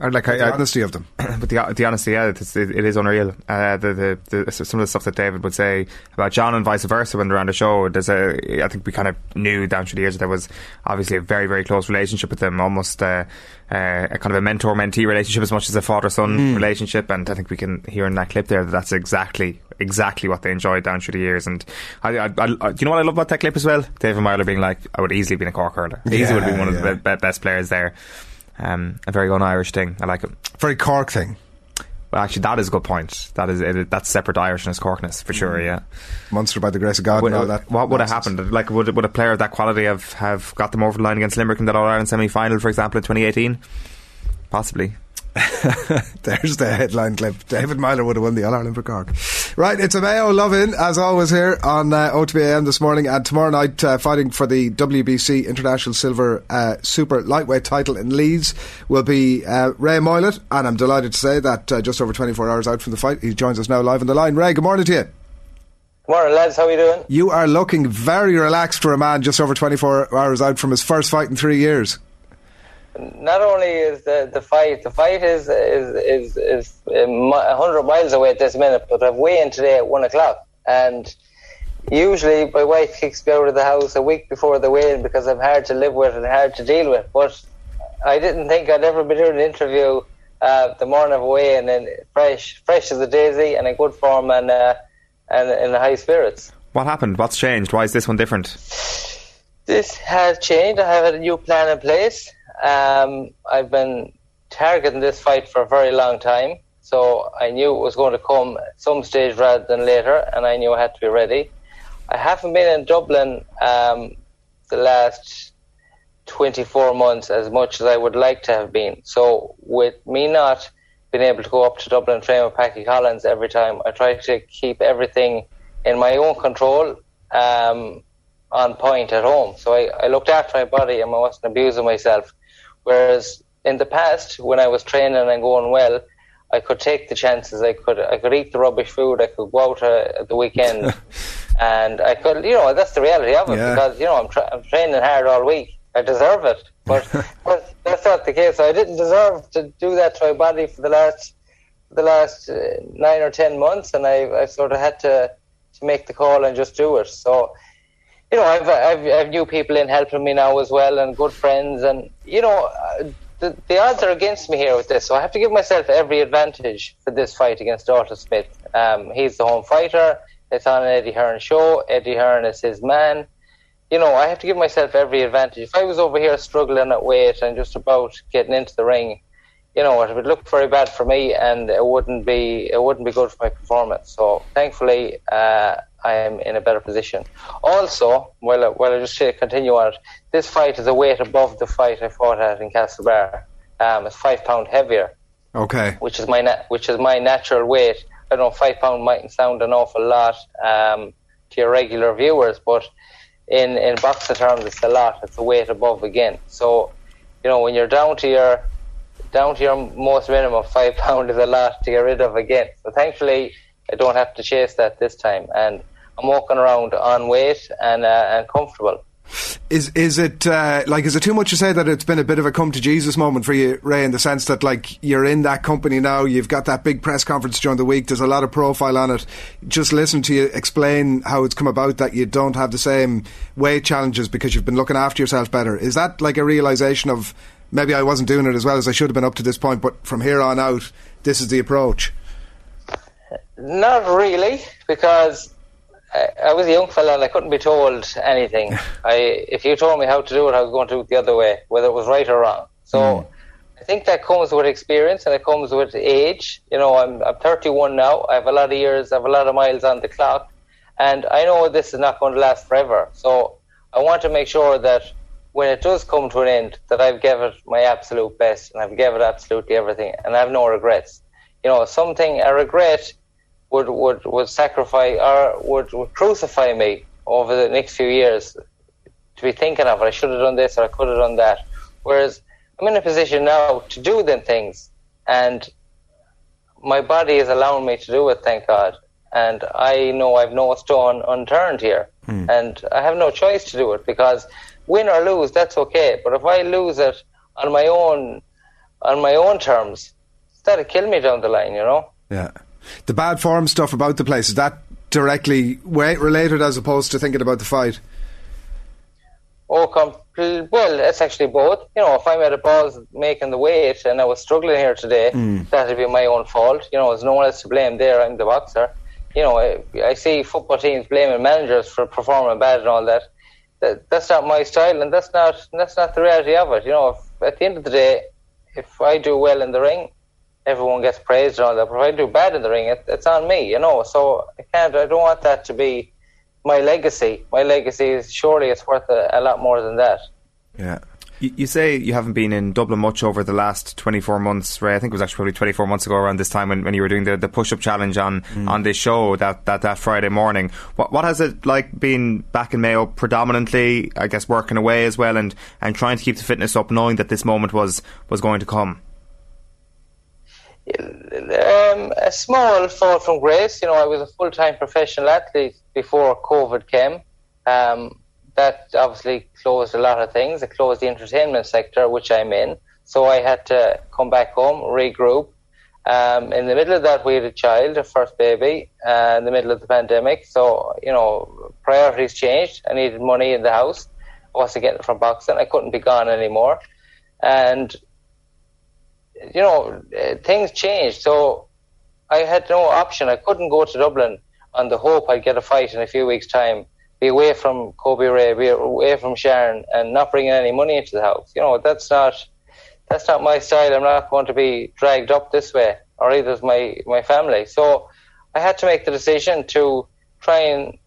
Or like I, the honesty of them, but the the honesty, yeah, it's, it, it is unreal. Uh, the, the, the, some of the stuff that David would say about John and vice versa when they're on the show. There's a, I think we kind of knew down through the years that there was obviously a very very close relationship with them, almost uh, uh, a kind of a mentor mentee relationship as much as a father son mm. relationship. And I think we can hear in that clip there that that's exactly exactly what they enjoyed down through the years. And I, I, I, do you know what I love about that clip as well? David Meyler being like, I would easily been a Cork hurler. Easily would have been one yeah. of the best players there. Um, a very un-Irish thing. I like it. Very Cork thing. Well, actually, that is a good point. That is it, that's separate Irishness, Corkness for sure. Mm. Yeah, Munster by the grace of God. Would, all that what would have happened? Like, would, would a player of that quality have, have got them over the line against Limerick in that All Ireland semi final, for example, in 2018? Possibly. There's the headline clip. David Meyler would have won the All Ireland for Cork. Right, it's a Mayo love in, as always, here on uh, OTBAM this morning. And tomorrow night, uh, fighting for the WBC International Silver uh, Super Lightweight title in Leeds will be uh, Ray Moylette. And I'm delighted to say that uh, just over 24 hours out from the fight, he joins us now live on the line. Ray, good morning to you. Morning, lads. How are you doing? You are looking very relaxed for a man just over 24 hours out from his first fight in three years not only is the, the fight the fight is is is is hundred miles away at this minute, but I've weigh-in today at one o'clock, and usually my wife kicks me out of the house a week before the weigh-in because I'm hard to live with and hard to deal with. But I didn't think I'd ever be doing an interview uh, the morning of a weigh-in and fresh fresh as a daisy and in good form and uh, and in high spirits. What happened? What's changed? Why is this one different? This has changed. I have a new plan in place. Um, I've been targeting this fight for a very long time. So I knew it was going to come at some stage rather than later, and I knew I had to be ready. I haven't been in Dublin um, the last 24 months as much as I would like to have been. So with me not being able to go up to Dublin train with Packy Collins every time, I try to keep everything in my own control um, on point at home. So I, I looked after my body and I wasn't abusing myself. Whereas in the past, when I was training and going well, I could take the chances. I could I could eat the rubbish food. I could go out uh, at the weekend, and I could you know that's the reality of it Yeah. because you know I'm, tra- I'm training hard all week. I deserve it, but, but that's not the case. I didn't deserve to do that to my body for the last the last uh, nine or ten months, and I I sort of had to to make the call and just do it. So you know, I've, I've, I've new people in helping me now as well and good friends. And, you know, the, the odds are against me here with this. So I have to give myself every advantage for this fight against Dalton Smith. Um, he's the home fighter. It's on an Eddie Hearn show. Eddie Hearn is his man. You know, I have to give myself every advantage. If I was over here struggling at weight and just about getting into the ring, you know, it would look very bad for me, and it wouldn't be it wouldn't be good for my performance. So thankfully, uh, I am in a better position. Also, while I, while I just say- continue on it, this fight is a weight above the fight I fought at in Castlebar. Um, it's five pound heavier, Okay. which is my na- which is my natural weight. I don't know five pound mightn't sound an awful lot um, to your regular viewers, but in in boxing terms, it's a lot. It's a weight above again. So, you know, when you're down to your down to your most minimum, five pound is a lot to get rid of again. So thankfully, I don't have to chase that this time, and I'm walking around on weight and uh, and comfortable. Is is it uh, like is it too much to say that it's been a bit of a come to Jesus moment for you, Ray, in the sense that like you're in that company now, you've got that big press conference during the week. There's a lot of profile on it. Just listen to you explain how it's come about that you don't have the same weight challenges because you've been looking after yourself better. Is that like a realization of maybe I wasn't doing it as well as I should have been up to this point, but from here on out, this is the approach. Not really, because I, I was a young fella and I couldn't be told anything. I, if you told me how to do it, I was going to do it the other way, whether it was right or wrong. So hmm. I think that comes with experience and it comes with age. You know, I'm, I'm 31 now. I have a lot of years, I have a lot of miles on the clock, and I know this is not going to last forever. So I want to make sure that when it does come to an end, that I've given it my absolute best and I've given it absolutely everything, and I have no regrets. You know, something a regret would would would sacrifice or would, would crucify me over the next few years to be thinking of it. I should have done this or I could have done that. Whereas I'm in a position now to do them things, and my body is allowing me to do it. Thank God. And I know I've no stone unturned here, hmm. and I have no choice to do it because win or lose, that's okay. But if I lose it on my own, on my own terms, that'll kill me down the line. You know. Yeah. The bad form stuff about the place, is that directly related as opposed to thinking about the fight? Oh, compl- well, it's actually both. You know, if I'm at a balls making the weight and I was struggling here today, hmm. that'd be my own fault. You know, there's no one else to blame there. I'm the boxer. You know, I, I see football teams blaming managers for performing bad and all that. that. That's not my style, and that's not that's not the reality of it. You know, if, at the end of the day, if I do well in the ring, everyone gets praised and all that. But if I do bad in the ring, it, it's on me. You know, so I can't. I don't want that to be my legacy. My legacy is surely it's worth a, a lot more than that. Yeah. You, you say you haven't been in Dublin much over the last 24 months, Ray. I think it was actually probably 24 months ago around this time when, when you were doing the, the push up challenge on, mm. on this show that, that, that Friday morning. What, what has it like being back in Mayo predominantly, I guess, working away as well and, and trying to keep the fitness up, knowing that this moment was, was going to come? Um, a small fall from grace. You know, I was a full time professional athlete before COVID came. Um, that obviously closed a lot of things. It closed the entertainment sector, which I'm in. So I had to come back home, regroup. Um, in the middle of that, we had a child, a first baby, uh, in the middle of the pandemic. So, you know, priorities changed. I needed money in the house. I wasn't getting it from boxing. I couldn't be gone anymore. And you know, uh, things changed. So I had no option. I couldn't go to Dublin on the hope I'd get a fight in a few weeks' time, be away from Kobe Ray, be away from Sharon, and not bringing any money into the house. You know, that's not that's not my style. I'm not going to be dragged up this way, or either is my my family. So I had to make the decision to try and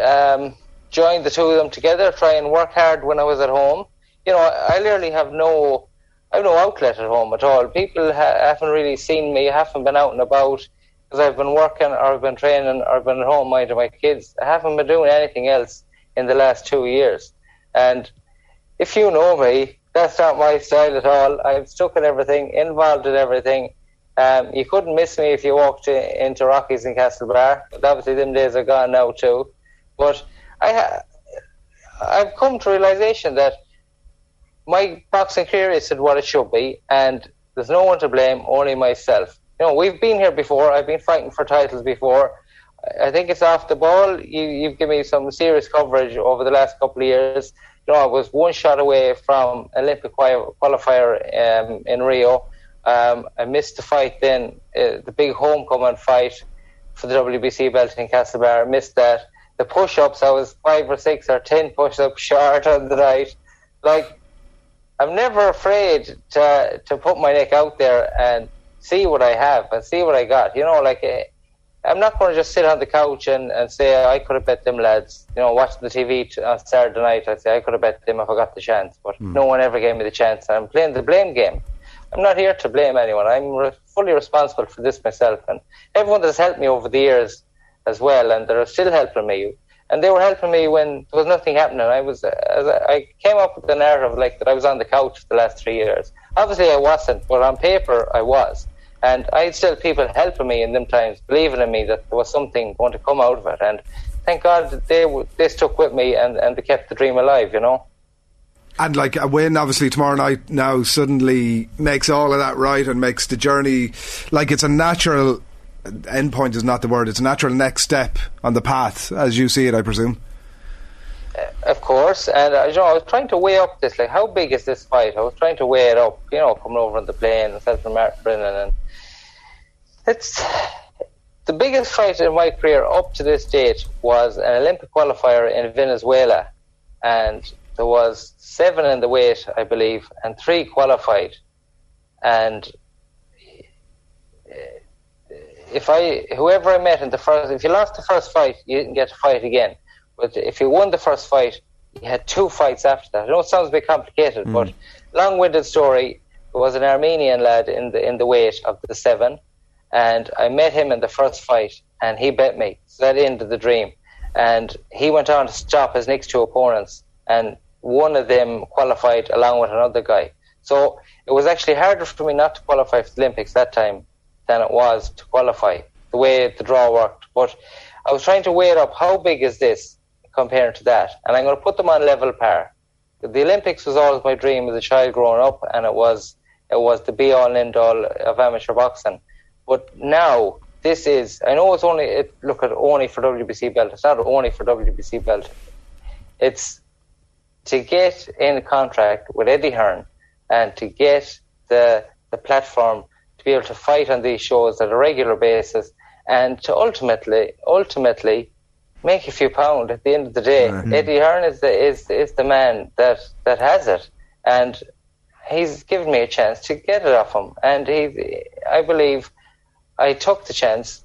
um, join the two of them together, try and work hard when I was at home. You know, I literally have no, I have no outlet at home at all. People ha- haven't really seen me, haven't been out and about because I've been working or I've been training or I've been at home minding my kids. I haven't been doing anything else in the last two years. And if you know me, that's not my style at all. I'm stuck in everything, involved in everything. Um, you couldn't miss me if you walked into Rockies in Castlebar. But obviously, them days are gone now too. But I, ha- I've come to realization that my boxing career isn't what it should be, and there's no one to blame, only myself. You know, we've been here before. I've been fighting for titles before. I think it's off the ball. You, you've given me some serious coverage over the last couple of years. You know, I was one shot away from Olympic qualifier um, in Rio. Um, I missed the fight then, uh, the big homecoming fight for the WBC belt in Castlebar. I missed that. The push-ups, I was five or six or ten push-ups short on the night. Like, I'm never afraid to to put my neck out there and see what I have and see what I got. You know, like uh, I'm not going to just sit on the couch and, and say I could have bet them lads. You know, watching the TV t- on Saturday night, I'd say I could have bet them if I got the chance, but mm. no one ever gave me the chance. I'm playing the blame game. I'm not here to blame anyone. I'm re- fully responsible for this myself, and everyone that's helped me over the years as well, and they're still helping me and they were helping me when there was nothing happening. I was, I came up with the narrative like that I was on the couch for the last three years. Obviously, I wasn't, but on paper, I was. And I had still people helping me in them times, believing in me that there was something going to come out of it. And thank God they they stuck with me and, and they kept the dream alive, you know. And like uh, a win, obviously tomorrow night now suddenly makes all of that right and makes the journey like it's a natural endpoint is not the word. It's a natural next step on the path, as you see it, I presume. Uh, of course, and uh, you know, I was trying to weigh up this. Like, how big is this fight? I was trying to weigh it up. You know, coming over on the plane, myself from Martin Brennan, and it's the biggest fight in my career up to this date was an Olympic qualifier in Venezuela, and there was seven in the weight, I believe, and three qualified, and if I whoever I met in the first, if you lost the first fight, you didn't get to fight again. But if you won the first fight, you had two fights after that. I know it sounds a bit complicated, mm. but long-winded story. There was an Armenian lad in the in the weight of the seven, and I met him in the first fight, and he bet me. So that ended the dream. And he went on to stop his next two opponents, and one of them qualified along with another guy. So it was actually harder for me not to qualify for the Olympics that time than it was to qualify, the way the draw worked. But I was trying to weigh up. How big is this compared to that? And I'm going to put them on level par. The Olympics was always my dream as a child growing up, and it was it was the be all and end all of amateur boxing. But now this is I know it's only it, look at only for WBC belt. It's not only for WBC belt. It's to get in contract with Eddie Hearn and to get the the platform to be able to fight on these shows at a regular basis and to ultimately, ultimately make a few pound at the end of the day. Mm-hmm. Eddie Hearn is the, is, is the man that, that has it. And he's given me a chance to get it off him. And he, I believe I took the chance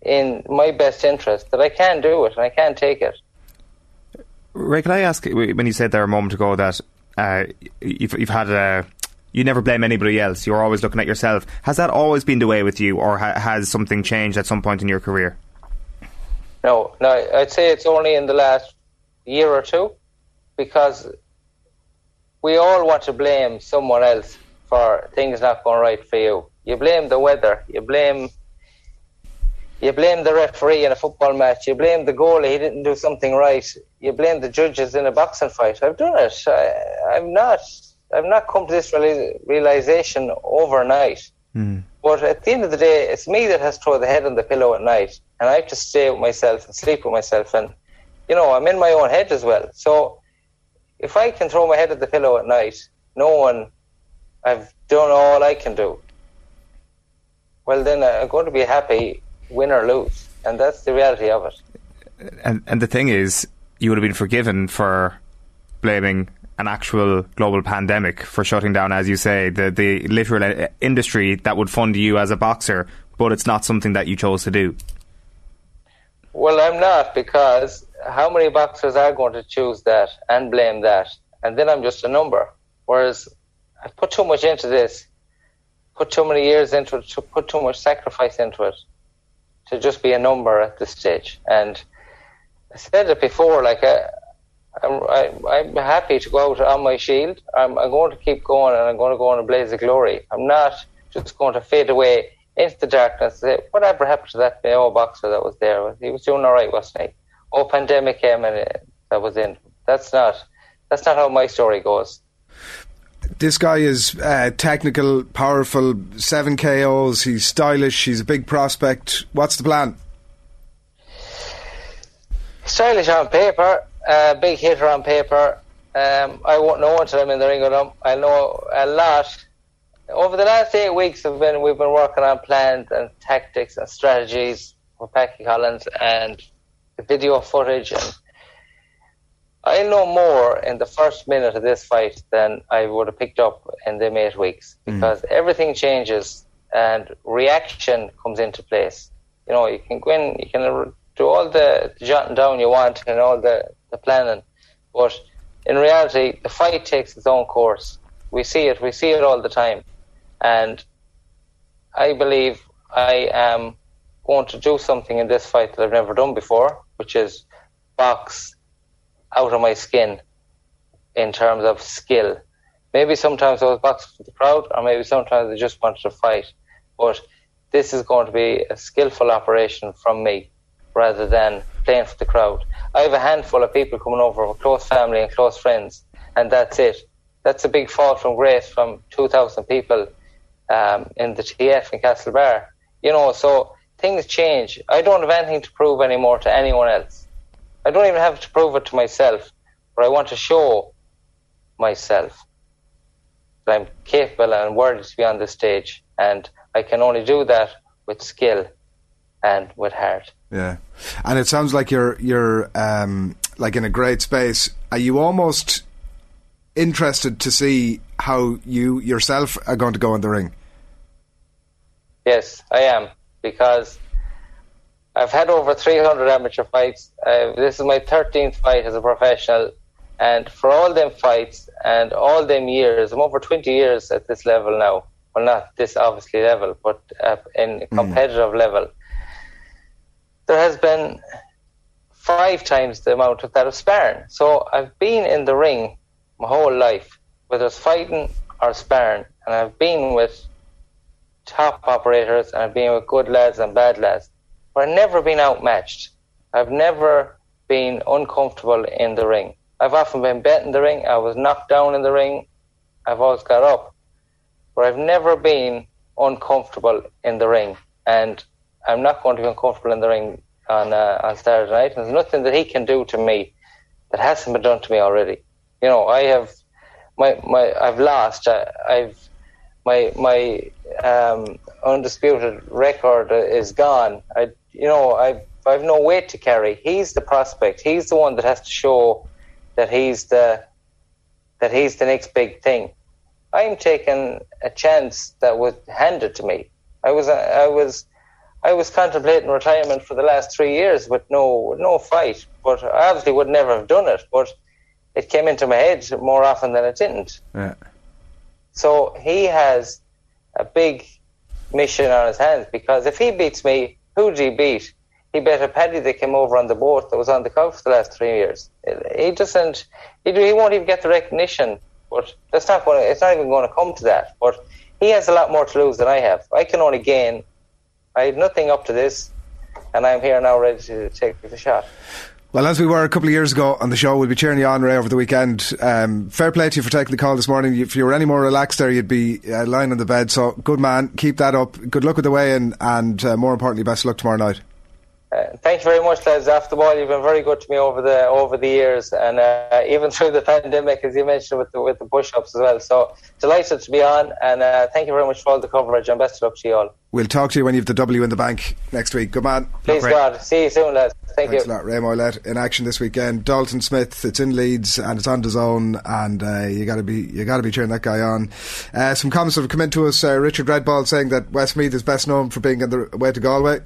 in my best interest that I can do it and I can take it. Ray, can I ask, when you said there a moment ago that uh, you've, you've had a you never blame anybody else. You're always looking at yourself. Has that always been the way with you, or ha- has something changed at some point in your career? No, no. I'd say it's only in the last year or two, because we all want to blame someone else for things not going right for you. You blame the weather. You blame. You blame the referee in a football match. You blame the goalie. He didn't do something right. You blame the judges in a boxing fight. I've done it. I, I'm not I've not come to this realization overnight. Mm. But at the end of the day, it's me that has to throw the head on the pillow at night, and I have to stay with myself and sleep with myself. And you know, I'm in my own head as well. So if I can throw my head at the pillow at night, no one, I've done all I can do. Well, then I'm going to be happy, win or lose, and that's the reality of it. And and the thing is, you would have been forgiven for blaming an actual global pandemic for shutting down, as you say, the the literal uh, industry that would fund you as a boxer, but it's not something that you chose to do. Well, I'm not because how many boxers are going to choose that and blame that, and then I'm just a number. Whereas I've put too much into this, put too many years into it, put too much sacrifice into it, to just be a number at this stage. And I said it before, like uh, I'm, I, I'm happy to go out on my shield. I'm, I'm going to keep going, and I'm going to go on a blaze of glory. I'm not just going to fade away into the darkness. Say, Whatever happened to that Mayo boxer that was there? He was doing all right, wasn't he? Oh, pandemic came and uh, that was in. That's not. That's not how my story goes. This guy is uh, technical, powerful, seven KOs. He's stylish. He's a big prospect. What's the plan? Stylish on paper, uh, big hitter on paper. Um, I won't know until I'm in the ring with him. I know a lot. Over the last eight weeks, have been we've been working on plans and tactics and strategies with Packy Collins and the video footage. And I know more in the first minute of this fight than I would have picked up in the eight weeks because everything changes and reaction comes into place. You know, you can go in, you can do all the jotting down you want and all the, the planning, but in reality, the fight takes its own course. We see it, we see it all the time. And I believe I am going to do something in this fight that I've never done before, which is box out of my skin in terms of skill. Maybe sometimes I was boxing for the crowd, or maybe sometimes I just wanted to fight. But this is going to be a skillful operation from me rather than playing for the crowd. I have a handful of people coming over, close family and close friends, and that's it. That's a big fall from grace from 2,000 people um, in the TF in Castlebar. You know, so things change. I don't have anything to prove anymore to anyone else. I don't even have to prove it to myself, but I want to show myself that I'm capable and worthy to be on this stage, and I can only do that with skill and with heart. Yeah, and it sounds like you're you're um, like in a great space. Are you almost interested to see how you yourself are going to go in the ring? Yes, I am because I've had over 300 amateur fights. Uh, this is my 13th fight as a professional, and for all them fights and all them years, I'm over 20 years at this level now. Well, not this obviously level, but uh, in competitive level. There has been five times the amount of that of sparring. So I've been in the ring my whole life, whether it's fighting or sparring, and I've been with top operators and I've been with good lads and bad lads. But I've never been outmatched. I've never been uncomfortable in the ring. I've often been bet in the ring. I was knocked down in the ring. I've always got up. But I've never been uncomfortable in the ring. And I'm not going to be uncomfortable in the ring on uh, on Saturday night. There's nothing that he can do to me that hasn't been done to me already. You know, I have my my I've lost. I, I've my my um, undisputed record is gone. I you know I've I've no weight to carry. He's the prospect. He's the one that has to show that he's the that he's the next big thing. I'm taking a chance that was handed to me. I was I was I was contemplating retirement for the last three years with no no fight, but I obviously would never have done it. But it came into my head more often than it didn't. Yeah. So he has a big mission on his hands because if he beats me, who did he beat? He beat a Paddy that came over on the boat that was on the couch for the last three years. He doesn't. He, he won't even get the recognition. But that's not going. It's not even going to come to that. But he has a lot more to lose than I have. I can only gain. I had nothing up to this, and I'm here now ready to take the shot. Well, as we were a couple of years ago on the show, we'll be cheering you on, Ray, over the weekend. Um, fair play to you for taking the call this morning. If you were any more relaxed there, you'd be uh, lying on the bed. So, good man. Keep that up. Good luck with the weigh in, and uh, more importantly, best luck tomorrow night. Uh, thank you very much, lads. After all, you've been very good to me over the over the years, and uh, even through the pandemic, as you mentioned with the with the push-ups as well. So delighted to be on, and uh, thank you very much for all the coverage, and best of luck to you all. We'll talk to you when you have the W in the bank next week. Good man. Please God, see you soon, lads. Thank Thanks you. a lot. Ray Moylette in action this weekend. Dalton Smith, it's in Leeds and it's on the zone, and uh, you got to be you got to be cheering that guy on. Uh, some comments have come in to us. Uh, Richard Redball saying that Westmeath is best known for being on the way to Galway.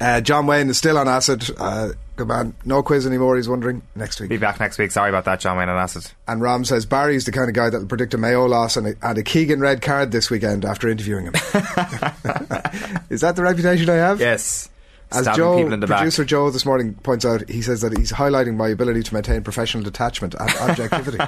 Uh, John Wayne is still on acid. Uh, good man. No quiz anymore. He's wondering next week. Be back next week. Sorry about that, John Wayne and Acid. And Ram says Barry's the kind of guy that will predict a Mayo loss and a, and a Keegan red card this weekend after interviewing him. is that the reputation I have? Yes. As Joe, the back. producer Joe this morning points out, he says that he's highlighting my ability to maintain professional detachment and objectivity.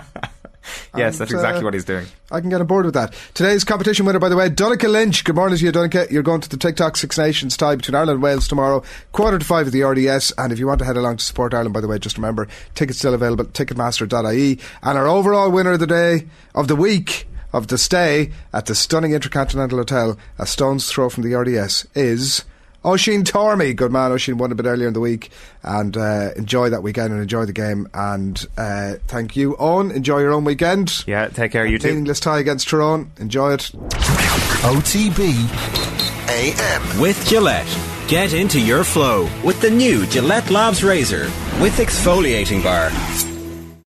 Yes, And, that's exactly uh, what he's doing. I can get on board with that. Today's competition winner, by the way, Donica Lynch. Good morning to you, Donica. You're going to the TikTok Six Nations tie between Ireland and Wales tomorrow, quarter to five at the RDS. And if you want to head along to support Ireland, by the way, just remember, tickets still available at ticketmaster.ie. And our overall winner of the day, of the week, of the stay at the stunning Intercontinental Hotel, a stone's throw from the RDS, is Oisin Tormey. Good man. Oisin won a bit earlier in the week. And uh, enjoy that weekend and enjoy the game. And uh, thank you, Owen. Enjoy your own weekend. Yeah, take care, you too. Meaningless tie against Tyrone. Enjoy it. OTB AM. With Gillette. Get into your flow with the new Gillette Labs Razor with exfoliating bar.